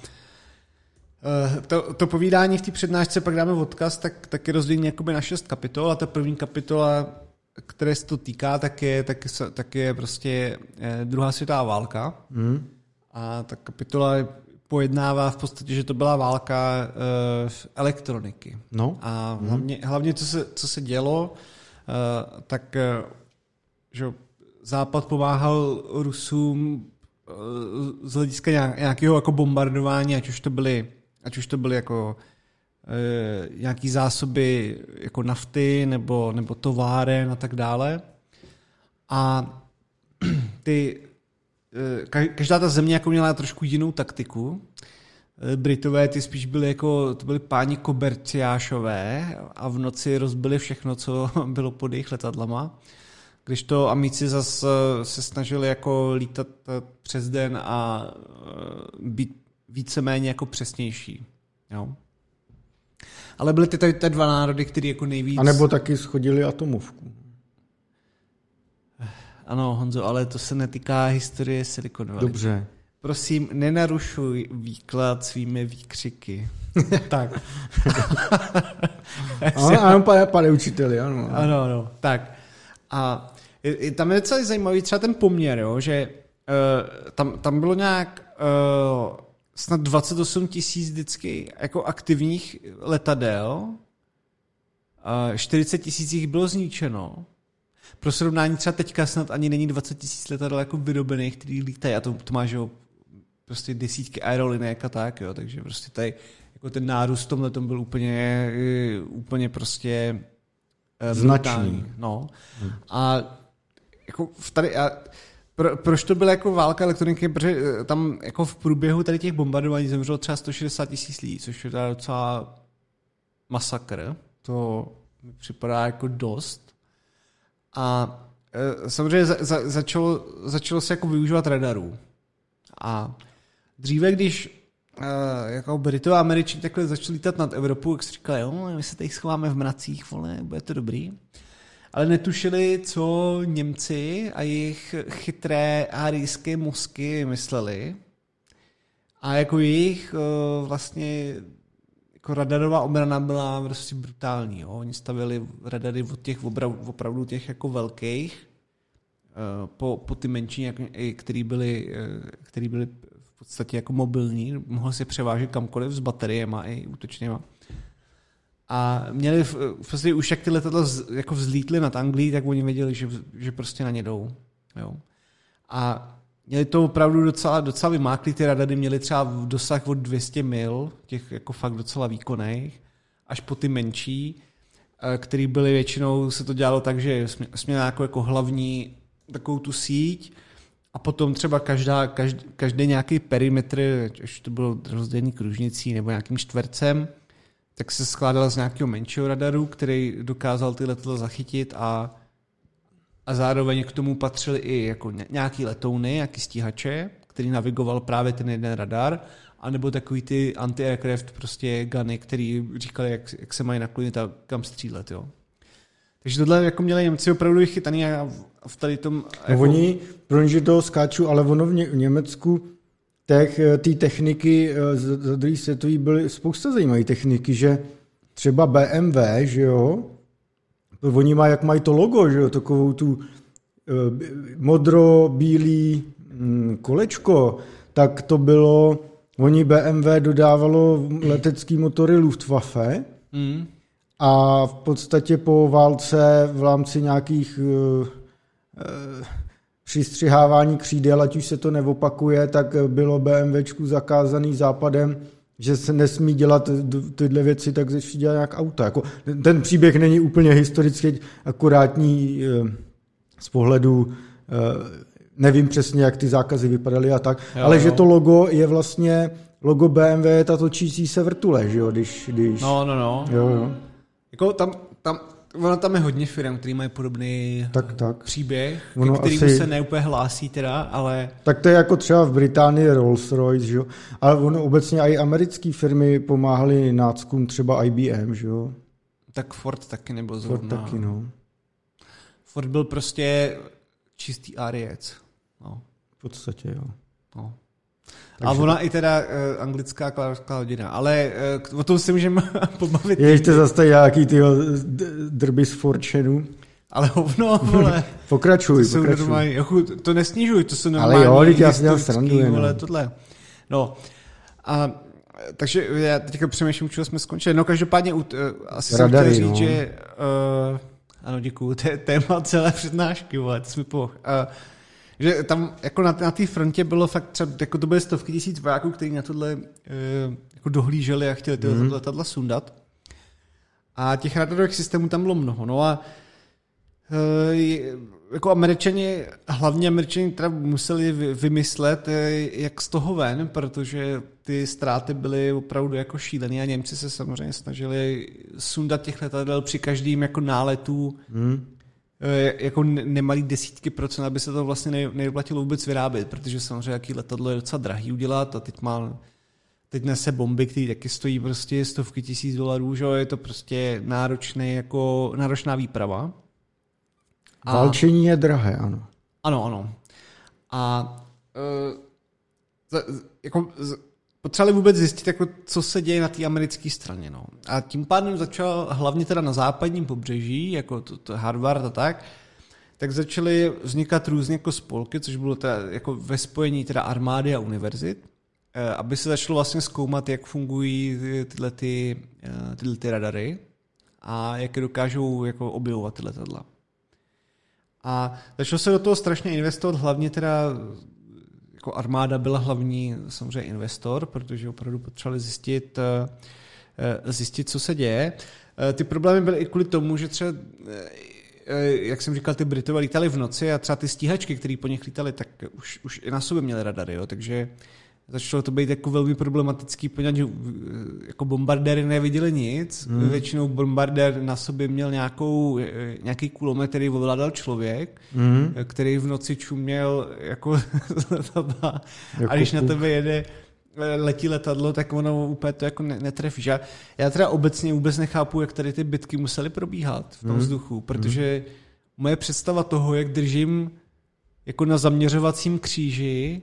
to, to povídání v té přednášce, pak dáme odkaz, tak, tak je rozdělený na šest kapitol a ta první kapitola které se to týká, tak je, tak, tak je prostě eh, druhá světová válka. Mm. A ta kapitola pojednává v podstatě, že to byla válka uh, elektroniky. No. A mm. hlavně, hlavně co, se, co se dělo, uh, tak že Západ pomáhal Rusům z hlediska nějakého jako bombardování, ať už to byly, ať už to byly jako nějaký zásoby jako nafty nebo, nebo továren a tak dále. A [clears throat] ty, každá ta země jako měla trošku jinou taktiku. Britové ty spíš byly jako, to byly páni koberciášové a v noci rozbili všechno, co [laughs] bylo pod jejich letadlama. Když to amici zase se snažili jako lítat přes den a být víceméně jako přesnější. Jo? Ale byly ty, ty dva národy, které jako nejvíc... A nebo taky schodili atomovku. Ano, Honzo, ale to se netýká historie Silicon Valley. Dobře. Prosím, nenarušuj výklad svými výkřiky. [laughs] tak. [laughs] ano, ano, pane, pane učiteli, ano. Ano, ano, tak. A tam je celý zajímavý třeba ten poměr, jo, že uh, tam, tam bylo nějak uh, snad 28 tisíc vždycky jako aktivních letadel, uh, 40 tisíc jich bylo zničeno. Pro srovnání třeba teďka snad ani není 20 tisíc letadel jako vyrobených, který lítají a to, to má, že jo, prostě desítky aerolinek a tak, jo, takže prostě tady jako ten nárůst v tomhle byl úplně, úplně prostě značný. No. A jako tady, a pro, proč to byla jako válka elektroniky, protože eh, tam jako v průběhu tady těch bombardování zemřelo třeba 160 tisíc lidí, což je teda docela masakr. To mi připadá jako dost. A e, samozřejmě za, za, začalo, začalo se jako využívat radarů. A dříve, když e, jako Britové a Američané takhle začali lítat nad Evropu, jak si říkali, jo, my se tady schováme v mracích, vole, bude to dobrý ale netušili, co Němci a jejich chytré árijské mozky mysleli. A jako jejich eh, vlastně jako radarová obrana byla prostě brutální. Jo. Oni stavili radary od těch opravdu těch jako velkých eh, po, po ty menší, který byly, eh, který byly v podstatě jako mobilní, mohl se převážet kamkoliv s bateriemi i útočnýma. A měli v, v už jak ty letadla z, jako vzlítly nad Anglií, tak oni věděli, že, že prostě na ně jdou. Jo. A měli to opravdu docela, docela vymáklý, ty radary měly třeba v dosah od 200 mil, těch jako fakt docela výkonných, až po ty menší, eh, který byly většinou, se to dělalo tak, že jsme, jsme jako, jako hlavní takovou tu síť a potom třeba každá, každý, každý nějaký perimetr, až to bylo rozdělený kružnicí nebo nějakým čtvercem, tak se skládala z nějakého menšího radaru, který dokázal ty letadla zachytit a, a zároveň k tomu patřily i jako nějaký letouny, nějaký stíhače, který navigoval právě ten jeden radar, anebo takový ty anti-aircraft prostě guny, který říkali, jak, jak se mají naklonit a kam střílet, jo. Takže tohle jako měli Němci opravdu vychytaný a v tady tom... No jako... oni, pro že to skáču, ale ono v Německu těch, eh, té techniky eh, za druhé světové byly spousta zajímavé techniky, že třeba BMW, že jo, oni mají, jak mají to logo, že jo, takovou tu eh, modro-bílý hm, kolečko, tak to bylo, oni BMW dodávalo letecký motory Luftwaffe mm. a v podstatě po válce v rámci nějakých přistřihávání křídel, ať už se to neopakuje, tak bylo BMWčku zakázaný západem, že se nesmí dělat tyhle věci, tak se dělá nějak auta. Jako, ten příběh není úplně historicky akurátní eh, z pohledu eh, nevím přesně, jak ty zákazy vypadaly a tak, jo, ale jo. že to logo je vlastně, logo BMW je ta točící se vrtule, že jo, když... když no, no, no. Jo, jo. Jako tam, tam, Ono tam je hodně firm, který mají podobný tak, tak. příběh, ono ke kterým asi... se neúplně hlásí teda, ale... Tak to je jako třeba v Británii Rolls-Royce, že jo? Ale ono obecně i americké firmy pomáhaly náckům, třeba IBM, že jo? Tak Ford taky nebyl zrovna. Ford taky, no. Ford byl prostě čistý ariec. No. V podstatě, jo. No. Takže... A ona i teda uh, anglická klářská hodina, ale uh, o tom si můžeme [laughs] pobavit. Ještě zase nějaký ty drby z Fortune. Ale hovno, [laughs] vole. pokračuj, to pokračuj. Normální, jako, to nesnižuj, to jsou normální Ale jo, já si dělám srandu, vole, tohle. No, a takže já teďka přemýšlím, čeho jsme skončili. No každopádně uh, asi Radary, jsem chtěl říct, no. že uh, ano, děkuju, to je téma celé přednášky, vole, to jsme po. Uh, Že tam jako na, na té frontě bylo fakt třeba, jako to byly stovky tisíc vojáků, kteří na tohle e, jako dohlíželi a chtěli tyhle mm. letadla sundat. A těch radarových systémů tam bylo mnoho. No a e, jako američani, hlavně američani teda museli vymyslet, jak z toho ven, protože ty ztráty byly opravdu jako šílené a Němci se samozřejmě snažili sundat těch letadel při každým jako náletu hmm. Jako nemalý desítky procent, aby se to vlastně nevyplatilo vůbec vyrábět, protože samozřejmě jaký letadlo je docela drahý udělat a teď má teď nese bomby, které taky stojí prostě stovky tisíc dolarů, že je to prostě náročný, jako, náročná výprava. A, Válčení je drahé, ano. Ano, ano. A uh, jako, potřebovali vůbec zjistit, jako, co se děje na té americké straně. No. A tím pádem začal hlavně teda na západním pobřeží, jako to, to Harvard a tak, tak začaly vznikat různě jako spolky, což bylo teda jako ve spojení teda armády a univerzit, eh, aby se začalo vlastně zkoumat, jak fungují tyhle, ty, eh, tyhle ty radary a jak je dokážou jako objevovat ty letadla. A začalo se do toho strašně investovat, hlavně teda jako armáda byla hlavní samozřejmě investor, protože opravdu potřebovali zjistit, eh, eh, zjistit, co se děje. Eh, ty problémy byly i kvůli tomu, že třeba jak jsem říkal, ty Britové lítali v noci a třeba ty stíhačky, které po nich lítali, tak už, už i na sobě měly radary, jo, takže začalo to být jako velmi problematický, protože jako bombardéry neviděli nic. Hmm. Většinou bombardér na sobě měl nějakou, nějaký kulomet, který ovládal člověk, hmm. který v noci čuměl jako [laughs] a když na tebe jede letí letadlo, tak ono úplně to jako netrefí. Já, já teda obecně vůbec nechápu, jak tady ty bitky musely probíhat v tom hmm. vzduchu, protože hmm. moje představa toho, jak držím jako na zaměřovacím kříži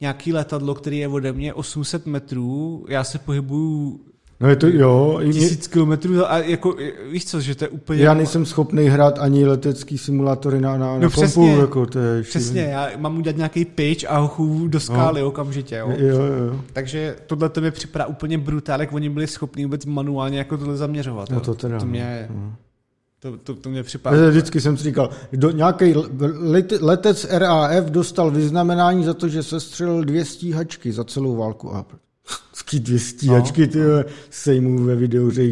nějaký letadlo, který je ode mě 800 metrů, já se pohybuju No je to, jo. Tisíc kilometrů a jako, víš co, že to je úplně... Já nejsem schopný hrát ani letecký simulátory na, na, no na přesně, kompu, jako to je Přesně, já mám udělat nějaký pitch a ho do skály no. okamžitě, jo. jo, jo. Takže tohle to mi připadá úplně brutál, jak oni byli schopni vůbec manuálně jako tohle zaměřovat. No jo. to teda. To mě, no. To, to, to mě připadá. Vždycky jsem si říkal, nějaký letec RAF dostal vyznamenání za to, že se střelil dvě stíhačky za celou válku. A ský dvě stíhačky, no, ty no. sejmu ve videu, že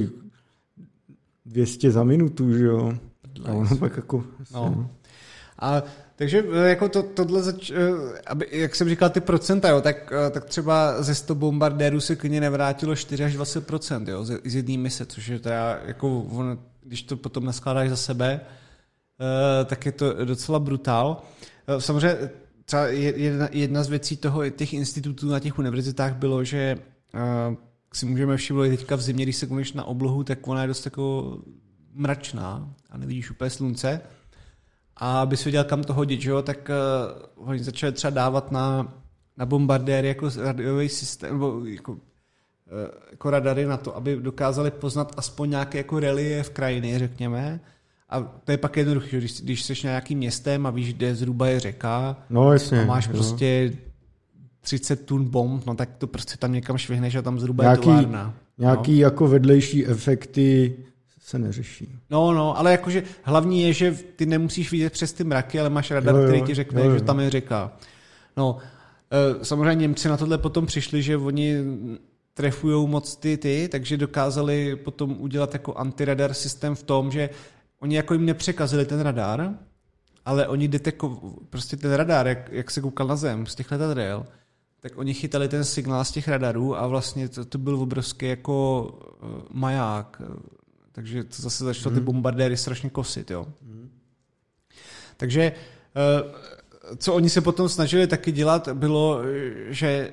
200 za minutu, že jo. A ono pak jako... No. A takže eh, jako to, tohle, zač, eh, aby, jak jsem říkal, ty procenta, jo, tak, eh, tak třeba ze 100 bombardérů se klidně nevrátilo 4 až 20 procent, jo, z, z jedné mise, což je teda, jako, on, když to potom naskládáš za sebe, tak je to docela brutál. Samozřejmě třeba jedna, jedna z věcí toho, těch institutů na těch univerzitách bylo, že si můžeme všimnout teďka v zimě, když se koukneš na oblohu, tak ona je dost jako mračná a nevidíš úplně slunce a aby si věděl, kam to hodit, že jo, tak oni začali třeba dávat na, na bombardéry jako radiový systém, nebo jako, jako radary na to, aby dokázali poznat aspoň nějaké jako relief krajiny, řekněme. A to je pak jednoduché, že když, když jsi na nějakým městem a víš, kde zhruba je řeka no, jasně, a máš jo. prostě 30 tun bomb, no tak to prostě tam někam švihneš a tam zhruba nějaký, je továrna. Nějaký no. jako vedlejší efekty se neřeší. No, no, ale jakože hlavní je, že ty nemusíš vidět přes ty mraky, ale máš radar, jo, jo, který ti řekne, jo, jo. že tam je řeka. No, e, samozřejmě Němci na tohle potom přišli, že oni trefují moc ty ty, takže dokázali potom udělat jako antiradar systém v tom, že oni jako jim nepřekazili ten radar, ale oni deteko, prostě ten radar, jak, jak se koukal na zem z těch letadel, tak oni chytali ten signál z těch radarů a vlastně to, to byl obrovský jako uh, maják takže to zase začalo ty hmm. bombardéry strašně kosit, jo. Hmm. Takže eh, co oni se potom snažili taky dělat, bylo, že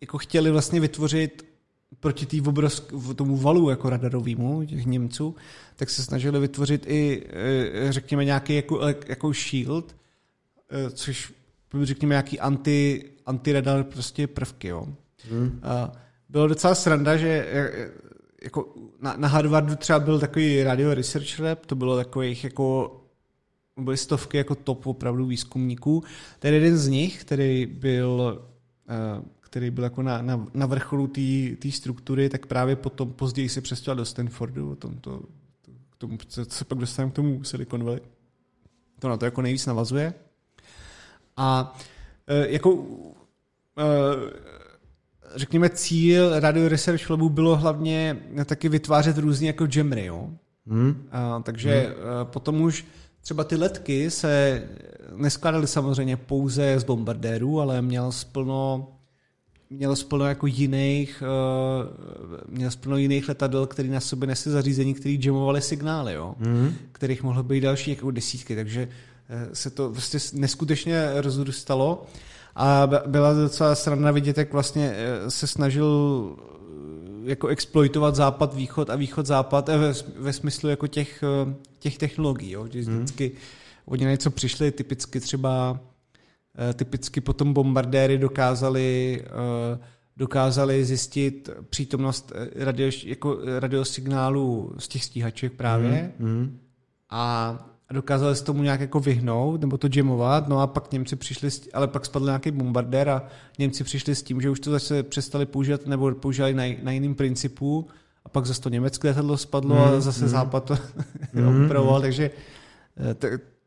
jako chtěli vlastně vytvořit proti tý obrovsk- tomu valu jako radarovému těch Němců, tak se snažili vytvořit i, eh, řekněme, nějaký jako, jako shield, eh, což řekněme nějaký anti, antiradar prostě prvky, jo. Hmm. A bylo docela sranda, že jako na, na Harvardu třeba byl takový Radio Research Lab, to bylo takových jako byly stovky jako top opravdu výzkumníků. Ten jeden z nich, který byl, eh, který byl jako na, na, na vrcholu té struktury, tak právě potom později se přestěhoval do Stanfordu, o tom to, to, k tomu, co se pak dostaneme k tomu Silicon Valley. To na to jako nejvíc navazuje. A e, jako e, řekněme cíl Radio Research Labu bylo hlavně taky vytvářet různě jako jamry, jo. Hmm. A, takže hmm. potom už třeba ty letky se neskládaly samozřejmě pouze z bombardérů, ale měl splno měl splno jako jiných, uh, měl splno jiných letadel, který na sobě nesly zařízení, které jamovaly signály, jo? Mm. kterých mohlo být další jako desítky, takže uh, se to vlastně neskutečně rozrůstalo a byla docela sranda vidět, jak vlastně uh, se snažil jako exploitovat západ, východ a východ, západ ve, ve smyslu jako těch, těch technologií, jo? že mhm. vždycky mm. oni něco přišli, typicky třeba Eh, typicky potom bombardéry dokázali, eh, dokázali zjistit přítomnost eh, radio, jako radiosignálu z těch stíhaček právě mm, mm. a dokázali se tomu nějak jako vyhnout nebo to jamovat, no a pak Němci přišli, ale pak spadl nějaký bombardér a Němci přišli s tím, že už to zase přestali používat nebo používali na, na jiným principu a pak zase to německé letadlo spadlo mm, a zase mm. západ to [laughs] mm, opravoval, mm. takže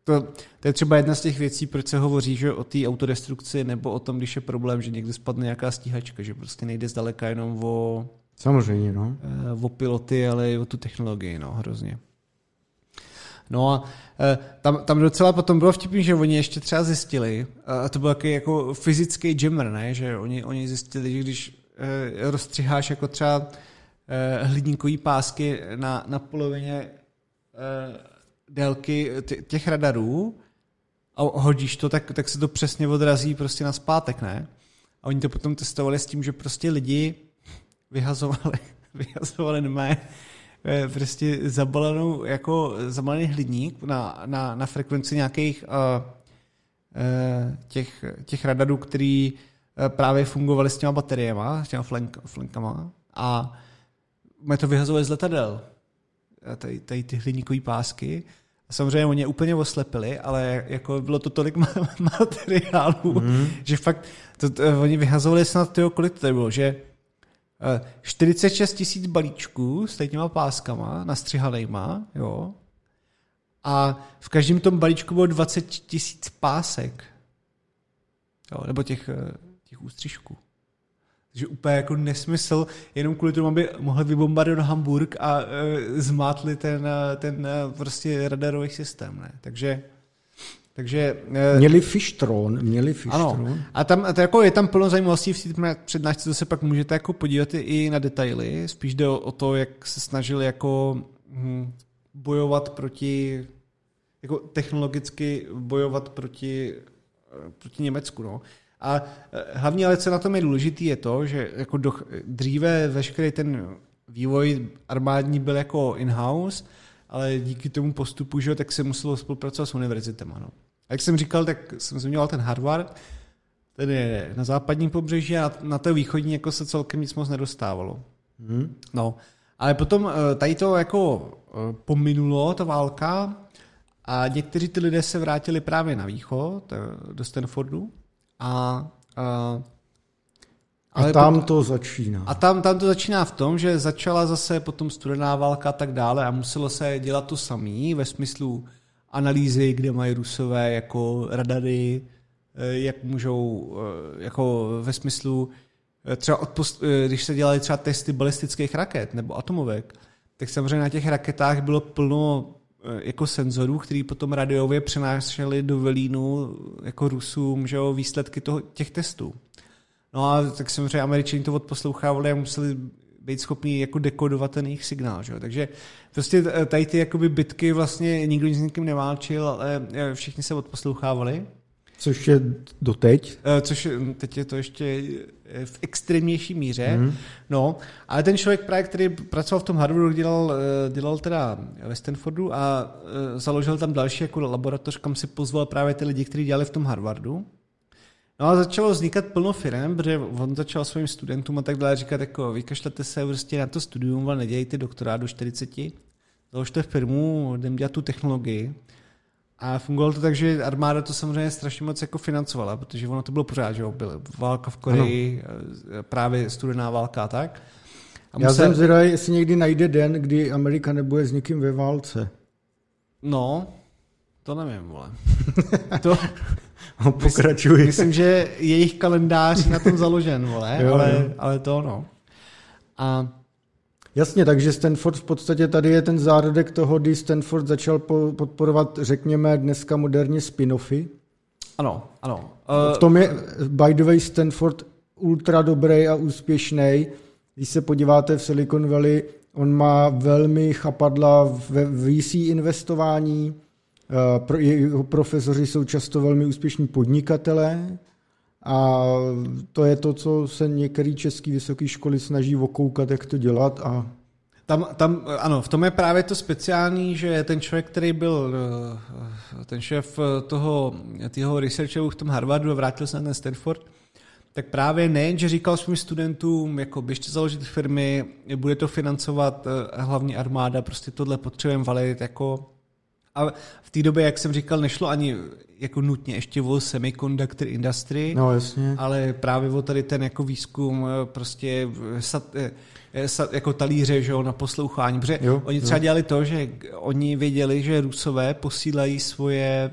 to, to je třeba jedna z těch věcí, proč se hovoří že o té autodestrukci nebo o tom, když je problém, že někdy spadne nějaká stíhačka, že prostě nejde zdaleka jenom o, Samozřejmě, no. Eh, o piloty, ale i o tu technologii, no, hrozně. No a eh, tam, tam docela potom bylo vtipný, že oni ještě třeba zjistili, a to byl jaký jako fyzický jammer, ne? že oni, oni zjistili, že když eh, rozstřiháš jako třeba hliníkový pásky na, na polovině délky těch radarů a hodíš to, tak, tak se to přesně odrazí prostě na zpátek, ne? A oni to potom testovali s tím, že prostě lidi vyhazovali, [laughs] vyhazovali nové eh, prostě zabalenou, jako zabalený hliník na, na, na frekvenci nějakých uh, uh, těch, těch radarů, který uh, právě fungovaly s těma bateriema, s těma flank, flankama a my to vyhazovali z letadel tady, tady ty hliníkové pásky. A samozřejmě oni je úplně oslepili, ale jako bylo to tolik [laughs] materiálu, mm. že fakt to, to, oni vyhazovali snad toho, kolik to bylo, že 46 eh, tisíc balíčků s těma páskama nastřihanýma, jo, a v každém tom balíčku bylo 20 tisíc pásek, jo, nebo těch, eh, těch ústřižků. Takže úplně jako nesmysl, jenom kvůli tomu, aby mohli vybombardovat Hamburg a e, zmátli ten, e, ten e, prostě radarový systém. Ne? Takže takže, e, měli Fishtron, měli Fishtron. Ano, a tam, to jako je tam plno zajímavostí v té přednášce, to se pak můžete jako podívat i na detaily, spíš jde o, o to, jak se snažili jako hm, bojovat proti, jako technologicky bojovat proti, proti Německu. No. A eh, hlavně ale co na tom je důležitý je to, že jako do, dříve veškerý ten vývoj armádní byl jako in-house, ale díky tomu postupu, že, tak se muselo spolupracovat s univerzitama. No. A jak jsem říkal, tak jsem zmiňoval ten Harvard, ten je na západním pobřeží a na té východní jako se celkem nic moc nedostávalo. Hmm. No, ale potom eh, tady to jako eh, pominulo, ta válka, a někteří ty lidé se vrátili právě na východ, do Stanfordu, a, a ale a tam to začíná. A tam, tam to začíná v tom, že začala zase potom studená válka a tak dále a muselo se dělat to samý ve smyslu analýzy, kde mají rusové jako radary, eh, jak můžou, eh, jako ve smyslu eh, třeba odpost, když se dělali třeba testy balistických raket nebo atomovek, tak samozřejmě na těch raketách bylo plno jako senzorů, který potom radiově přenášeli do Velínu jako Rusům, že jo, výsledky toho, těch testů. No a tak samozřejmě američani to odposlouchávali a museli být schopni jako dekodovat ten jejich signál. Že jo? Takže prostě tady ty jakoby bitky vlastně nikdo s nikým neválčil, ale eh, všichni se odposlouchávali. Což je doteď. Eh, což je, teď je to ještě eh, v extrémnější míře. Mm. No, ale ten člověk právě, který pracoval v tom Harvardu, dělal, eh, dělal teda ve Stanfordu a založil tam další jako laboratoř, kam si pozval právě ty lidi, kteří dělali v tom Harvardu. No a začalo vznikat plno firm, protože on začal svým studentům a tak dále říkat, jako vykašlete se prostě na to studium, ale nedějte doktorát do 40, založte firmu, jdem dělat tu technologii. A fungovalo to tak, že armáda to samozřejmě strašně moc jako financovala, protože ono to bylo pořád, že jo, byla válka v Koreji, ano. Eh, právě studená válka a tak. A Já musel... jsem zvědavý, jestli někdy najde den, kdy Amerika nebude s nikým ve válce. No, to nevím, vole. [laughs] to, No, pokračuj. Myslím, že jejich kalendář je na tom založen, vole, Jo, ale, jo. ale to no. A Jasně, takže Stanford v podstatě tady je ten zárodek toho, kdy Stanford začal po, podporovat, řekněme, dneska moderně spin-offy. ano, ano. V Uh, tom je, by the way, Stanford ultra dobrý a úspěšný. Když se podíváte v Silicon Valley, on má velmi chapadla ve VC investování, eh, jeho profesoři jsou často velmi úspěšní podnikatelé a to je to, co se některé české vysoké školy snaží okoukat, jak to dělat a Tam, tam, ano, v tom je právě to speciální, že ten člověk, který byl eh, ten šéf eh, toho, toho researcheru v tom Harvardu a vrátil se na ten Stanford, tak právě nejen, že říkal svým studentům, jako běžte založit firmy, bude to financovat eh, hlavně armáda, prostě tohle potřebujeme valit, jako a v té době, jak jsem říkal, nešlo ani jako nutně ještě o semiconductor industry, no jasně. ale právě o tady ten jako výzkum eh, prostě eh, sat, eh, sat, jako talíře, že jo, na poslouchání, protože Jo, oni třeba jo. dělali to, že oni věděli, že Rusové posílají svoje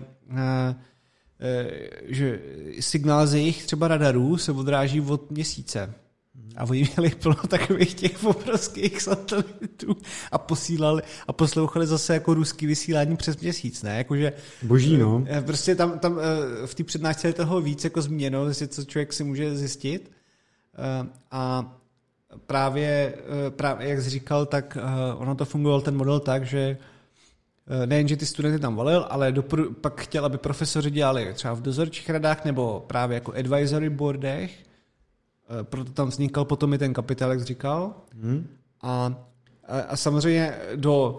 že signál z jejich třeba radarů se odráží od měsíce. A oni měli plno takových těch obrovských satelitů a posílali a poslouchali zase jako ruský vysílání přes měsíc, ne? Jakože Boží, no. Eh, Prostě tam, tam eh, v té přednášce je toho víc jako jestli co člověk si může zjistit. Eh, A právě, eh, právě jak jsi říkal, tak eh, ono to fungoval ten model tak, že eh, nejen, že ty studenty tam volil, ale dopr- pak chtěl, aby profesoři dělali třeba v dozorčích radách nebo právě jako advisory boardech. Eh, Proto tam vznikal potom i ten kapitál, jak říkal. Hm? A, a, a samozřejmě do,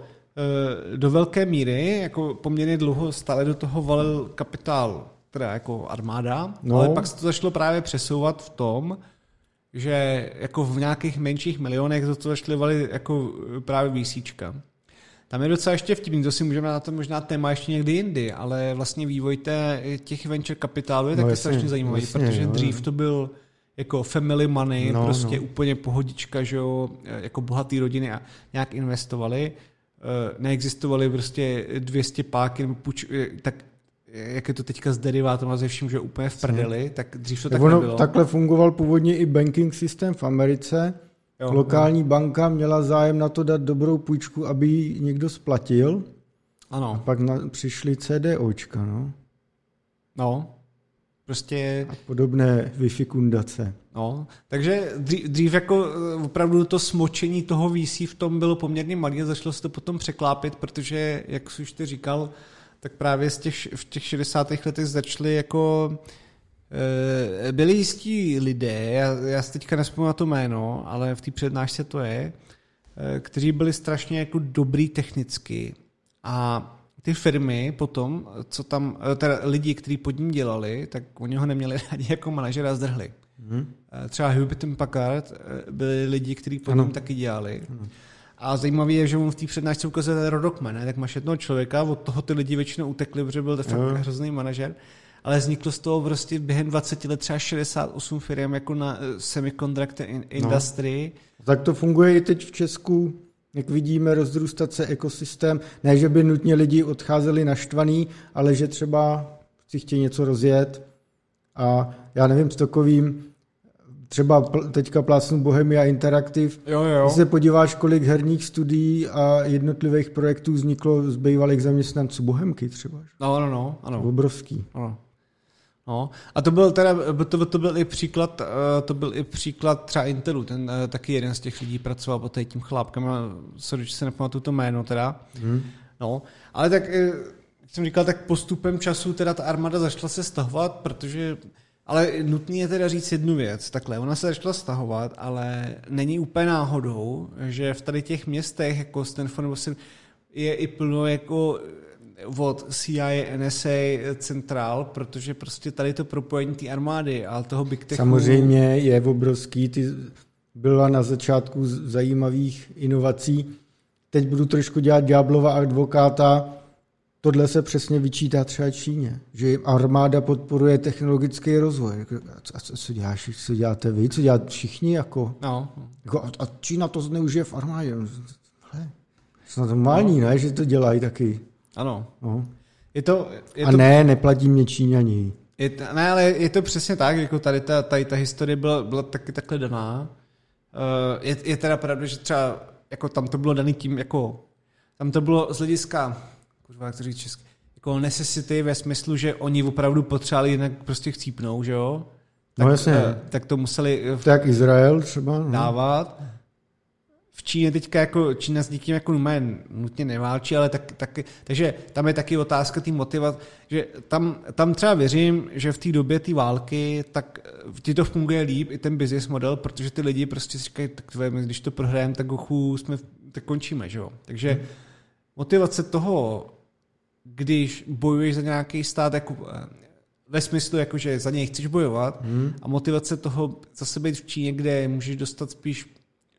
eh, do velké míry, jako poměrně dlouho stále do toho valil kapitál, teda jako armáda, No. no. ale pak se to začalo právě přesouvat v tom, že jako v nějakých menších milionech do toho začaly valit jako eh, právě výsíčka. Tam je docela ještě vtipný, to si můžeme na to možná téma ještě někdy jindy, ale vlastně vývoj té, těch venture kapitálu je No taky jasně, strašně zajímavý, jasně, protože jo, dřív jo. to byl jako family money, No, prostě no. úplně pohodička, že jo, jako bohatý rodiny a nějak investovali. Eh, Neexistovaly prostě 200 páky, půjč, eh, tak eh, jak je to teďka s derivátem a ze vším, že úplně v prdeli, tak dřív to tak, ono, nebylo. takhle fungoval původně i banking systém v Americe. Jo, Lokální banka měla zájem na to dát dobrou půjčku, aby ji někdo splatil. Ano, Pak na, přišly CDOčka, no. no. Prostě A podobné vyfikundace. No, takže dřív, dřív jako eh, opravdu to smočení toho VC v tom bylo poměrně malé a začalo se to potom překlápit, protože, jak už ty říkal, tak právě z těch, v těch 60. letech začaly jako eh, byli jistí lidé, já, já si teďka nespomínám na to jméno, ale v té přednášce to je, eh, kteří byli strašně jako dobrý technicky a ty firmy potom, co tam, eh, teda lidi, kteří pod ním dělali, tak oni ho neměli [laughs] rádi jako manažera a zdrhli. Eh, Třeba Hewlett Packard eh, byli lidi, kteří pod Ano. ním taky dělali. A zajímavé je, že on v té přednášce ukazuje ten rodokmen, tak máš jednoho člověka, od toho ty lidi většinou utekli, protože byl to fakt hrozný manažer, ale vzniklo z toho prostě během 20 let třeba 68 firm jako na semiconductor in- industry. Tak to funguje i teď v Česku, jak vidíme, rozrůstat se ekosystém. Ne, že by nutně lidi odcházeli naštvaný, ale že třeba si chtějí něco rozjet. A já nevím, s takovým, třeba teďka plásnu Bohemia Interactive, Jo, jo. Když se podíváš, kolik herních studií a jednotlivých projektů vzniklo z bývalých zaměstnanců Bohemky třeba. No, no, no, ano. Obrovský. Ano. No. A to byl teda, to, to byl i příklad, eh, to byl i příklad třeba Intelu, ten eh, taky jeden z těch lidí pracoval pod tím chlápkem, a sorry, že se nepamatuju to jméno teda. Hmm. No, ale tak, eh, jak jsem říkal, tak postupem času teda ta armáda začala se stahovat, protože, ale nutný je teda říct jednu věc, takhle, ona se začala stahovat, ale není úplně náhodou, že v tady těch městech, jako Stanford je i plno jako od CIA, NSA centrál, protože prostě tady to propojení té armády a toho Big Techu. Samozřejmě je obrovský, ty byla na začátku zajímavých inovací. Teď budu trošku dělat ďáblova advokáta. Tohle se přesně vyčítá třeba Číně, že jim armáda podporuje technologický rozvoj. A co, a co, co, děláš, co děláte vy, co děláte všichni? Jako, No, jako, a, a Čína to zneužije v armádě. Hele, snad normální, ne, že to dělají taky. Ano. No. Je to, je A to ne, neplatí mě Číňani. Je, to- ne, ale je to přesně tak, jako tady ta, tady ta historie byla, byla taky takhle daná. Uh, je, je teda pravda, že třeba jako tam to bylo daný tím, jako tam to bylo z hlediska, kurva, jak to říct česky, jako necessity ve smyslu, že oni opravdu potřebovali jinak prostě chcípnou, že jo? No jasně. eh, tak to museli eh, Tak Izrael třeba. No. dávat. V Číně teďka jako Čína s nikým jako numé nutně neválčí, ale tak, tak, takže tam je taky otázka té motivace, že tam, tam třeba věřím, že v té době té války, tak eh, ti to funguje líp, i ten business model, protože ty lidi prostě si říkají, tak tvé, my když to prohrajeme, tak ochu jsme, tak končíme, že jo. Takže motivace toho, když bojuješ za nějaký stát, jako, eh, ve smyslu, jako, že za něj chceš bojovat hmm. a motivace toho zase být v Číně, kde můžeš dostat spíš,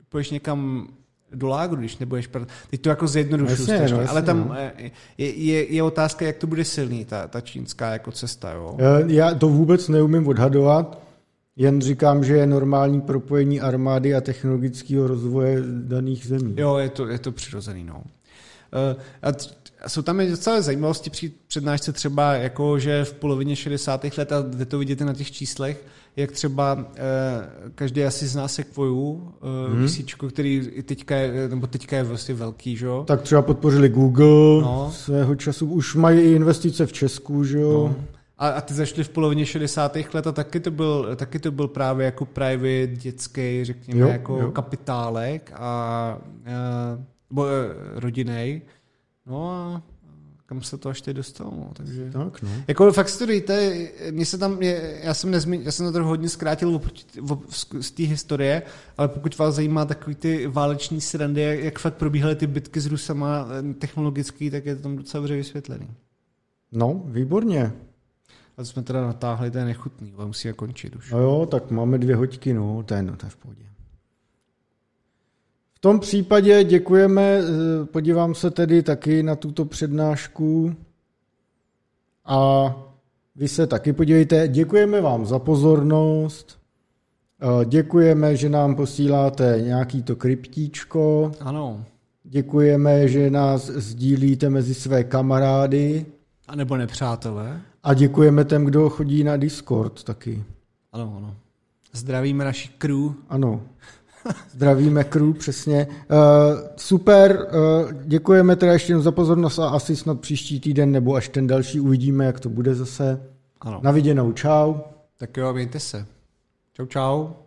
půjdeš někam do lágru, když nebudeš pr- Teď to jako zjednodušuju Jasně, strašně, no, jasně, ale tam no. eh, je, je, je, otázka, jak to bude silný, ta, ta čínská jako cesta, jo. Eh, Já to vůbec neumím odhadovat, jen říkám, že je normální propojení armády a technologického rozvoje daných zemí. Jo, je to, je to přirozený, no. Eh, A t- a jsou tam i docela zajímavosti při přednášce třeba, jako že v polovině 60. let, a jde to vidět i na těch číslech, jak třeba eh, každý asi zná Sequoiu, eh, hmm. VCčko, který i teďka je, nebo teďka je vlastně velký, že jo? Tak třeba podpořili Google No. svého času. Už mají i investice v Česku, že jo? No. A, a ty zašli v polovině 60. let a taky to byl, taky to byl právě jako private, dětský, řekněme, jo, jako jo. kapitálek a bo, eh, rodinej. No a kam se to až teď dostalo, no, takže... Tak, no. Jako fakt si to dejte, mě se tam, mě, já jsem nezmi, já jsem to trochu hodně zkrátil z, té historie, ale pokud vás zajímá takový ty váleční srandy, jak, jak fakt probíhaly ty bitky s Rusama eh, technologický, tak je to tam docela dobře vysvětlený. no, výborně. A to jsme teda natáhli, to je nechutný, ale musíme končit už. No jo, tak máme dvě hoďky, no, to je, no, to je v pohodě. V tom případě děkujeme, eh, podívám se tedy taky na tuto přednášku a vy se taky podívejte. Děkujeme vám za pozornost, Eh, děkujeme, že nám posíláte nějaký to kryptíčko, Ano. děkujeme, že nás sdílíte mezi své kamarády A nebo nepřátelé. a děkujeme těm, kdo chodí na Discord taky. Ano, ano. Zdravíme naši crew. Ano. Zdravíme crew, přesně. Uh, super, uh, děkujeme teda ještě jednou za pozornost a asi snad příští týden nebo až ten další uvidíme, jak to bude zase. Ano. Na viděnou, čau. Tak jo, mějte se. Čau, čau.